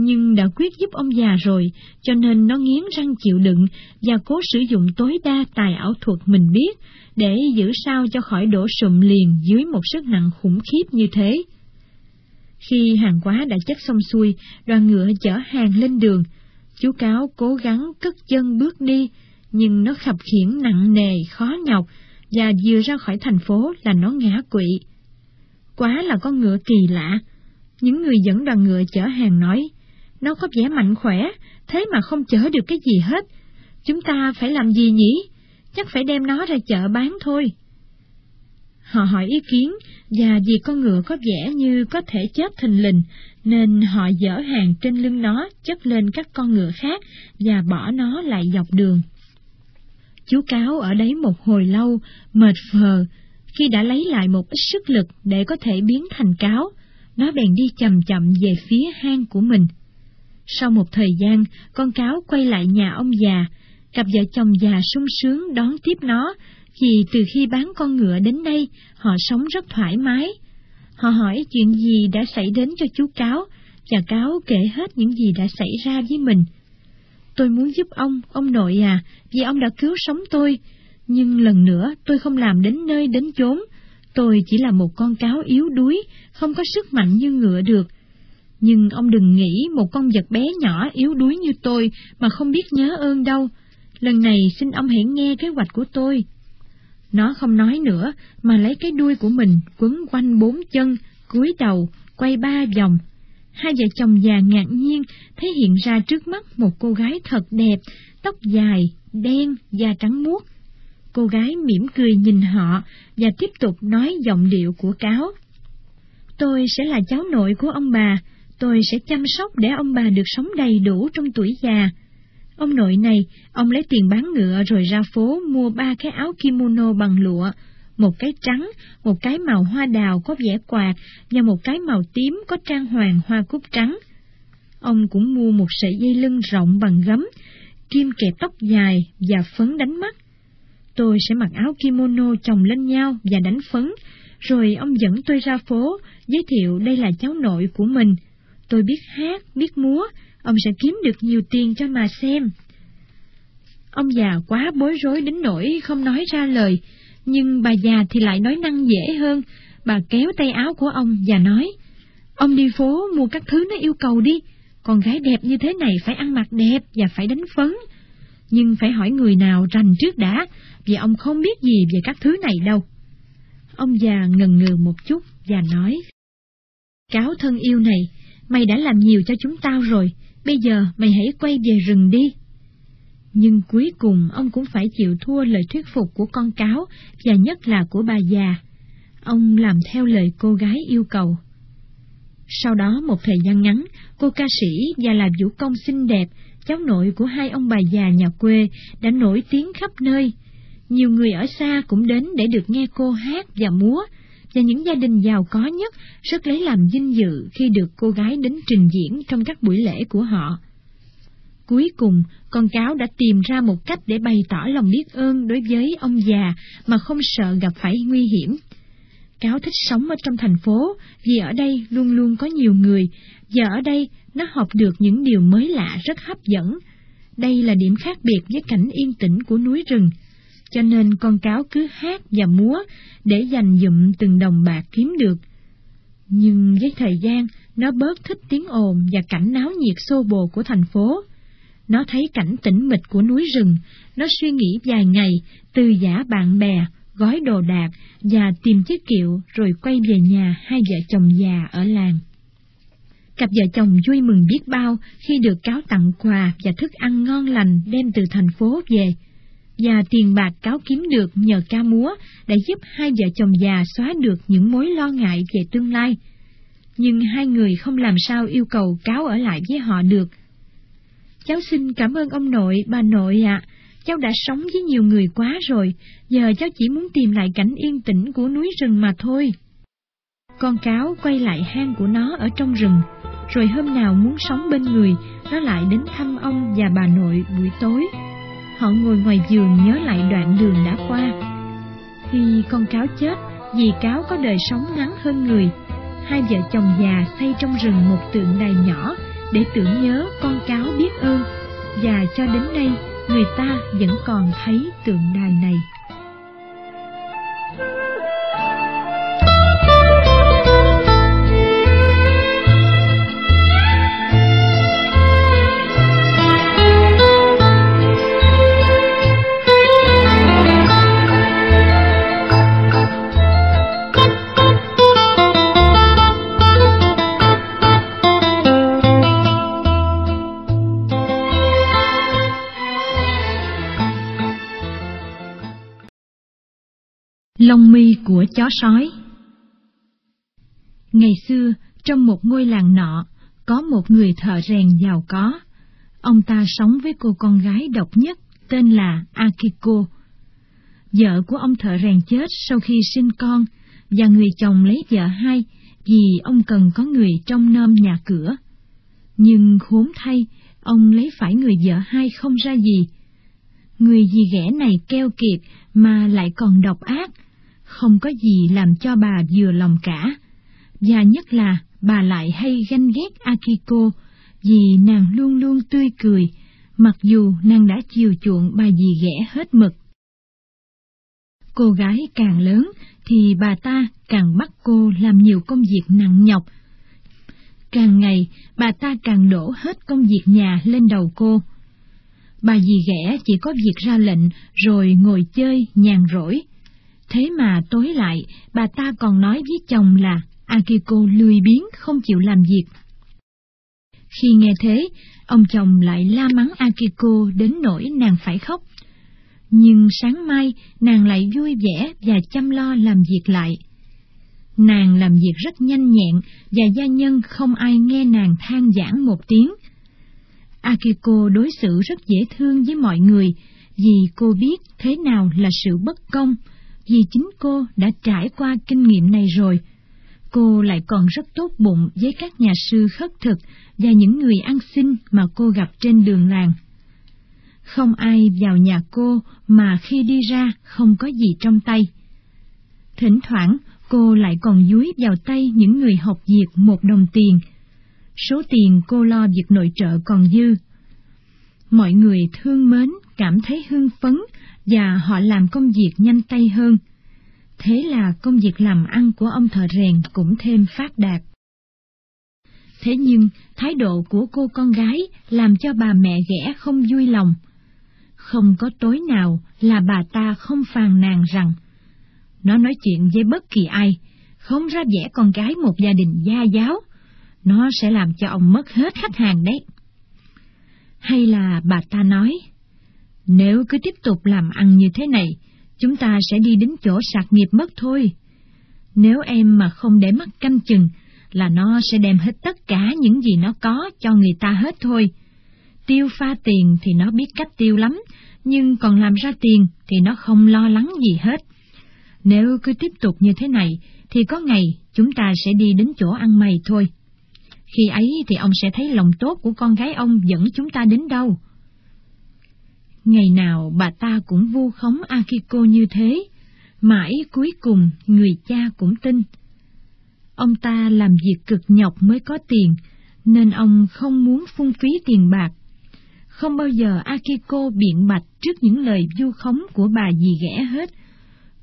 nhưng đã quyết giúp ông già rồi, cho nên nó nghiến răng chịu đựng và cố sử dụng tối đa tài ảo thuật mình biết, để giữ sao cho khỏi đổ sụm liền dưới một sức nặng khủng khiếp như thế. Khi hàng quá đã chất xong xuôi, đoàn ngựa chở hàng lên đường. Chú cáo cố gắng cất chân bước đi, nhưng nó khập khiển nặng nề, khó nhọc, và vừa ra khỏi thành phố là nó ngã quỵ. Quá là con ngựa kỳ lạ. Những người dẫn đoàn ngựa chở hàng nói, nó có vẻ mạnh khỏe, thế mà không chở được cái gì hết. Chúng ta phải làm gì nhỉ? Chắc phải đem nó ra chợ bán thôi. Họ hỏi ý kiến, và vì con ngựa có vẻ như có thể chết thình lình, nên họ dỡ hàng trên lưng nó chất lên các con ngựa khác và bỏ nó lại dọc đường. Chú cáo ở đấy một hồi lâu, mệt phờ, khi đã lấy lại một ít sức lực để có thể biến thành cáo, nó bèn đi chậm chậm về phía hang của mình. Sau một thời gian, con cáo quay lại nhà ông già, cặp vợ chồng già sung sướng đón tiếp nó, vì từ khi bán con ngựa đến nay, họ sống rất thoải mái. Họ hỏi chuyện gì đã xảy đến cho chú cáo, và cáo kể hết những gì đã xảy ra với mình. Tôi muốn giúp ông, ông nội à, vì ông đã cứu sống tôi, nhưng lần nữa tôi không làm đến nơi đến chốn. Tôi chỉ là một con cáo yếu đuối, không có sức mạnh như ngựa được, nhưng ông đừng nghĩ một con vật bé nhỏ yếu đuối như tôi mà không biết nhớ ơn đâu. Lần này xin ông hãy nghe kế hoạch của tôi. Nó không nói nữa, mà lấy cái đuôi của mình quấn quanh bốn chân, cúi đầu, quay ba vòng. Hai vợ chồng già ngạc nhiên thấy hiện ra trước mắt một cô gái thật đẹp, tóc dài, đen, da trắng muốt. Cô gái mỉm cười nhìn họ và tiếp tục nói giọng điệu của cáo. Tôi sẽ là cháu nội của ông bà, tôi sẽ chăm sóc để ông bà được sống đầy đủ trong tuổi già. Ông nội này, ông lấy tiền bán ngựa rồi ra phố mua ba cái áo kimono bằng lụa, một cái trắng, một cái màu hoa đào có vẻ quạt và một cái màu tím có trang hoàng hoa cúc trắng. Ông cũng mua một sợi dây lưng rộng bằng gấm, kim kẹp tóc dài và phấn đánh mắt. Tôi sẽ mặc áo kimono chồng lên nhau và đánh phấn, rồi ông dẫn tôi ra phố, giới thiệu đây là cháu nội của mình, Tôi biết hát, biết múa, ông sẽ kiếm được nhiều tiền cho mà xem. Ông già quá bối rối đến nỗi không nói ra lời, nhưng bà già thì lại nói năng dễ hơn. Bà kéo tay áo của ông và nói, Ông đi phố mua các thứ nó yêu cầu đi, con gái đẹp như thế này phải ăn mặc đẹp và phải đánh phấn. Nhưng phải hỏi người nào rành trước đã, vì ông không biết gì về các thứ này đâu. Ông già ngần ngừ một chút và nói, Cáo thân yêu này, mày đã làm nhiều cho chúng tao rồi, bây giờ mày hãy quay về rừng đi. Nhưng cuối cùng ông cũng phải chịu thua lời thuyết phục của con cáo và nhất là của bà già. Ông làm theo lời cô gái yêu cầu. Sau đó một thời gian ngắn, cô ca sĩ và là vũ công xinh đẹp, cháu nội của hai ông bà già nhà quê, đã nổi tiếng khắp nơi. Nhiều người ở xa cũng đến để được nghe cô hát và múa, và những gia đình giàu có nhất rất lấy làm vinh dự khi được cô gái đến trình diễn trong các buổi lễ của họ. Cuối cùng, con cáo đã tìm ra một cách để bày tỏ lòng biết ơn đối với ông già mà không sợ gặp phải nguy hiểm. Cáo thích sống ở trong thành phố vì ở đây luôn luôn có nhiều người, và ở đây nó học được những điều mới lạ rất hấp dẫn. Đây là điểm khác biệt với cảnh yên tĩnh của núi rừng, cho nên con cáo cứ hát và múa để dành dụm từng đồng bạc kiếm được. Nhưng với thời gian, nó bớt thích tiếng ồn và cảnh náo nhiệt xô bồ của thành phố. Nó thấy cảnh tĩnh mịch của núi rừng, nó suy nghĩ vài ngày, từ giả bạn bè, gói đồ đạc và tìm chiếc kiệu rồi quay về nhà hai vợ chồng già ở làng. Cặp vợ chồng vui mừng biết bao khi được cáo tặng quà và thức ăn ngon lành đem từ thành phố về, và tiền bạc cáo kiếm được nhờ ca múa đã giúp hai vợ chồng già xóa được những mối lo ngại về tương lai. Nhưng hai người không làm sao yêu cầu cáo ở lại với họ được. Cháu xin cảm ơn ông nội, bà nội ạ, cháu đã sống với nhiều người quá rồi, giờ cháu chỉ muốn tìm lại cảnh yên tĩnh của núi rừng mà thôi. Con cáo quay lại hang của nó ở trong rừng, rồi hôm nào muốn sống bên người, nó lại đến thăm ông và bà nội buổi tối. Họ ngồi ngoài giường nhớ lại đoạn đường đã qua. Khi con cáo chết, vì cáo có đời sống ngắn hơn người, hai vợ chồng già xây trong rừng một tượng đài nhỏ để tưởng nhớ con cháu biết ơn, và cho đến nay người ta vẫn còn thấy tượng đài này. Lông mi của chó sói Ngày xưa, trong một ngôi làng nọ, có một người thợ rèn giàu có. Ông ta sống với cô con gái độc nhất, tên là Akiko. Vợ của ông thợ rèn chết sau khi sinh con, và người chồng lấy vợ hai vì ông cần có người trong nom nhà cửa. Nhưng khốn thay, ông lấy phải người vợ hai không ra gì. Người dì ghẻ này keo kiệt mà lại còn độc ác, không có gì làm cho bà vừa lòng cả. Và nhất là bà lại hay ganh ghét Akiko vì nàng luôn luôn tươi cười, mặc dù nàng đã chiều chuộng bà dì ghẻ hết mực. Cô gái càng lớn thì bà ta càng bắt cô làm nhiều công việc nặng nhọc. Càng ngày, bà ta càng đổ hết công việc nhà lên đầu cô. Bà dì ghẻ chỉ có việc ra lệnh rồi ngồi chơi nhàn rỗi, Thế mà tối lại, bà ta còn nói với chồng là Akiko lười biếng không chịu làm việc. Khi nghe thế, ông chồng lại la mắng Akiko đến nỗi nàng phải khóc. Nhưng sáng mai, nàng lại vui vẻ và chăm lo làm việc lại. Nàng làm việc rất nhanh nhẹn và gia nhân không ai nghe nàng than giảng một tiếng. Akiko đối xử rất dễ thương với mọi người vì cô biết thế nào là sự bất công, vì chính cô đã trải qua kinh nghiệm này rồi. Cô lại còn rất tốt bụng với các nhà sư khất thực và những người ăn xin mà cô gặp trên đường làng. Không ai vào nhà cô mà khi đi ra không có gì trong tay. Thỉnh thoảng, cô lại còn dúi vào tay những người học việc một đồng tiền. Số tiền cô lo việc nội trợ còn dư. Mọi người thương mến, cảm thấy hưng phấn và họ làm công việc nhanh tay hơn. Thế là công việc làm ăn của ông thợ rèn cũng thêm phát đạt. Thế nhưng, thái độ của cô con gái làm cho bà mẹ ghẻ không vui lòng. Không có tối nào là bà ta không phàn nàn rằng, nó nói chuyện với bất kỳ ai, không ra vẻ con gái một gia đình gia giáo, nó sẽ làm cho ông mất hết khách hàng đấy. Hay là bà ta nói, nếu cứ tiếp tục làm ăn như thế này, chúng ta sẽ đi đến chỗ sạc nghiệp mất thôi. Nếu em mà không để mắt canh chừng, là nó sẽ đem hết tất cả những gì nó có cho người ta hết thôi. Tiêu pha tiền thì nó biết cách tiêu lắm, nhưng còn làm ra tiền thì nó không lo lắng gì hết. Nếu cứ tiếp tục như thế này, thì có ngày chúng ta sẽ đi đến chỗ ăn mày thôi. Khi ấy thì ông sẽ thấy lòng tốt của con gái ông dẫn chúng ta đến đâu. Ngày nào bà ta cũng vu khống Akiko như thế, mãi cuối cùng người cha cũng tin. Ông ta làm việc cực nhọc mới có tiền, nên ông không muốn phung phí tiền bạc. Không bao giờ Akiko biện bạch trước những lời vu khống của bà dì ghẻ hết.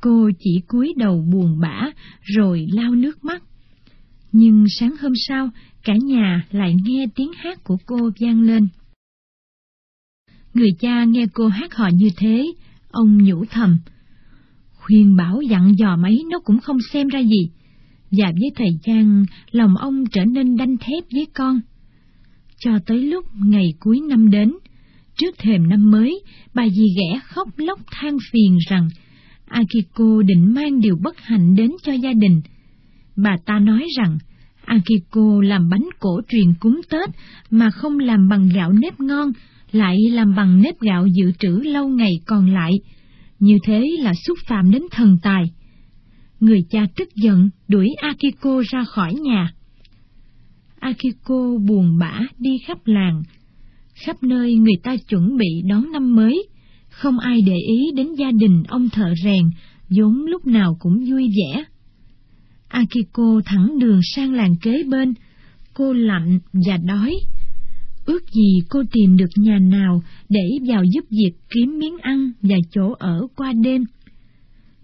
Cô chỉ cúi đầu buồn bã rồi lau nước mắt. Nhưng sáng hôm sau, cả nhà lại nghe tiếng hát của cô vang lên. Người cha nghe cô hát hò như thế, ông nhủ thầm. Khuyên bảo dặn dò mấy nó cũng không xem ra gì, và với thời gian, lòng ông trở nên đanh thép với con. Cho tới lúc ngày cuối năm đến, trước thềm năm mới, bà dì ghẻ khóc lóc than phiền rằng Akiko định mang điều bất hạnh đến cho gia đình. Bà ta nói rằng Akiko làm bánh cổ truyền cúng Tết mà không làm bằng gạo nếp ngon, lại làm bằng nếp gạo dự trữ lâu ngày còn lại. Như thế là xúc phạm đến thần tài. Người cha tức giận đuổi Akiko ra khỏi nhà. Akiko buồn bã đi khắp làng. Khắp nơi người ta chuẩn bị đón năm mới, không ai để ý đến gia đình ông thợ rèn, vốn lúc nào cũng vui vẻ. Akiko thẳng đường sang làng kế bên, cô lạnh và đói. Ước gì cô tìm được nhà nào để vào giúp việc kiếm miếng ăn và chỗ ở qua đêm.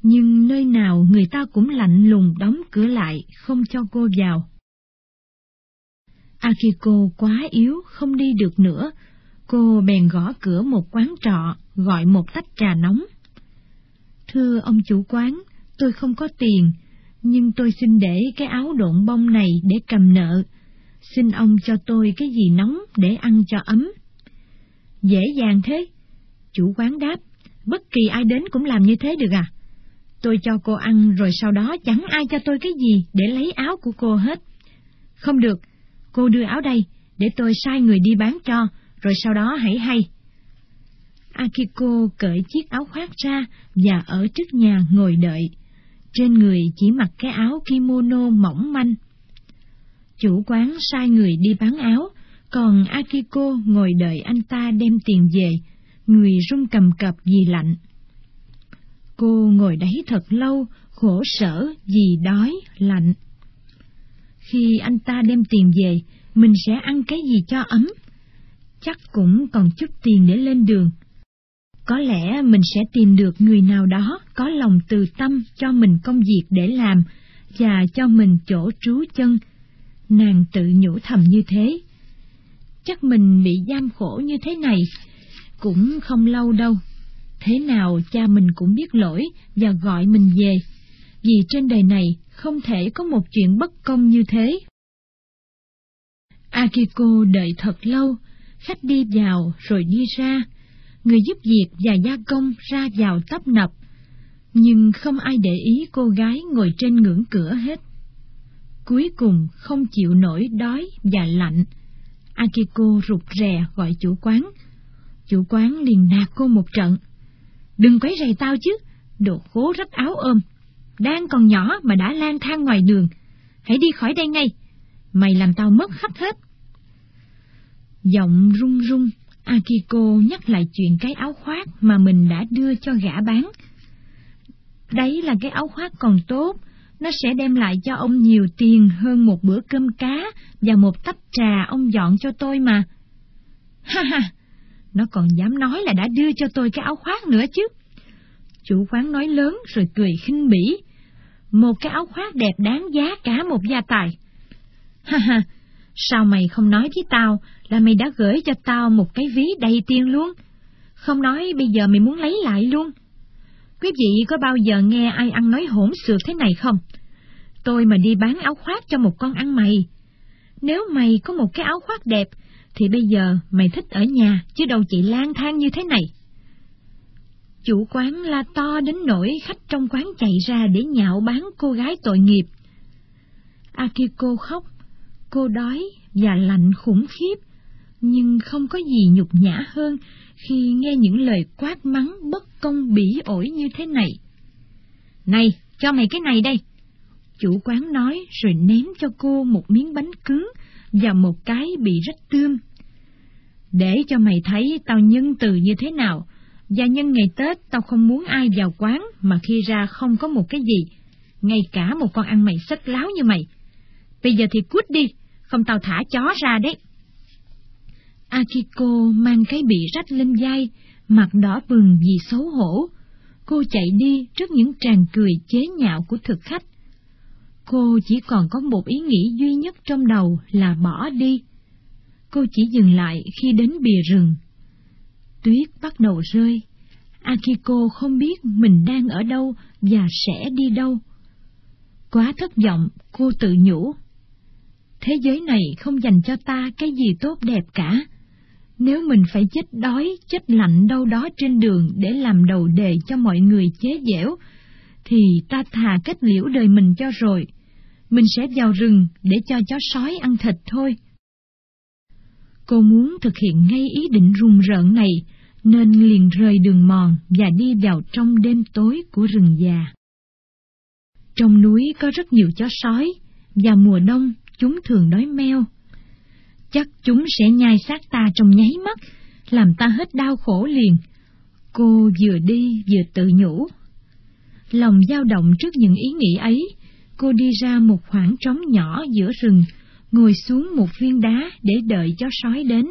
Nhưng nơi nào người ta cũng lạnh lùng đóng cửa lại, không cho cô vào. Akiko quá yếu, không đi được nữa. Cô bèn gõ cửa một quán trọ, gọi một tách trà nóng. Thưa ông chủ quán, tôi không có tiền, nhưng tôi xin để cái áo độn bông này để cầm nợ. Xin ông cho tôi cái gì nóng để ăn cho ấm. Dễ dàng thế. Chủ quán đáp, bất kỳ ai đến cũng làm như thế được à? Tôi cho cô ăn rồi sau đó chẳng ai cho tôi cái gì để lấy áo của cô hết. Không được, cô đưa áo đây, để tôi sai người đi bán cho, rồi sau đó hãy hay. Akiko cởi chiếc áo khoác ra và ở trước nhà ngồi đợi. Trên người chỉ mặc cái áo kimono mỏng manh. Chủ quán sai người đi bán áo, còn Akiko ngồi đợi anh ta đem tiền về, người run cầm cập vì lạnh. Cô ngồi đấy thật lâu, khổ sở vì đói, lạnh. Khi anh ta đem tiền về, mình sẽ ăn cái gì cho ấm? Chắc cũng còn chút tiền để lên đường. Có lẽ mình sẽ tìm được người nào đó có lòng từ tâm cho mình công việc để làm và cho mình chỗ trú chân. Nàng tự nhủ thầm như thế. Chắc mình bị giam khổ như thế này cũng không lâu đâu. Thế nào cha mình cũng biết lỗi và gọi mình về, vì trên đời này không thể có một chuyện bất công như thế. Akiko đợi thật lâu, khách đi vào rồi đi ra, người giúp việc và gia công ra vào tấp nập, nhưng không ai để ý cô gái ngồi trên ngưỡng cửa hết. Cuối cùng không chịu nổi đói và lạnh, Akiko rụt rè gọi chủ quán. Chủ quán liền nạt cô một trận. Đừng quấy rầy tao chứ, đồ khố rách áo ôm. Đang còn nhỏ mà đã lang thang ngoài đường. Hãy đi khỏi đây ngay. Mày làm tao mất khách hết. Giọng run run, Akiko nhắc lại chuyện cái áo khoác mà mình đã đưa cho gã bán. Đấy là cái áo khoác còn tốt, nó sẽ đem lại cho ông nhiều tiền hơn một bữa cơm cá và một tách trà ông dọn cho tôi mà. Ha ha, nó còn dám nói là đã đưa cho tôi cái áo khoác nữa chứ. Chủ quán nói lớn rồi cười khinh bỉ. Một cái áo khoác đẹp đáng giá cả một gia tài. Ha ha, sao mày không nói với tao là mày đã gửi cho tao một cái ví đầy tiền luôn? Không nói bây giờ mày muốn lấy lại luôn. Quý vị có bao giờ nghe ai ăn nói hỗn xược thế này không? Tôi mà đi bán áo khoác cho một con ăn mày. Nếu mày có một cái áo khoác đẹp, thì bây giờ mày thích ở nhà, chứ đâu chị lang thang như thế này. Chủ quán la to đến nỗi khách trong quán chạy ra để nhạo bán cô gái tội nghiệp. Akiko khóc, cô đói và lạnh khủng khiếp, nhưng không có gì nhục nhã hơn khi nghe những lời quát mắng bất công bỉ ổi như thế này. Này, cho mày cái này đây. Chủ quán nói rồi ném cho cô một miếng bánh cứng và một cái bị rách tươm. Để cho mày thấy tao nhân từ như thế nào, và nhân ngày Tết tao không muốn ai vào quán mà khi ra không có một cái gì, ngay cả một con ăn mày sách láo như mày. Bây giờ thì cút đi, không tao thả chó ra đấy. Akiko mang cái bị rách lên vai, mặt đỏ bừng vì xấu hổ. Cô chạy đi trước những tràng cười chế nhạo của thực khách. Cô chỉ còn có một ý nghĩ duy nhất trong đầu là bỏ đi. Cô chỉ dừng lại khi đến bìa rừng. Tuyết bắt đầu rơi. Akiko không biết mình đang ở đâu và sẽ đi đâu. Quá thất vọng, cô tự nhủ. Thế giới này không dành cho ta cái gì tốt đẹp cả. Nếu mình phải chết đói, chết lạnh đâu đó trên đường để làm đầu đề cho mọi người chế giễu, thì ta thà kết liễu đời mình cho rồi. Mình sẽ vào rừng để cho chó sói ăn thịt thôi. Cô muốn thực hiện ngay ý định rùng rợn này, nên liền rời đường mòn và đi vào trong đêm tối của rừng già. Trong núi có rất nhiều chó sói, và mùa đông chúng thường đói meo. Chắc chúng sẽ nhai xác ta trong nháy mắt, làm ta hết đau khổ liền. Cô vừa đi vừa tự nhủ. Lòng dao động trước những ý nghĩ ấy, cô đi ra một khoảng trống nhỏ giữa rừng, ngồi xuống một viên đá để đợi chó sói đến.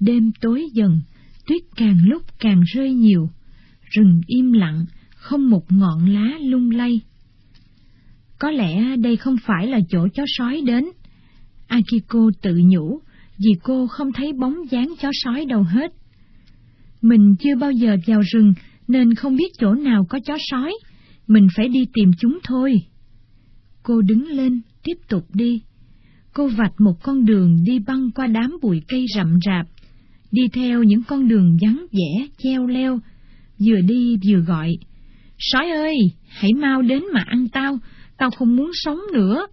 Đêm tối dần, tuyết càng lúc càng rơi nhiều, rừng im lặng, không một ngọn lá lung lay. Có lẽ đây không phải là chỗ chó sói đến. Akiko tự nhủ, vì cô không thấy bóng dáng chó sói đâu hết. Mình chưa bao giờ vào rừng nên không biết chỗ nào có chó sói, mình phải đi tìm chúng thôi. Cô đứng lên, tiếp tục đi. Cô vạch một con đường đi băng qua đám bụi cây rậm rạp, đi theo những con đường vắng vẻ, treo leo, vừa đi vừa gọi. Sói ơi, hãy mau đến mà ăn tao, tao không muốn sống nữa.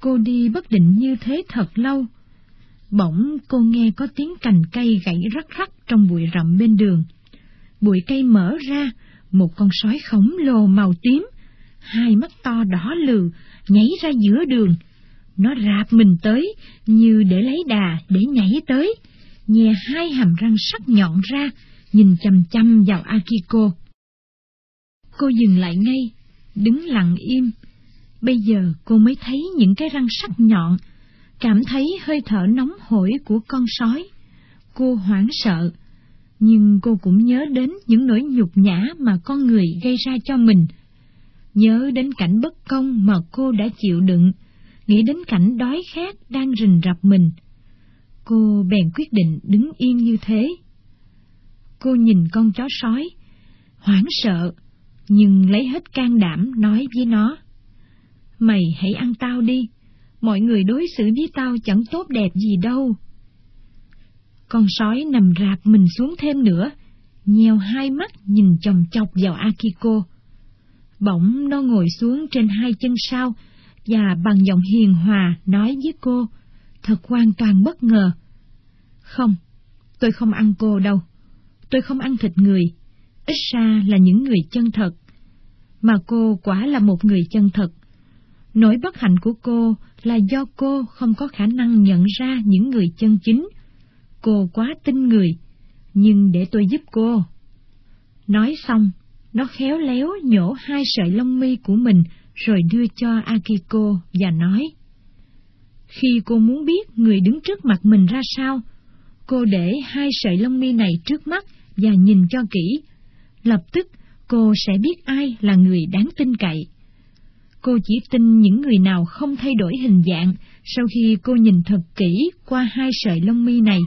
Cô đi bất định như thế thật lâu. Bỗng cô nghe có tiếng cành cây gãy rắc rắc trong bụi rậm bên đường. Bụi cây mở ra, một con sói khổng lồ màu tím, hai mắt to đỏ lừ, nhảy ra giữa đường. Nó rạp mình tới, như để lấy đà, để nhảy tới, nhè hai hàm răng sắc nhọn ra, nhìn chầm chăm vào Akiko. Cô dừng lại ngay, đứng lặng im. Bây giờ cô mới thấy những cái răng sắc nhọn, cảm thấy hơi thở nóng hổi của con sói. Cô hoảng sợ, nhưng cô cũng nhớ đến những nỗi nhục nhã mà con người gây ra cho mình. Nhớ đến cảnh bất công mà cô đã chịu đựng, nghĩ đến cảnh đói khát đang rình rập mình. Cô bèn quyết định đứng yên như thế. Cô nhìn con chó sói, hoảng sợ, nhưng lấy hết can đảm nói với nó. Mày hãy ăn tao đi, mọi người đối xử với tao chẳng tốt đẹp gì đâu. Con sói nằm rạp mình xuống thêm nữa, nheo hai mắt nhìn chồng chọc vào Akiko. Bỗng nó ngồi xuống trên hai chân sau, và bằng giọng hiền hòa nói với cô, thật hoàn toàn bất ngờ. Không, tôi không ăn cô đâu. Tôi không ăn thịt người, ít ra là những người chân thật. Mà cô quả là một người chân thật. Nỗi bất hạnh của cô là do cô không có khả năng nhận ra những người chân chính. Cô quá tin người, nhưng để tôi giúp cô. Nói xong, nó khéo léo nhổ hai sợi lông mi của mình rồi đưa cho Akiko và nói. Khi cô muốn biết người đứng trước mặt mình ra sao, Cô để hai sợi lông mi này trước mắt và nhìn cho kỹ. Lập tức, cô sẽ biết ai là người đáng tin cậy. Cô chỉ tin những người nào không thay đổi hình dạng sau khi cô nhìn thật kỹ qua hai sợi lông mi này.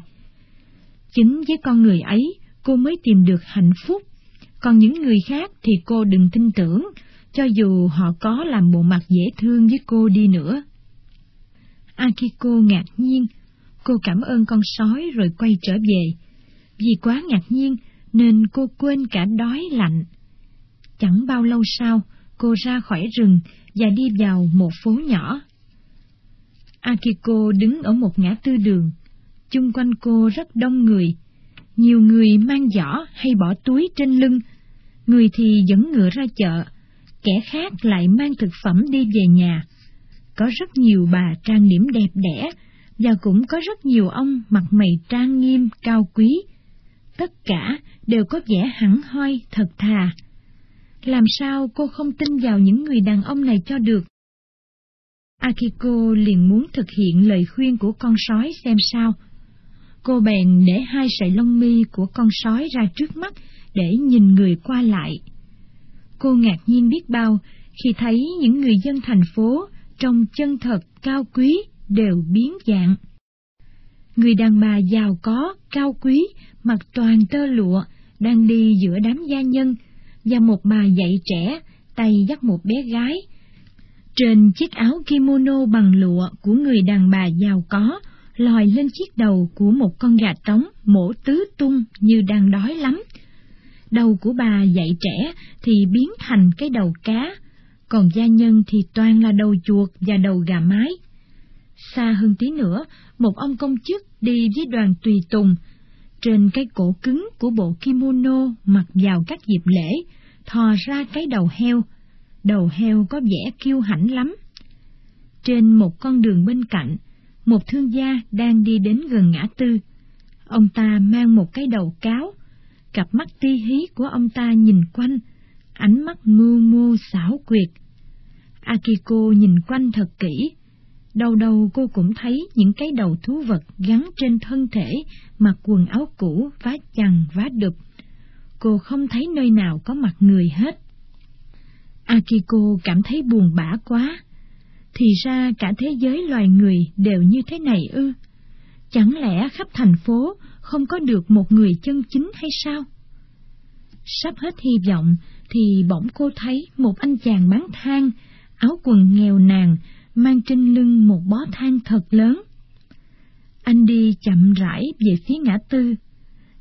Chính với con người ấy, cô mới tìm được hạnh phúc. Còn những người khác thì cô đừng tin tưởng, cho dù họ có làm bộ mặt dễ thương với cô đi nữa. Akiko ngạc nhiên, cô cảm ơn con sói rồi quay trở về. Vì quá ngạc nhiên nên cô quên cả đói lạnh. Chẳng bao lâu sau, cô ra khỏi rừng và đi vào một phố nhỏ. Akiko đứng ở một ngã tư đường. Chung quanh cô rất đông người. Nhiều người mang giỏ hay bỏ túi trên lưng. Người thì dẫn ngựa ra chợ. Kẻ khác lại mang thực phẩm đi về nhà. Có rất nhiều bà trang điểm đẹp đẽ, và cũng có rất nhiều ông mặt mày trang nghiêm, cao quý. Tất cả đều có vẻ hẳn hoi, thật thà. Làm sao cô không tin vào những người đàn ông này cho được? Akiko liền muốn thực hiện lời khuyên của con sói xem sao. Cô bèn để hai sợi lông mi của con sói ra trước mắt để nhìn người qua lại. Cô ngạc nhiên biết bao khi thấy những người dân thành phố trông chân thật, cao quý, đều biến dạng. Người đàn bà giàu có, cao quý, mặc toàn tơ lụa, đang đi giữa đám gia nhân, và một bà dạy trẻ, tay dắt một bé gái. Trên chiếc áo kimono bằng lụa của người đàn bà giàu có, lòi lên chiếc đầu của một con gà trống mổ tứ tung như đang đói lắm. Đầu của bà dạy trẻ thì biến thành cái đầu cá, còn gia nhân thì toàn là đầu chuột và đầu gà mái. Xa hơn tí nữa, một ông công chức đi với đoàn tùy tùng. Trên cái cổ cứng của bộ kimono mặc vào các dịp lễ, thò ra cái đầu heo. Đầu heo có vẻ kiêu hãnh lắm. Trên một con đường bên cạnh, một thương gia đang đi đến gần ngã tư. Ông ta mang một cái đầu cáo, cặp mắt ti hí của ông ta nhìn quanh, ánh mắt mưu mô xảo quyệt. Akiko nhìn quanh thật kỹ, Đầu đầu cô cũng thấy những cái đầu thú vật gắn trên thân thể, mặc quần áo cũ, vá chằng, vá đụp. Cô không thấy nơi nào có mặt người hết. Akiko cảm thấy buồn bã quá. Thì ra cả thế giới loài người đều như thế này ư? Chẳng lẽ khắp thành phố không có được một người chân chính hay sao? Sắp hết hy vọng thì bỗng cô thấy một anh chàng bán than, áo quần nghèo nàn, mang trên lưng một bó than thật lớn. Anh đi chậm rãi về phía ngã tư.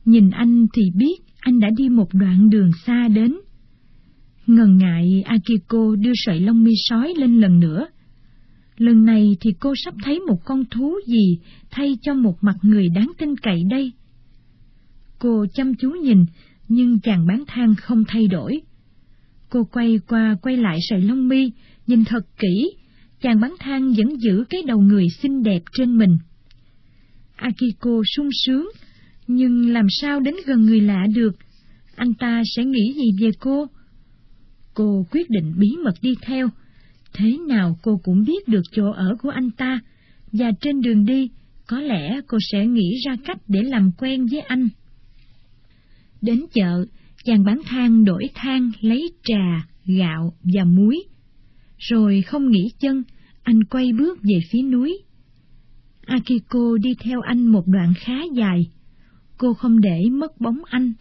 Nhìn anh thì biết anh đã đi một đoạn đường xa đến. Ngần ngại Akiko đưa sợi lông mi sói lên lần nữa. Lần này thì cô sắp thấy một con thú gì thay cho một mặt người đáng tin cậy đây. Cô chăm chú nhìn, nhưng chàng bán than không thay đổi. Cô quay qua quay lại sợi lông mi, nhìn thật kỹ, chàng bán than vẫn giữ cái đầu người xinh đẹp trên mình. Akiko sung sướng, nhưng làm sao đến gần người lạ được, anh ta sẽ nghĩ gì về cô? Cô quyết định bí mật đi theo, thế nào cô cũng biết được chỗ ở của anh ta, và trên đường đi, có lẽ cô sẽ nghĩ ra cách để làm quen với anh. Đến chợ, chàng bán than đổi than lấy trà, gạo và muối rồi không nghỉ chân, anh quay bước về phía núi. Akiko đi theo anh một đoạn khá dài. Cô không để mất bóng anh.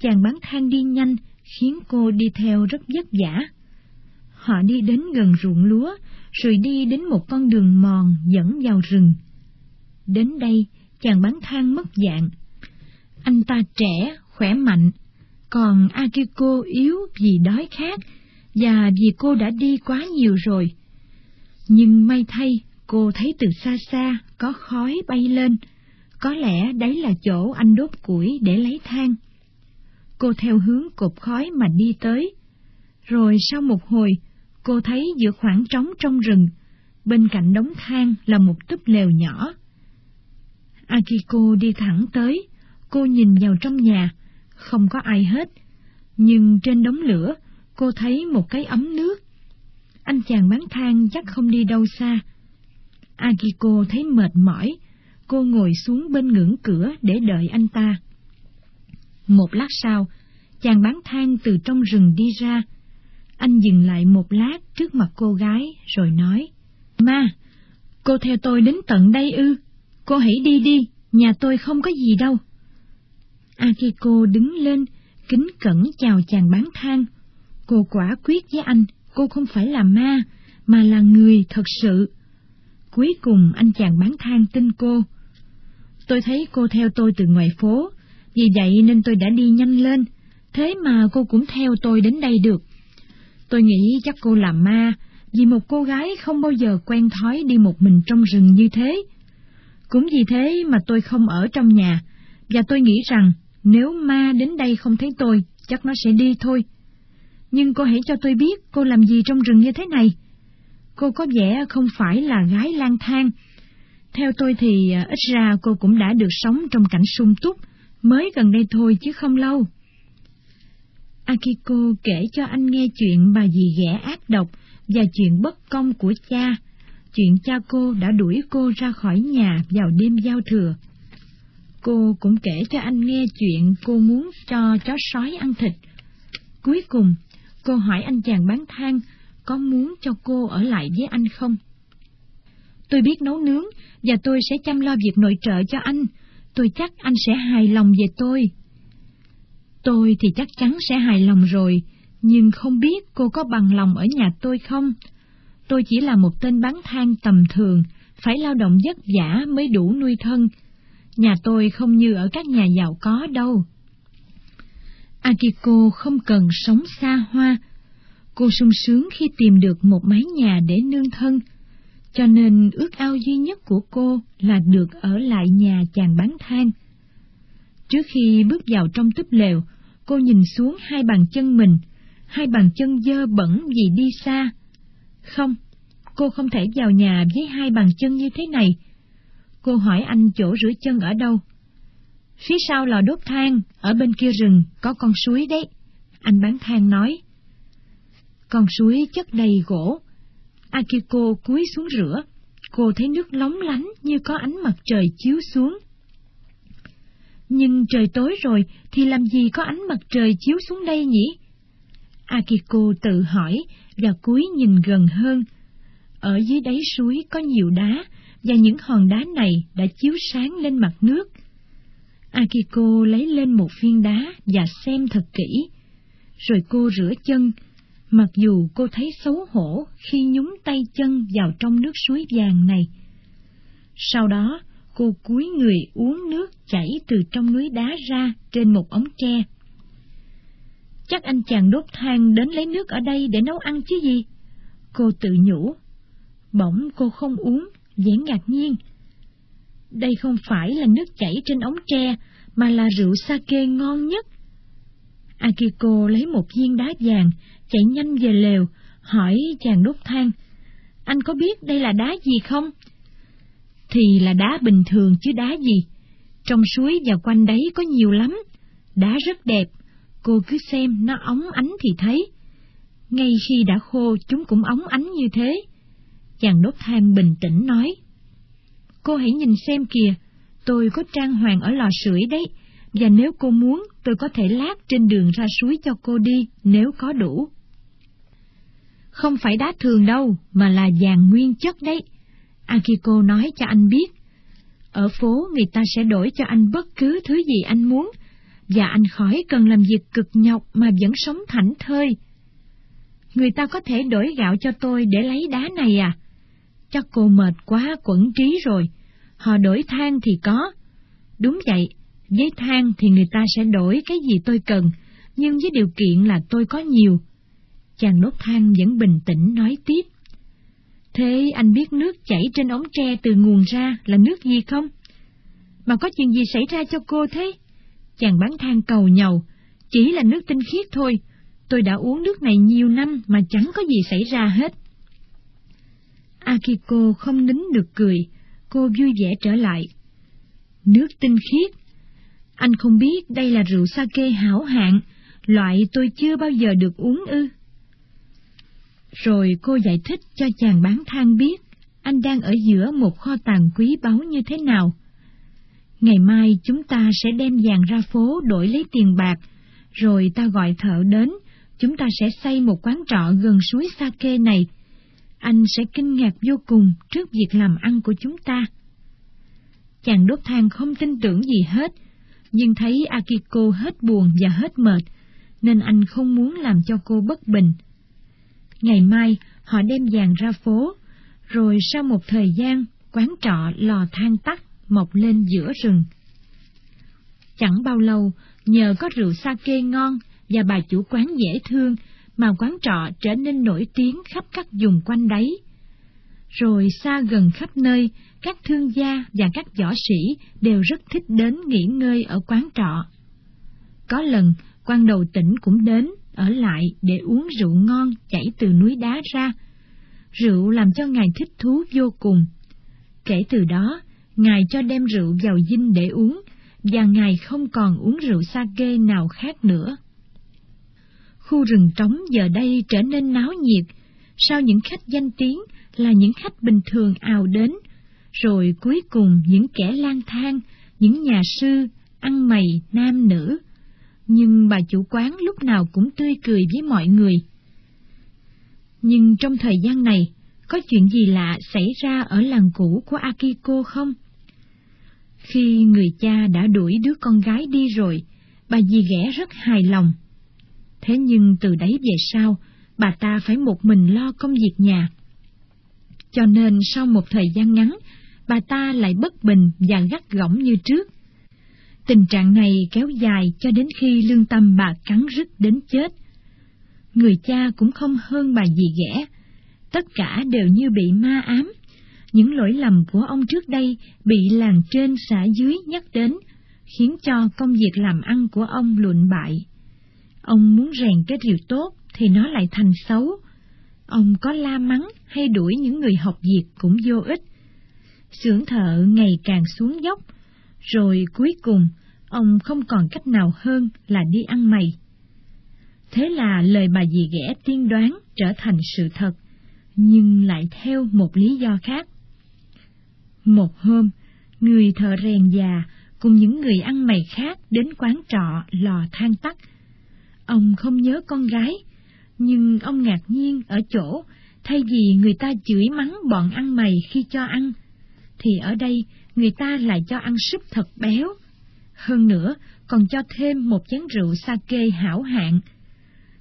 Chàng bán than đi nhanh, khiến cô đi theo rất vất vả. Họ đi đến gần ruộng lúa, rồi đi đến một con đường mòn dẫn vào rừng. Đến đây, chàng bán than mất dạng. Anh ta trẻ, khỏe mạnh, còn Akiko yếu vì đói khát và vì cô đã đi quá nhiều rồi. Nhưng may thay, cô thấy từ xa xa có khói bay lên, có lẽ đấy là chỗ anh đốt củi để lấy than. Cô theo hướng cột khói mà đi tới, rồi sau một hồi, cô thấy giữa khoảng trống trong rừng, bên cạnh đống than là một túp lều nhỏ. Akiko đi thẳng tới, cô nhìn vào trong nhà, không có ai hết, nhưng trên đống lửa cô thấy một cái ấm nước. Anh chàng bán than chắc không đi đâu xa. Akiko thấy mệt mỏi, cô ngồi xuống bên ngưỡng cửa để đợi anh ta. Một lát sau, chàng bán than từ trong rừng đi ra. Anh dừng lại một lát trước mặt cô gái, rồi nói, Ma, cô theo tôi đến tận đây ư? Cô hãy đi đi, nhà tôi không có gì đâu. Akiko đứng lên, kính cẩn chào chàng bán than. Cô quả quyết với anh, cô không phải là ma, mà là người thật sự. Cuối cùng anh chàng bán than tin cô. Tôi thấy cô theo tôi từ ngoài phố, vì vậy nên tôi đã đi nhanh lên, thế mà cô cũng theo tôi đến đây được. Tôi nghĩ chắc cô là ma, vì một cô gái không bao giờ quen thói đi một mình trong rừng như thế. Cũng vì thế mà tôi không ở trong nhà, và tôi nghĩ rằng nếu ma đến đây không thấy tôi, chắc nó sẽ đi thôi. Nhưng cô hãy cho tôi biết cô làm gì trong rừng như thế này. Cô có vẻ không phải là gái lang thang. Theo tôi thì à, ít ra cô cũng đã được sống trong cảnh sung túc, mới gần đây thôi chứ không lâu. Akiko kể cho anh nghe chuyện bà dì ghẻ ác độc và chuyện bất công của cha, chuyện cha cô đã đuổi cô ra khỏi nhà vào đêm giao thừa. Cô cũng kể cho anh nghe chuyện cô muốn cho chó sói ăn thịt. Cuối cùng, cô hỏi anh chàng bán than có muốn cho cô ở lại với anh không. Tôi biết nấu nướng và tôi sẽ chăm lo việc nội trợ cho anh. Tôi chắc anh sẽ hài lòng về tôi. Tôi thì chắc chắn sẽ hài lòng rồi, nhưng không biết cô có bằng lòng ở nhà tôi không. Tôi chỉ là một tên bán than tầm thường, phải lao động vất vả mới đủ nuôi thân. Nhà tôi không như ở các nhà giàu có đâu. Akiko không cần sống xa hoa. Cô sung sướng khi tìm được một mái nhà để nương thân, cho nên ước ao duy nhất của cô là được ở lại nhà chàng bán than. Trước khi bước vào trong túp lều, cô nhìn xuống hai bàn chân mình, hai bàn chân dơ bẩn vì đi xa. Không, cô không thể vào nhà với hai bàn chân như thế này. Cô hỏi anh chỗ rửa chân ở đâu. Phía sau lò đốt than, ở bên kia rừng, có con suối đấy. Anh bán than nói. Con suối chất đầy gỗ. Akiko cúi xuống rửa. Cô thấy nước lóng lánh như có ánh mặt trời chiếu xuống. Nhưng trời tối rồi thì làm gì có ánh mặt trời chiếu xuống đây nhỉ? Akiko tự hỏi và cúi nhìn gần hơn. Ở dưới đáy suối có nhiều đá, và những hòn đá này đã chiếu sáng lên mặt nước. Akiko lấy lên một viên đá và xem thật kỹ. Rồi cô rửa chân, mặc dù cô thấy xấu hổ khi nhúng tay chân vào trong nước suối vàng này. Sau đó, cô cúi người uống nước chảy từ trong núi đá ra trên một ống tre. Chắc anh chàng đốt than đến lấy nước ở đây để nấu ăn chứ gì? Cô tự nhủ. Bỗng cô không uống, vẻ ngạc nhiên. Đây không phải là nước chảy trên ống tre, mà là rượu sake ngon nhất. Akiko lấy một viên đá vàng, chạy nhanh về lều, hỏi chàng đốt than. Anh có biết đây là đá gì không? Thì là đá bình thường chứ đá gì. Trong suối và quanh đấy có nhiều lắm. Đá rất đẹp, cô cứ xem nó óng ánh thì thấy. Ngay khi đã khô chúng cũng óng ánh như thế. Chàng đốt than bình tĩnh nói. Cô hãy nhìn xem kìa, tôi có trang hoàng ở lò sưởi đấy, và nếu cô muốn, tôi có thể lát trên đường ra suối cho cô đi, nếu có đủ. Không phải đá thường đâu, mà là vàng nguyên chất đấy. Akiko nói cho anh biết. Ở phố người ta sẽ đổi cho anh bất cứ thứ gì anh muốn, và anh khỏi cần làm việc cực nhọc mà vẫn sống thảnh thơi. Người ta có thể đổi gạo cho tôi để lấy đá này à? Chắc cô mệt quá quẩn trí rồi. Họ đổi than thì có. Đúng vậy, với than thì người ta sẽ đổi cái gì tôi cần, nhưng với điều kiện là tôi có nhiều. Chàng đốt than vẫn bình tĩnh nói tiếp. Thế anh biết nước chảy trên ống tre từ nguồn ra là nước gì không? Mà có chuyện gì xảy ra cho cô thế? Chàng bán than cầu nhầu, chỉ là nước tinh khiết thôi. Tôi đã uống nước này nhiều năm mà chẳng có gì xảy ra hết. Akiko không nín được cười, cô vui vẻ trở lại. Nước tinh khiết. Anh không biết đây là rượu sake hảo hạng, loại tôi chưa bao giờ được uống ư. Rồi cô giải thích cho chàng bán than biết anh đang ở giữa một kho tàng quý báu như thế nào, Ngày mai chúng ta sẽ đem vàng ra phố đổi lấy tiền bạc, rồi ta gọi thợ đến, chúng ta sẽ xây một quán trọ gần suối Sake này. Anh sẽ kinh ngạc vô cùng trước việc làm ăn của chúng ta. Chàng đốt than không tin tưởng gì hết, nhưng thấy Akiko hết buồn và hết mệt, nên anh không muốn làm cho cô bất bình. Ngày mai, họ đem vàng ra phố, rồi sau một thời gian, quán trọ lò than tắt mọc lên giữa rừng. Chẳng bao lâu, nhờ có rượu sake ngon và bà chủ quán dễ thương mà quán trọ trở nên nổi tiếng khắp các vùng quanh đấy. Rồi xa gần khắp nơi, các thương gia và các võ sĩ đều rất thích đến nghỉ ngơi ở quán trọ. Có lần, quan đầu tỉnh cũng đến, ở lại để uống rượu ngon chảy từ núi đá ra. Rượu làm cho ngài thích thú vô cùng. Kể từ đó, ngài cho đem rượu vào dinh để uống, và ngài không còn uống rượu sake nào khác nữa. Khu rừng trống giờ đây trở nên náo nhiệt, sau những khách danh tiếng là những khách bình thường ào đến, rồi cuối cùng những kẻ lang thang, những nhà sư, ăn mày, nam nữ. Nhưng bà chủ quán lúc nào cũng tươi cười với mọi người. Nhưng trong thời gian này, có chuyện gì lạ xảy ra ở làng cũ của Akiko không? Khi người cha đã đuổi đứa con gái đi rồi, bà dì ghẻ rất hài lòng. Thế nhưng từ đấy về sau, bà ta phải một mình lo công việc nhà. Cho nên sau một thời gian ngắn, bà ta lại bất bình và gắt gỏng như trước. Tình trạng này kéo dài cho đến khi lương tâm bà cắn rứt đến chết. Người cha cũng không hơn bà gì ghẻ, tất cả đều như bị ma ám. Những lỗi lầm của ông trước đây bị làng trên xã dưới nhắc đến, khiến cho công việc làm ăn của ông lụn bại. Ông muốn rèn cái điều tốt thì nó lại thành xấu. Ông có la mắng hay đuổi những người học việc cũng vô ích. Xưởng thợ ngày càng xuống dốc, rồi cuối cùng ông không còn cách nào hơn là đi ăn mày. Thế là lời bà dì ghẻ tiên đoán trở thành sự thật, nhưng lại theo một lý do khác. Một hôm, người thợ rèn già cùng những người ăn mày khác đến quán trọ lò than tắt. Ông không nhớ con gái, nhưng ông ngạc nhiên ở chỗ, thay vì người ta chửi mắng bọn ăn mày khi cho ăn, thì ở đây người ta lại cho ăn súp thật béo. Hơn nữa, còn cho thêm một chén rượu sake hảo hạng.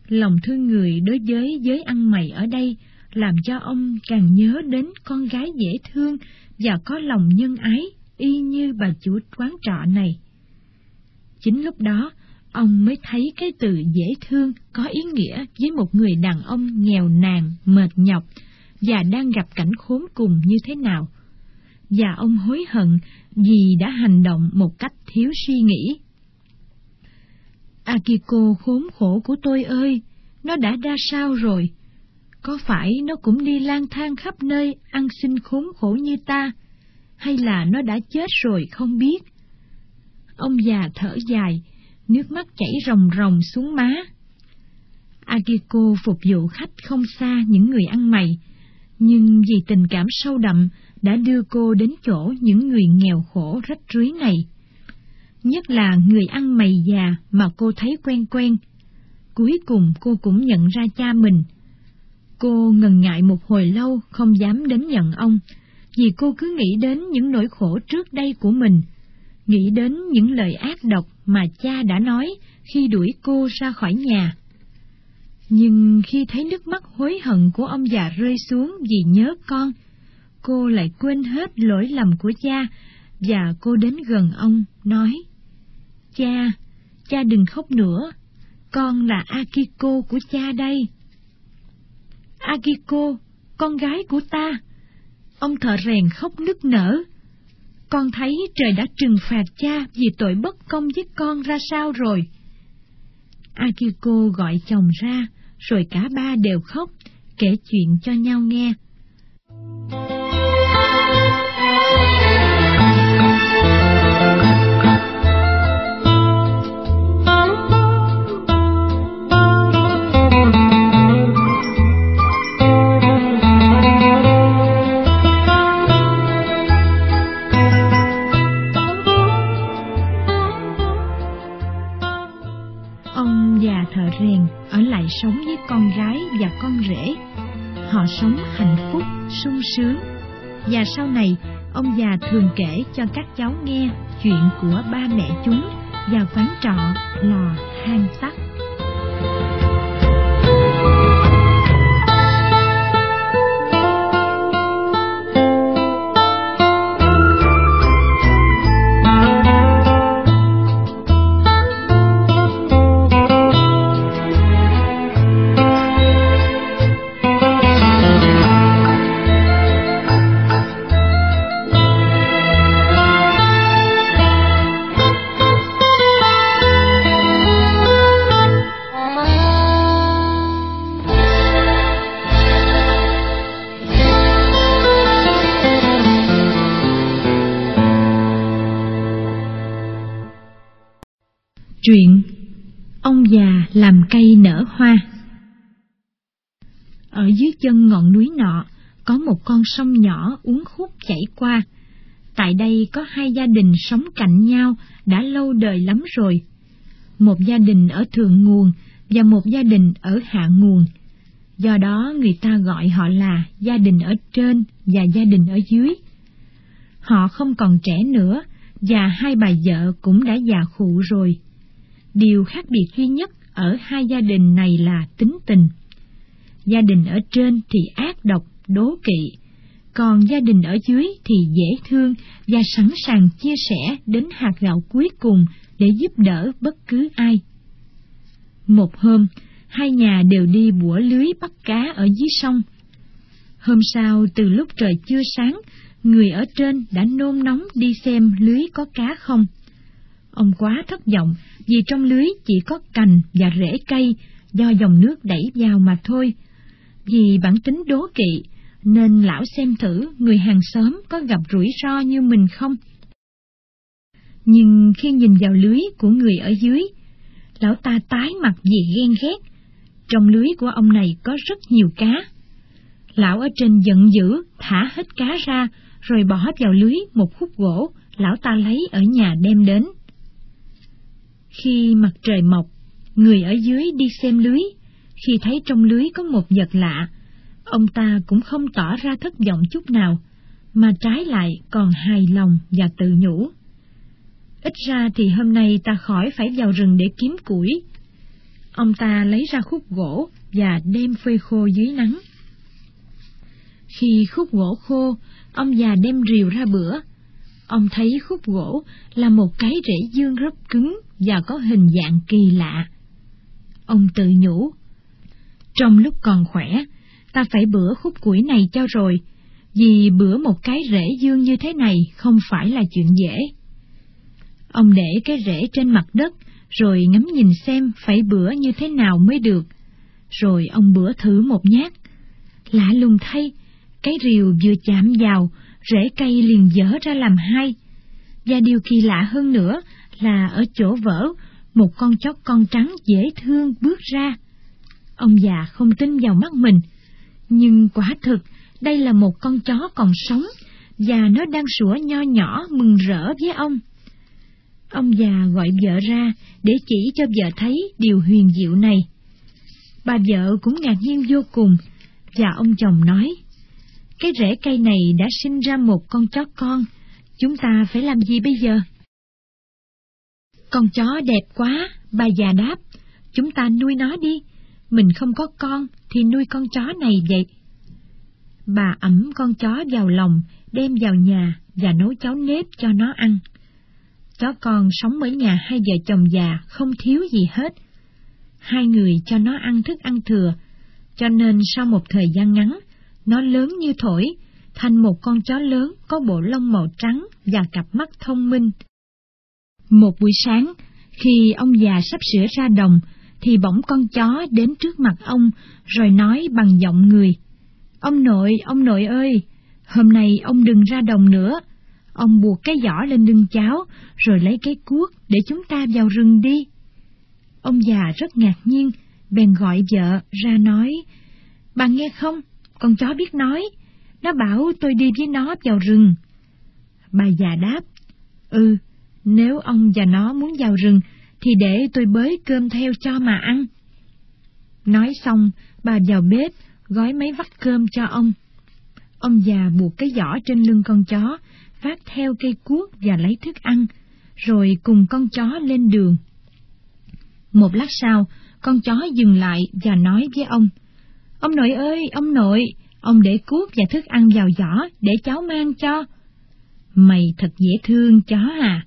Lòng thương người đối với giới ăn mày ở đây làm cho ông càng nhớ đến con gái dễ thương và có lòng nhân ái y như bà chủ quán trọ này. Chính lúc đó, ông mới thấy cái từ dễ thương có ý nghĩa với một người đàn ông nghèo nàn, mệt nhọc và đang gặp cảnh khốn cùng như thế nào. Và ông hối hận vì đã hành động một cách thiếu suy nghĩ. Akiko khốn khổ của tôi ơi, nó đã ra sao rồi? Có phải nó cũng đi lang thang khắp nơi ăn xin khốn khổ như ta, hay là nó đã chết rồi không biết? Ông già thở dài, nước mắt chảy ròng ròng xuống má. Akiko phục vụ khách không xa những người ăn mày, nhưng vì tình cảm sâu đậm đã đưa cô đến chỗ những người nghèo khổ rách rưới này. Nhất là người ăn mày già mà cô thấy quen quen. Cuối cùng cô cũng nhận ra cha mình. Cô ngần ngại một hồi lâu không dám đến nhận ông, vì cô cứ nghĩ đến những nỗi khổ trước đây của mình, nghĩ đến những lời ác độc mà cha đã nói khi đuổi cô ra khỏi nhà. Nhưng khi thấy nước mắt hối hận của ông già rơi xuống vì nhớ con, cô lại quên hết lỗi lầm của cha và cô đến gần ông nói: "Cha, cha đừng khóc nữa, con là Akiko của cha đây." Akiko, con gái của ta. Ông thợ rèn khóc nức nở. Con thấy trời đã trừng phạt cha vì tội bất công với con ra sao rồi. Akiko gọi chồng ra, rồi cả ba đều khóc, kể chuyện cho nhau nghe. sống với con gái và con rể. Họ sống hạnh phúc, sung sướng. Và sau này, ông già thường kể cho các cháu nghe chuyện của ba mẹ chúng và quán trọ lò hang tắc chuyện Ông già làm cây nở hoa Ở dưới chân ngọn núi nọ, có một con sông nhỏ uốn khúc chảy qua. Tại đây có hai gia đình sống cạnh nhau đã lâu đời lắm rồi. Một gia đình ở thượng nguồn và một gia đình ở hạ nguồn. Do đó người ta gọi họ là gia đình ở trên và gia đình ở dưới. Họ không còn trẻ nữa và hai bà vợ cũng đã già khụ rồi. Điều khác biệt duy nhất ở hai gia đình này là tính tình. Gia đình ở trên thì ác độc, đố kỵ, còn gia đình ở dưới thì dễ thương và sẵn sàng chia sẻ đến hạt gạo cuối cùng để giúp đỡ bất cứ ai. Một hôm, hai nhà đều đi bủa lưới bắt cá ở dưới sông. Hôm sau, từ lúc trời chưa sáng, người ở trên đã nôn nóng đi xem lưới có cá không. Ông quá thất vọng vì trong lưới chỉ có cành và rễ cây do dòng nước đẩy vào mà thôi. Vì bản tính đố kỵ, nên lão xem thử người hàng xóm có gặp rủi ro như mình không. Nhưng khi nhìn vào lưới của người ở dưới, lão ta tái mặt vì ghen ghét. Trong lưới của ông này có rất nhiều cá. Lão ở trên giận dữ, thả hết cá ra, rồi bỏ vào lưới một khúc gỗ, lão ta lấy ở nhà đem đến. Khi mặt trời mọc, người ở dưới đi xem lưới, khi thấy trong lưới có một vật lạ, ông ta cũng không tỏ ra thất vọng chút nào, mà trái lại còn hài lòng và tự nhủ. Ít ra thì hôm nay ta khỏi phải vào rừng để kiếm củi. Ông ta lấy ra khúc gỗ và đem phơi khô dưới nắng. Khi khúc gỗ khô, ông già đem rìu ra bữa. Ông thấy khúc gỗ là một cái rễ dương rất cứng và có hình dạng kỳ lạ. Ông tự nhủ, trong lúc còn khỏe, ta phải bữa khúc củi này cho rồi, vì bữa một cái rễ dương như thế này không phải là chuyện dễ. Ông để cái rễ trên mặt đất, rồi ngắm nhìn xem phải bữa như thế nào mới được. Rồi ông bữa thử một nhát. Lạ lùng thay, cái rìu vừa chạm vào, rễ cây liền dở ra làm hai. Và điều kỳ lạ hơn nữa là ở chỗ vỡ, một con chó con trắng dễ thương bước ra. Ông già không tin vào mắt mình, nhưng quả thực đây là một con chó còn sống, và nó đang sủa nho nhỏ mừng rỡ với ông. Ông già gọi vợ ra để chỉ cho vợ thấy điều huyền diệu này. Bà vợ cũng ngạc nhiên vô cùng, và ông chồng nói, cái rễ cây này đã sinh ra một con chó con, chúng ta phải làm gì bây giờ? Con chó đẹp quá, bà già đáp, chúng ta nuôi nó đi, mình không có con thì nuôi con chó này vậy. Bà ẩm con chó vào lòng, đem vào nhà và nấu cháo nếp cho nó ăn. Chó con sống ở nhà hai vợ chồng già không thiếu gì hết. Hai người cho nó ăn thức ăn thừa, cho nên sau một thời gian ngắn, nó lớn như thổi, thành một con chó lớn có bộ lông màu trắng và cặp mắt thông minh. Một buổi sáng, khi ông già sắp sửa ra đồng, thì bỗng con chó đến trước mặt ông, rồi nói bằng giọng người. Ông nội, ông nội ơi, hôm nay ông đừng ra đồng nữa. Ông buộc cái giỏ lên lưng cháu, rồi lấy cái cuốc để chúng ta vào rừng đi. Ông già rất ngạc nhiên, bèn gọi vợ ra nói, Bà nghe không, con chó biết nói, nó bảo tôi đi với nó vào rừng. Bà già đáp, Ừ, nếu ông và nó muốn vào rừng, thì để tôi bới cơm theo cho mà ăn. Nói xong, bà vào bếp, gói mấy vắt cơm cho ông. Ông già buộc cái giỏ trên lưng con chó, phát theo cây cuốc và lấy thức ăn, rồi cùng con chó lên đường. Một lát sau, con chó dừng lại và nói với ông, Ông nội ơi, ông nội, ông để cuốc và thức ăn vào giỏ để cháu mang cho. Mày thật dễ thương chó à,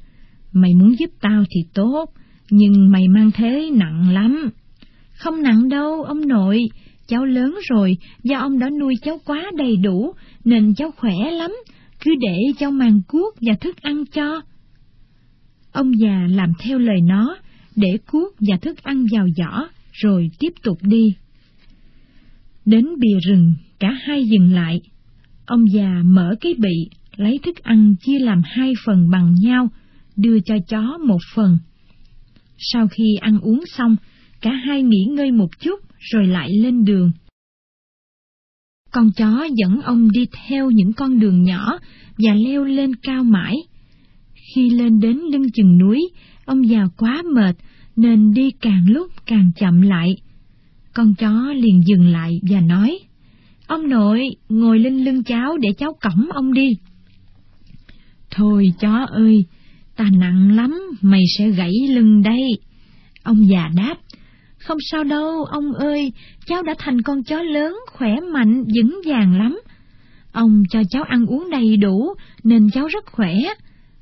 mày muốn giúp tao thì tốt, nhưng mày mang thế nặng lắm. Không nặng đâu, ông nội, cháu lớn rồi, do ông đã nuôi cháu quá đầy đủ, nên cháu khỏe lắm, cứ để cháu mang cuốc và thức ăn cho. Ông già làm theo lời nó, để cuốc và thức ăn vào giỏ, rồi tiếp tục đi. Đến bìa rừng, cả hai dừng lại. Ông già mở cái bị, lấy thức ăn chia làm hai phần bằng nhau, đưa cho chó một phần. Sau khi ăn uống xong, cả hai nghỉ ngơi một chút rồi lại lên đường. Con chó dẫn ông đi theo những con đường nhỏ và leo lên cao mãi. Khi lên đến lưng chừng núi, ông già quá mệt nên đi càng lúc càng chậm lại. Con chó liền dừng lại và nói, Ông nội, ngồi lên lưng cháu để cháu cõng ông đi. Thôi chó ơi, ta nặng lắm, mày sẽ gãy lưng đây. Ông già đáp, không sao đâu, ông ơi, cháu đã thành con chó lớn, khỏe mạnh, vững vàng lắm. Ông cho cháu ăn uống đầy đủ, nên cháu rất khỏe.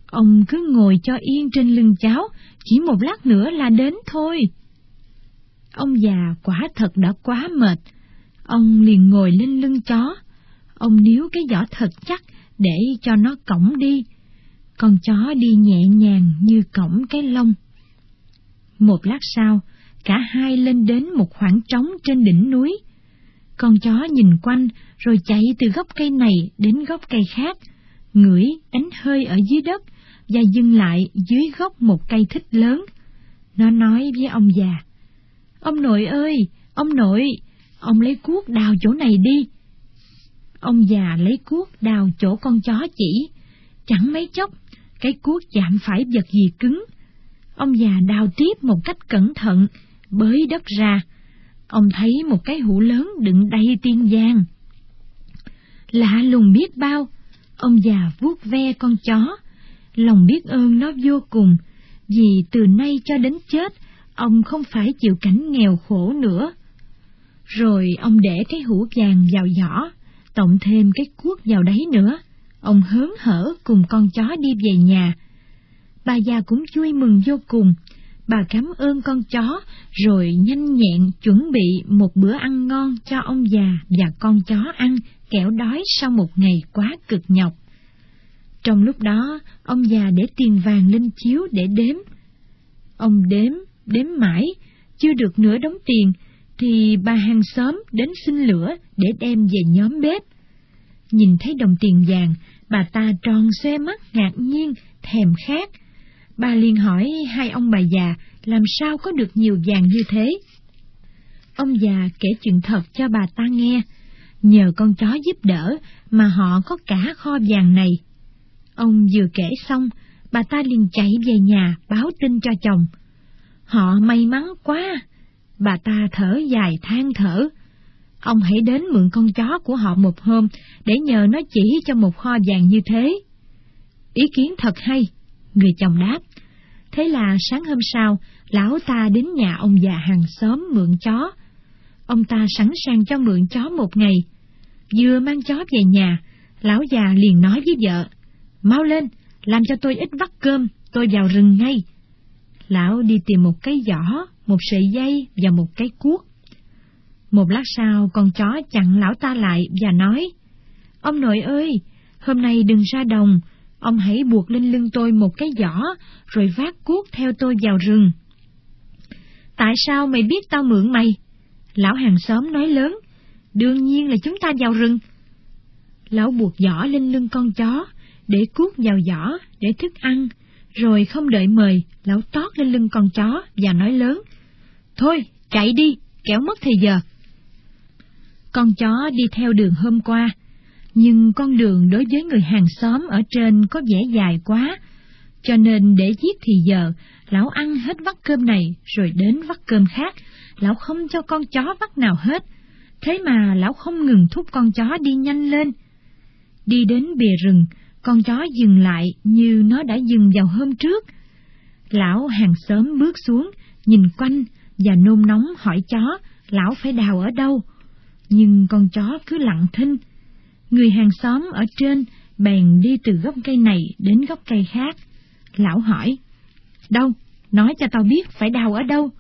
Ông cứ ngồi cho yên trên lưng cháu, chỉ một lát nữa là đến thôi. Ông già quả thật đã quá mệt. Ông liền ngồi lên lưng chó. Ông níu cái giỏ thật chắc để cho nó cổng đi. Con chó đi nhẹ nhàng như cổng cái lông. Một lát sau, cả hai lên đến một khoảng trống trên đỉnh núi. Con chó nhìn quanh rồi chạy từ gốc cây này đến gốc cây khác, ngửi đánh hơi ở dưới đất và dừng lại dưới gốc một cây thích lớn. Nó nói với ông già, Ông nội ơi, ông nội, ông lấy cuốc đào chỗ này đi. Ông già lấy cuốc đào chỗ con chó chỉ, chẳng mấy chốc, cái cuốc chạm phải vật gì cứng. Ông già đào tiếp một cách cẩn thận, bới đất ra. Ông thấy một cái hũ lớn đựng đầy tiên giang. Lạ lùng biết bao, ông già vuốt ve con chó, lòng biết ơn nó vô cùng, vì từ nay cho đến chết, ông không phải chịu cảnh nghèo khổ nữa. Rồi ông để cái hũ vàng vào giỏ, tổng thêm cái cuốc vào đấy nữa. Ông hớn hở cùng con chó đi về nhà. Bà già cũng vui mừng vô cùng. Bà cảm ơn con chó, rồi nhanh nhẹn chuẩn bị một bữa ăn ngon cho ông già và con chó ăn, kẻo đói sau một ngày quá cực nhọc. Trong lúc đó, ông già để tiền vàng lên chiếu để đếm. Ông đếm đếm mãi, chưa được nửa đống tiền, thì bà hàng xóm đến xin lửa để đem về nhóm bếp. Nhìn thấy đồng tiền vàng, bà ta tròn xoe mắt ngạc nhiên, thèm khát. Bà liền hỏi hai ông bà già làm sao có được nhiều vàng như thế. Ông già kể chuyện thật cho bà ta nghe, nhờ con chó giúp đỡ mà họ có cả kho vàng này. Ông vừa kể xong, bà ta liền chạy về nhà báo tin cho chồng. Họ may mắn quá. Bà ta thở dài than thở. Ông hãy đến mượn con chó của họ một hôm để nhờ nó chỉ cho một kho vàng như thế. Ý kiến thật hay, người chồng đáp. Thế là sáng hôm sau, lão ta đến nhà ông già hàng xóm mượn chó. Ông ta sẵn sàng cho mượn chó một ngày. Vừa mang chó về nhà, lão già liền nói với vợ, Mau lên, làm cho tôi ít vắt cơm, tôi vào rừng ngay lão đi tìm một cái giỏ, một sợi dây và một cái cuốc. Một lát sau, con chó chặn lão ta lại và nói, Ông nội ơi, hôm nay đừng ra đồng, ông hãy buộc lên lưng tôi một cái giỏ, rồi vác cuốc theo tôi vào rừng. Tại sao mày biết tao mượn mày? Lão hàng xóm nói lớn, đương nhiên là chúng ta vào rừng. Lão buộc giỏ lên lưng con chó, để cuốc vào giỏ, để thức ăn, rồi không đợi mời, lão tót lên lưng con chó và nói lớn, Thôi, chạy đi, kéo mất thời giờ. Con chó đi theo đường hôm qua, nhưng con đường đối với người hàng xóm ở trên có vẻ dài quá, cho nên để giết thì giờ, lão ăn hết vắt cơm này rồi đến vắt cơm khác, lão không cho con chó vắt nào hết. Thế mà lão không ngừng thúc con chó đi nhanh lên. Đi đến bìa rừng, con chó dừng lại như nó đã dừng vào hôm trước. Lão hàng xóm bước xuống, nhìn quanh và nôn nóng hỏi chó lão phải đào ở đâu. Nhưng con chó cứ lặng thinh. Người hàng xóm ở trên bèn đi từ gốc cây này đến gốc cây khác. Lão hỏi, đâu, nói cho tao biết phải đào ở đâu,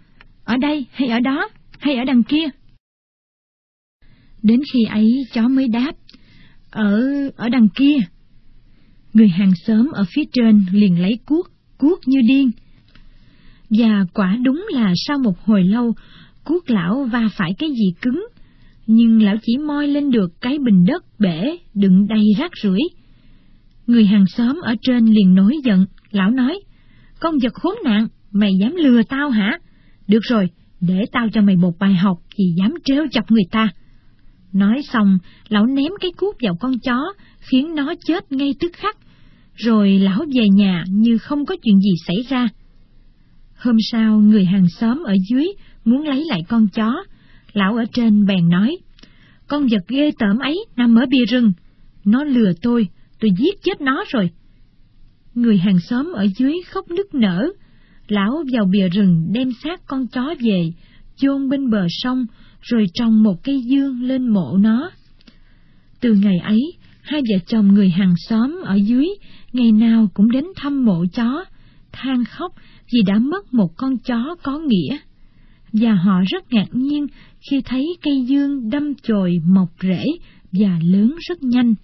ở đây hay ở đó, hay ở đằng kia. Đến khi ấy chó mới đáp, ở, ở đằng kia. Người hàng xóm ở phía trên liền lấy cuốc, cuốc như điên. Và quả đúng là sau một hồi lâu, cuốc lão va phải cái gì cứng, nhưng lão chỉ moi lên được cái bình đất bể đựng đầy rác rưởi. Người hàng xóm ở trên liền nổi giận, lão nói, con vật khốn nạn, mày dám lừa tao hả? Được rồi, để tao cho mày một bài học vì dám trêu chọc người ta. Nói xong, lão ném cái cuốc vào con chó, khiến nó chết ngay tức khắc. Rồi lão về nhà như không có chuyện gì xảy ra. Hôm sau, người hàng xóm ở dưới muốn lấy lại con chó. Lão ở trên bèn nói, con vật ghê tởm ấy nằm ở bìa rừng. Nó lừa tôi, tôi giết chết nó rồi. Người hàng xóm ở dưới khóc nức nở. Lão vào bìa rừng đem xác con chó về, chôn bên bờ sông, rồi trồng một cây dương lên mộ nó. Từ ngày ấy, hai vợ chồng người hàng xóm ở dưới ngày nào cũng đến thăm mộ chó, than khóc vì đã mất một con chó có nghĩa. Và họ rất ngạc nhiên khi thấy cây dương đâm chồi mọc rễ và lớn rất nhanh.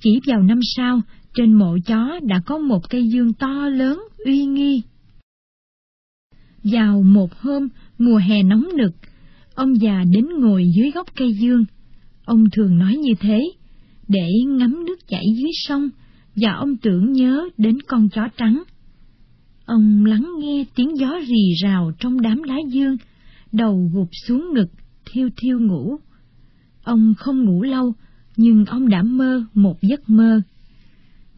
Chỉ vào năm sau, trên mộ chó đã có một cây dương to lớn uy nghi. Vào một hôm, mùa hè nóng nực, ông già đến ngồi dưới gốc cây dương. Ông thường nói như thế, để ngắm nước chảy dưới sông, và ông tưởng nhớ đến con chó trắng. Ông lắng nghe tiếng gió rì rào trong đám lá dương, đầu gục xuống ngực, thiêu thiêu ngủ. Ông không ngủ lâu, nhưng ông đã mơ một giấc mơ.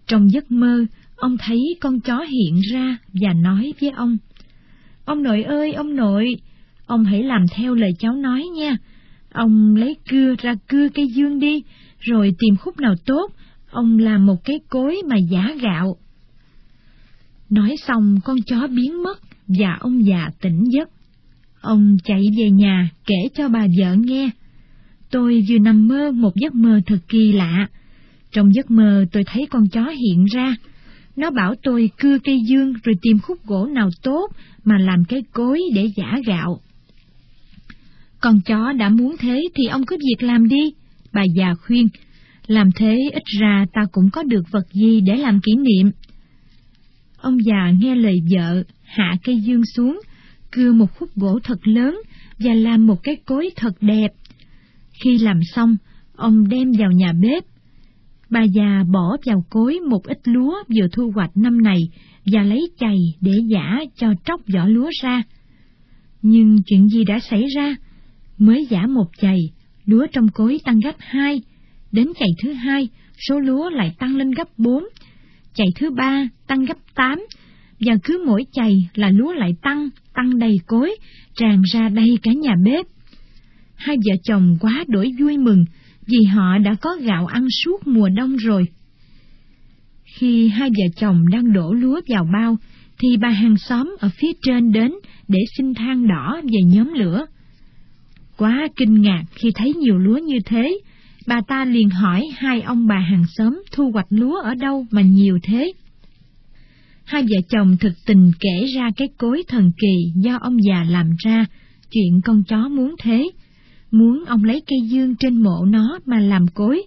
Trong giấc mơ, ông thấy con chó hiện ra và nói với ông, Ông nội ơi, ông nội, ông hãy làm theo lời cháu nói nha. Ông lấy cưa ra cưa cây dương đi, rồi tìm khúc nào tốt, ông làm một cái cối mà giả gạo. Nói xong con chó biến mất và ông già tỉnh giấc. Ông chạy về nhà kể cho bà vợ nghe. Tôi vừa nằm mơ một giấc mơ thật kỳ lạ. Trong giấc mơ tôi thấy con chó hiện ra. Nó bảo tôi cưa cây dương rồi tìm khúc gỗ nào tốt mà làm cái cối để giả gạo. Con chó đã muốn thế thì ông cứ việc làm đi, bà già khuyên. Làm thế ít ra ta cũng có được vật gì để làm kỷ niệm. Ông già nghe lời vợ, hạ cây dương xuống, cưa một khúc gỗ thật lớn và làm một cái cối thật đẹp. Khi làm xong, ông đem vào nhà bếp. Bà già bỏ vào cối một ít lúa vừa thu hoạch năm này và lấy chày để giả cho tróc vỏ lúa ra. Nhưng chuyện gì đã xảy ra? Mới giả một chày, lúa trong cối tăng gấp hai, đến chày thứ hai, số lúa lại tăng lên gấp bốn, chày thứ ba tăng gấp tám, và cứ mỗi chày là lúa lại tăng, tăng đầy cối, tràn ra đầy cả nhà bếp. Hai vợ chồng quá đổi vui mừng, vì họ đã có gạo ăn suốt mùa đông rồi. Khi hai vợ chồng đang đổ lúa vào bao, thì bà hàng xóm ở phía trên đến để xin than đỏ về nhóm lửa. Quá kinh ngạc khi thấy nhiều lúa như thế, bà ta liền hỏi hai ông bà hàng xóm thu hoạch lúa ở đâu mà nhiều thế. Hai vợ chồng thực tình kể ra cái cối thần kỳ do ông già làm ra, chuyện con chó muốn thế, muốn ông lấy cây dương trên mộ nó mà làm cối.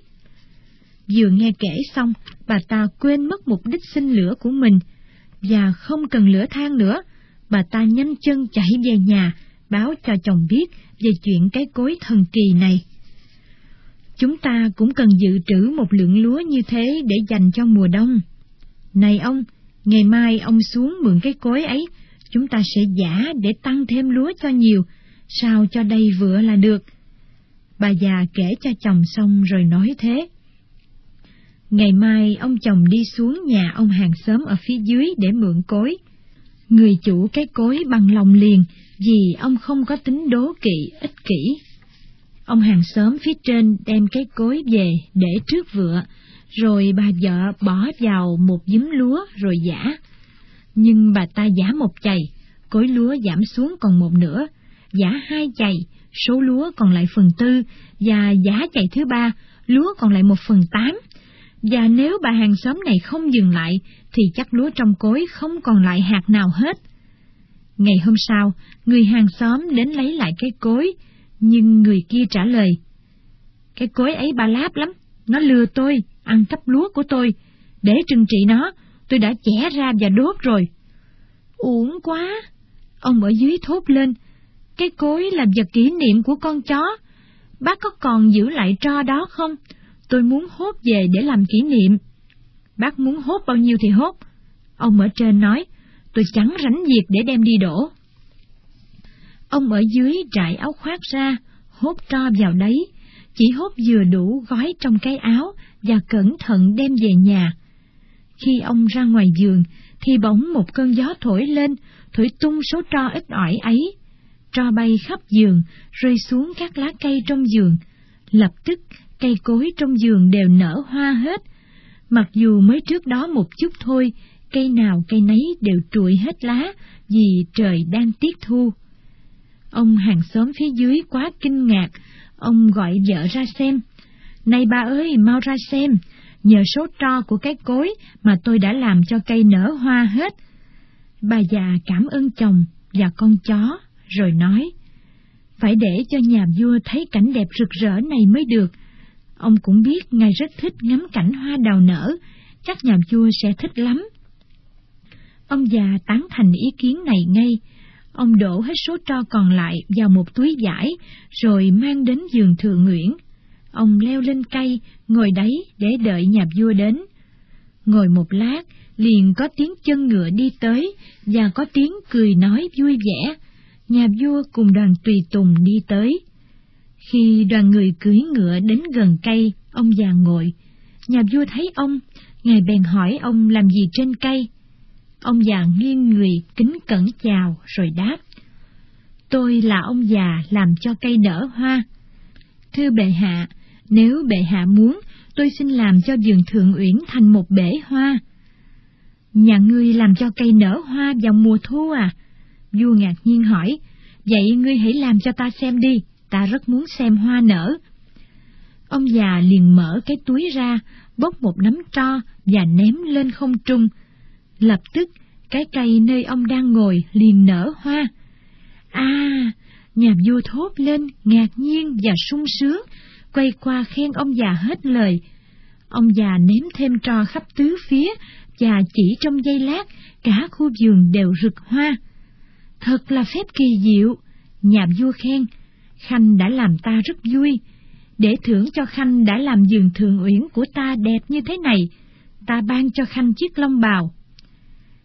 Vừa nghe kể xong, bà ta quên mất mục đích sinh lửa của mình, và không cần lửa than nữa, bà ta nhanh chân chạy về nhà, báo cho chồng biết về chuyện cái cối thần kỳ này. Chúng ta cũng cần dự trữ một lượng lúa như thế để dành cho mùa đông. Này ông, ngày mai ông xuống mượn cái cối ấy, chúng ta sẽ giả để tăng thêm lúa cho nhiều, sao cho đây vừa là được. Bà già kể cho chồng xong rồi nói thế. Ngày mai ông chồng đi xuống nhà ông hàng xóm ở phía dưới để mượn cối. Người chủ cái cối bằng lòng liền vì ông không có tính đố kỵ ích kỷ. Ông hàng xóm phía trên đem cái cối về để trước vựa, rồi bà vợ bỏ vào một giấm lúa rồi giả. Nhưng bà ta giả một chày, cối lúa giảm xuống còn một nửa, giả hai chày, số lúa còn lại phần tư, và giả chày thứ ba, lúa còn lại một phần tám. Và nếu bà hàng xóm này không dừng lại, thì chắc lúa trong cối không còn lại hạt nào hết. Ngày hôm sau, người hàng xóm đến lấy lại cái cối, nhưng người kia trả lời. Cái cối ấy ba láp lắm, nó lừa tôi, ăn cắp lúa của tôi. Để trừng trị nó, tôi đã chẻ ra và đốt rồi. Uổng quá! Ông ở dưới thốt lên. Cái cối là vật kỷ niệm của con chó. Bác có còn giữ lại tro đó không? Tôi muốn hốt về để làm kỷ niệm. Bác muốn hốt bao nhiêu thì hốt. Ông ở trên nói, tôi chẳng rảnh việc để đem đi đổ. Ông ở dưới trải áo khoác ra, hốt tro vào đấy, chỉ hốt vừa đủ gói trong cái áo và cẩn thận đem về nhà. Khi ông ra ngoài giường, thì bỗng một cơn gió thổi lên, thổi tung số tro ít ỏi ấy. Tro bay khắp giường, rơi xuống các lá cây trong giường. Lập tức, cây cối trong giường đều nở hoa hết. Mặc dù mới trước đó một chút thôi, cây nào cây nấy đều trụi hết lá vì trời đang tiết thu. Ông hàng xóm phía dưới quá kinh ngạc, ông gọi vợ ra xem. Này bà ơi, mau ra xem, nhờ số tro của cái cối mà tôi đã làm cho cây nở hoa hết. Bà già cảm ơn chồng và con chó, rồi nói, phải để cho nhà vua thấy cảnh đẹp rực rỡ này mới được. Ông cũng biết ngài rất thích ngắm cảnh hoa đào nở, chắc nhà vua sẽ thích lắm. Ông già tán thành ý kiến này ngay, ông đổ hết số tro còn lại vào một túi vải, rồi mang đến giường thượng Nguyễn. Ông leo lên cây, ngồi đấy để đợi nhà vua đến. Ngồi một lát, liền có tiếng chân ngựa đi tới, và có tiếng cười nói vui vẻ. Nhà vua cùng đoàn tùy tùng đi tới. Khi đoàn người cưỡi ngựa đến gần cây, ông già ngồi. Nhà vua thấy ông, ngài bèn hỏi ông làm gì trên cây. Ông già nghiêng người kính cẩn chào rồi đáp. Tôi là ông già làm cho cây nở hoa. Thưa bệ hạ, nếu bệ hạ muốn, tôi xin làm cho vườn thượng uyển thành một bể hoa. Nhà ngươi làm cho cây nở hoa vào mùa thu à? Vua ngạc nhiên hỏi, vậy ngươi hãy làm cho ta xem đi, ta rất muốn xem hoa nở. Ông già liền mở cái túi ra, bốc một nắm tro và ném lên không trung. Lập tức, cái cây nơi ông đang ngồi liền nở hoa. À, nhà vua thốt lên, ngạc nhiên và sung sướng, quay qua khen ông già hết lời. Ông già ném thêm trò khắp tứ phía, và chỉ trong giây lát, cả khu vườn đều rực hoa. Thật là phép kỳ diệu, nhà vua khen, Khanh đã làm ta rất vui. Để thưởng cho Khanh đã làm giường thường uyển của ta đẹp như thế này, ta ban cho Khanh chiếc long bào.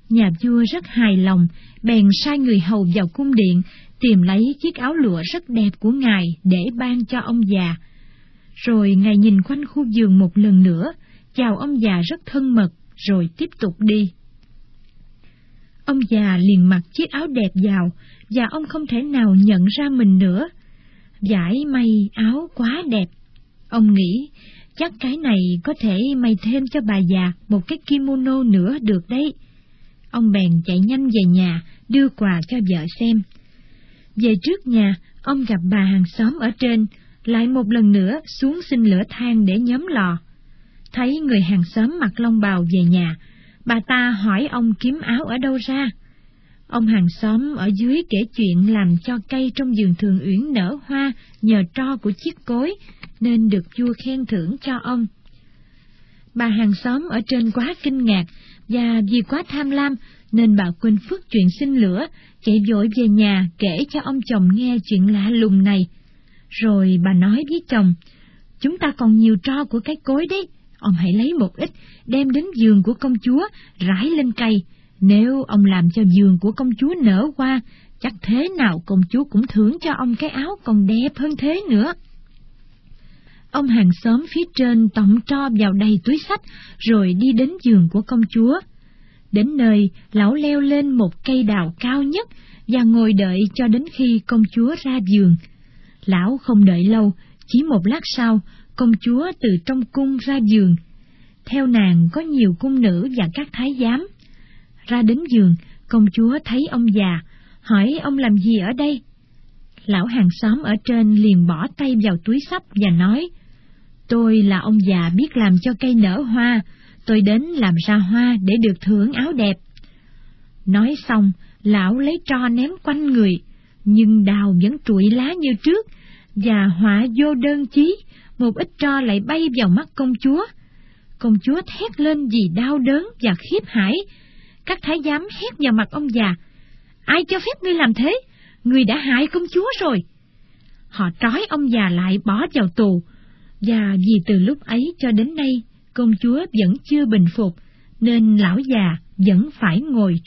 Nhà vua rất hài lòng, bèn sai người hầu vào cung điện, tìm lấy chiếc áo lụa rất đẹp của ngài để ban cho ông già. Rồi ngài nhìn quanh khu vườn một lần nữa, chào ông già rất thân mật, rồi tiếp tục đi. Ông già liền mặc chiếc áo đẹp vào, và ông không thể nào nhận ra mình nữa. Giải may áo quá đẹp. Ông nghĩ, chắc cái này có thể may thêm cho bà già một cái kimono nữa được đấy. Ông bèn chạy nhanh về nhà, đưa quà cho vợ xem. Về trước nhà, ông gặp bà hàng xóm ở trên, lại một lần nữa xuống xin lửa than để nhóm lò. Thấy người hàng xóm mặc long bào về nhà, bà ta hỏi ông kiếm áo ở đâu ra. Ông hàng xóm ở dưới kể chuyện làm cho cây trong vườn thường uyển nở hoa nhờ tro của chiếc cối, nên được vua khen thưởng cho ông. Bà hàng xóm ở trên quá kinh ngạc, và vì quá tham lam, nên bà quên phước chuyện sinh lửa, chạy vội về nhà kể cho ông chồng nghe chuyện lạ lùng này. Rồi bà nói với chồng, chúng ta còn nhiều tro của cái cối đấy, ông hãy lấy một ít, đem đến giường của công chúa, rải lên cây. Nếu ông làm cho giường của công chúa nở hoa, chắc thế nào công chúa cũng thưởng cho ông cái áo còn đẹp hơn thế nữa. Ông hàng xóm phía trên tổng tro vào đầy túi sách, rồi đi đến giường của công chúa. Đến nơi, lão leo lên một cây đào cao nhất và ngồi đợi cho đến khi công chúa ra giường. Lão không đợi lâu, Chỉ một lát sau, công chúa từ trong cung ra giường. Theo nàng có nhiều cung nữ và các thái giám. Ra đến giường, công chúa thấy ông già, hỏi ông làm gì ở đây? Lão hàng xóm ở trên liền bỏ tay vào túi sắp và nói, Tôi là ông già biết làm cho cây nở hoa, tôi đến làm ra hoa để được thưởng áo đẹp. Nói xong, lão lấy tro ném quanh người, nhưng đào vẫn trụi lá như trước, và họa vô đơn chí, một ít tro lại bay vào mắt công chúa. Công chúa thét lên vì đau đớn và khiếp hãi. Các thái giám hét vào mặt ông già, ai cho phép ngươi làm thế? Ngươi đã hại công chúa rồi. Họ trói ông già lại bỏ vào tù, và vì từ lúc ấy cho đến nay, công chúa vẫn chưa bình phục, nên lão già vẫn phải ngồi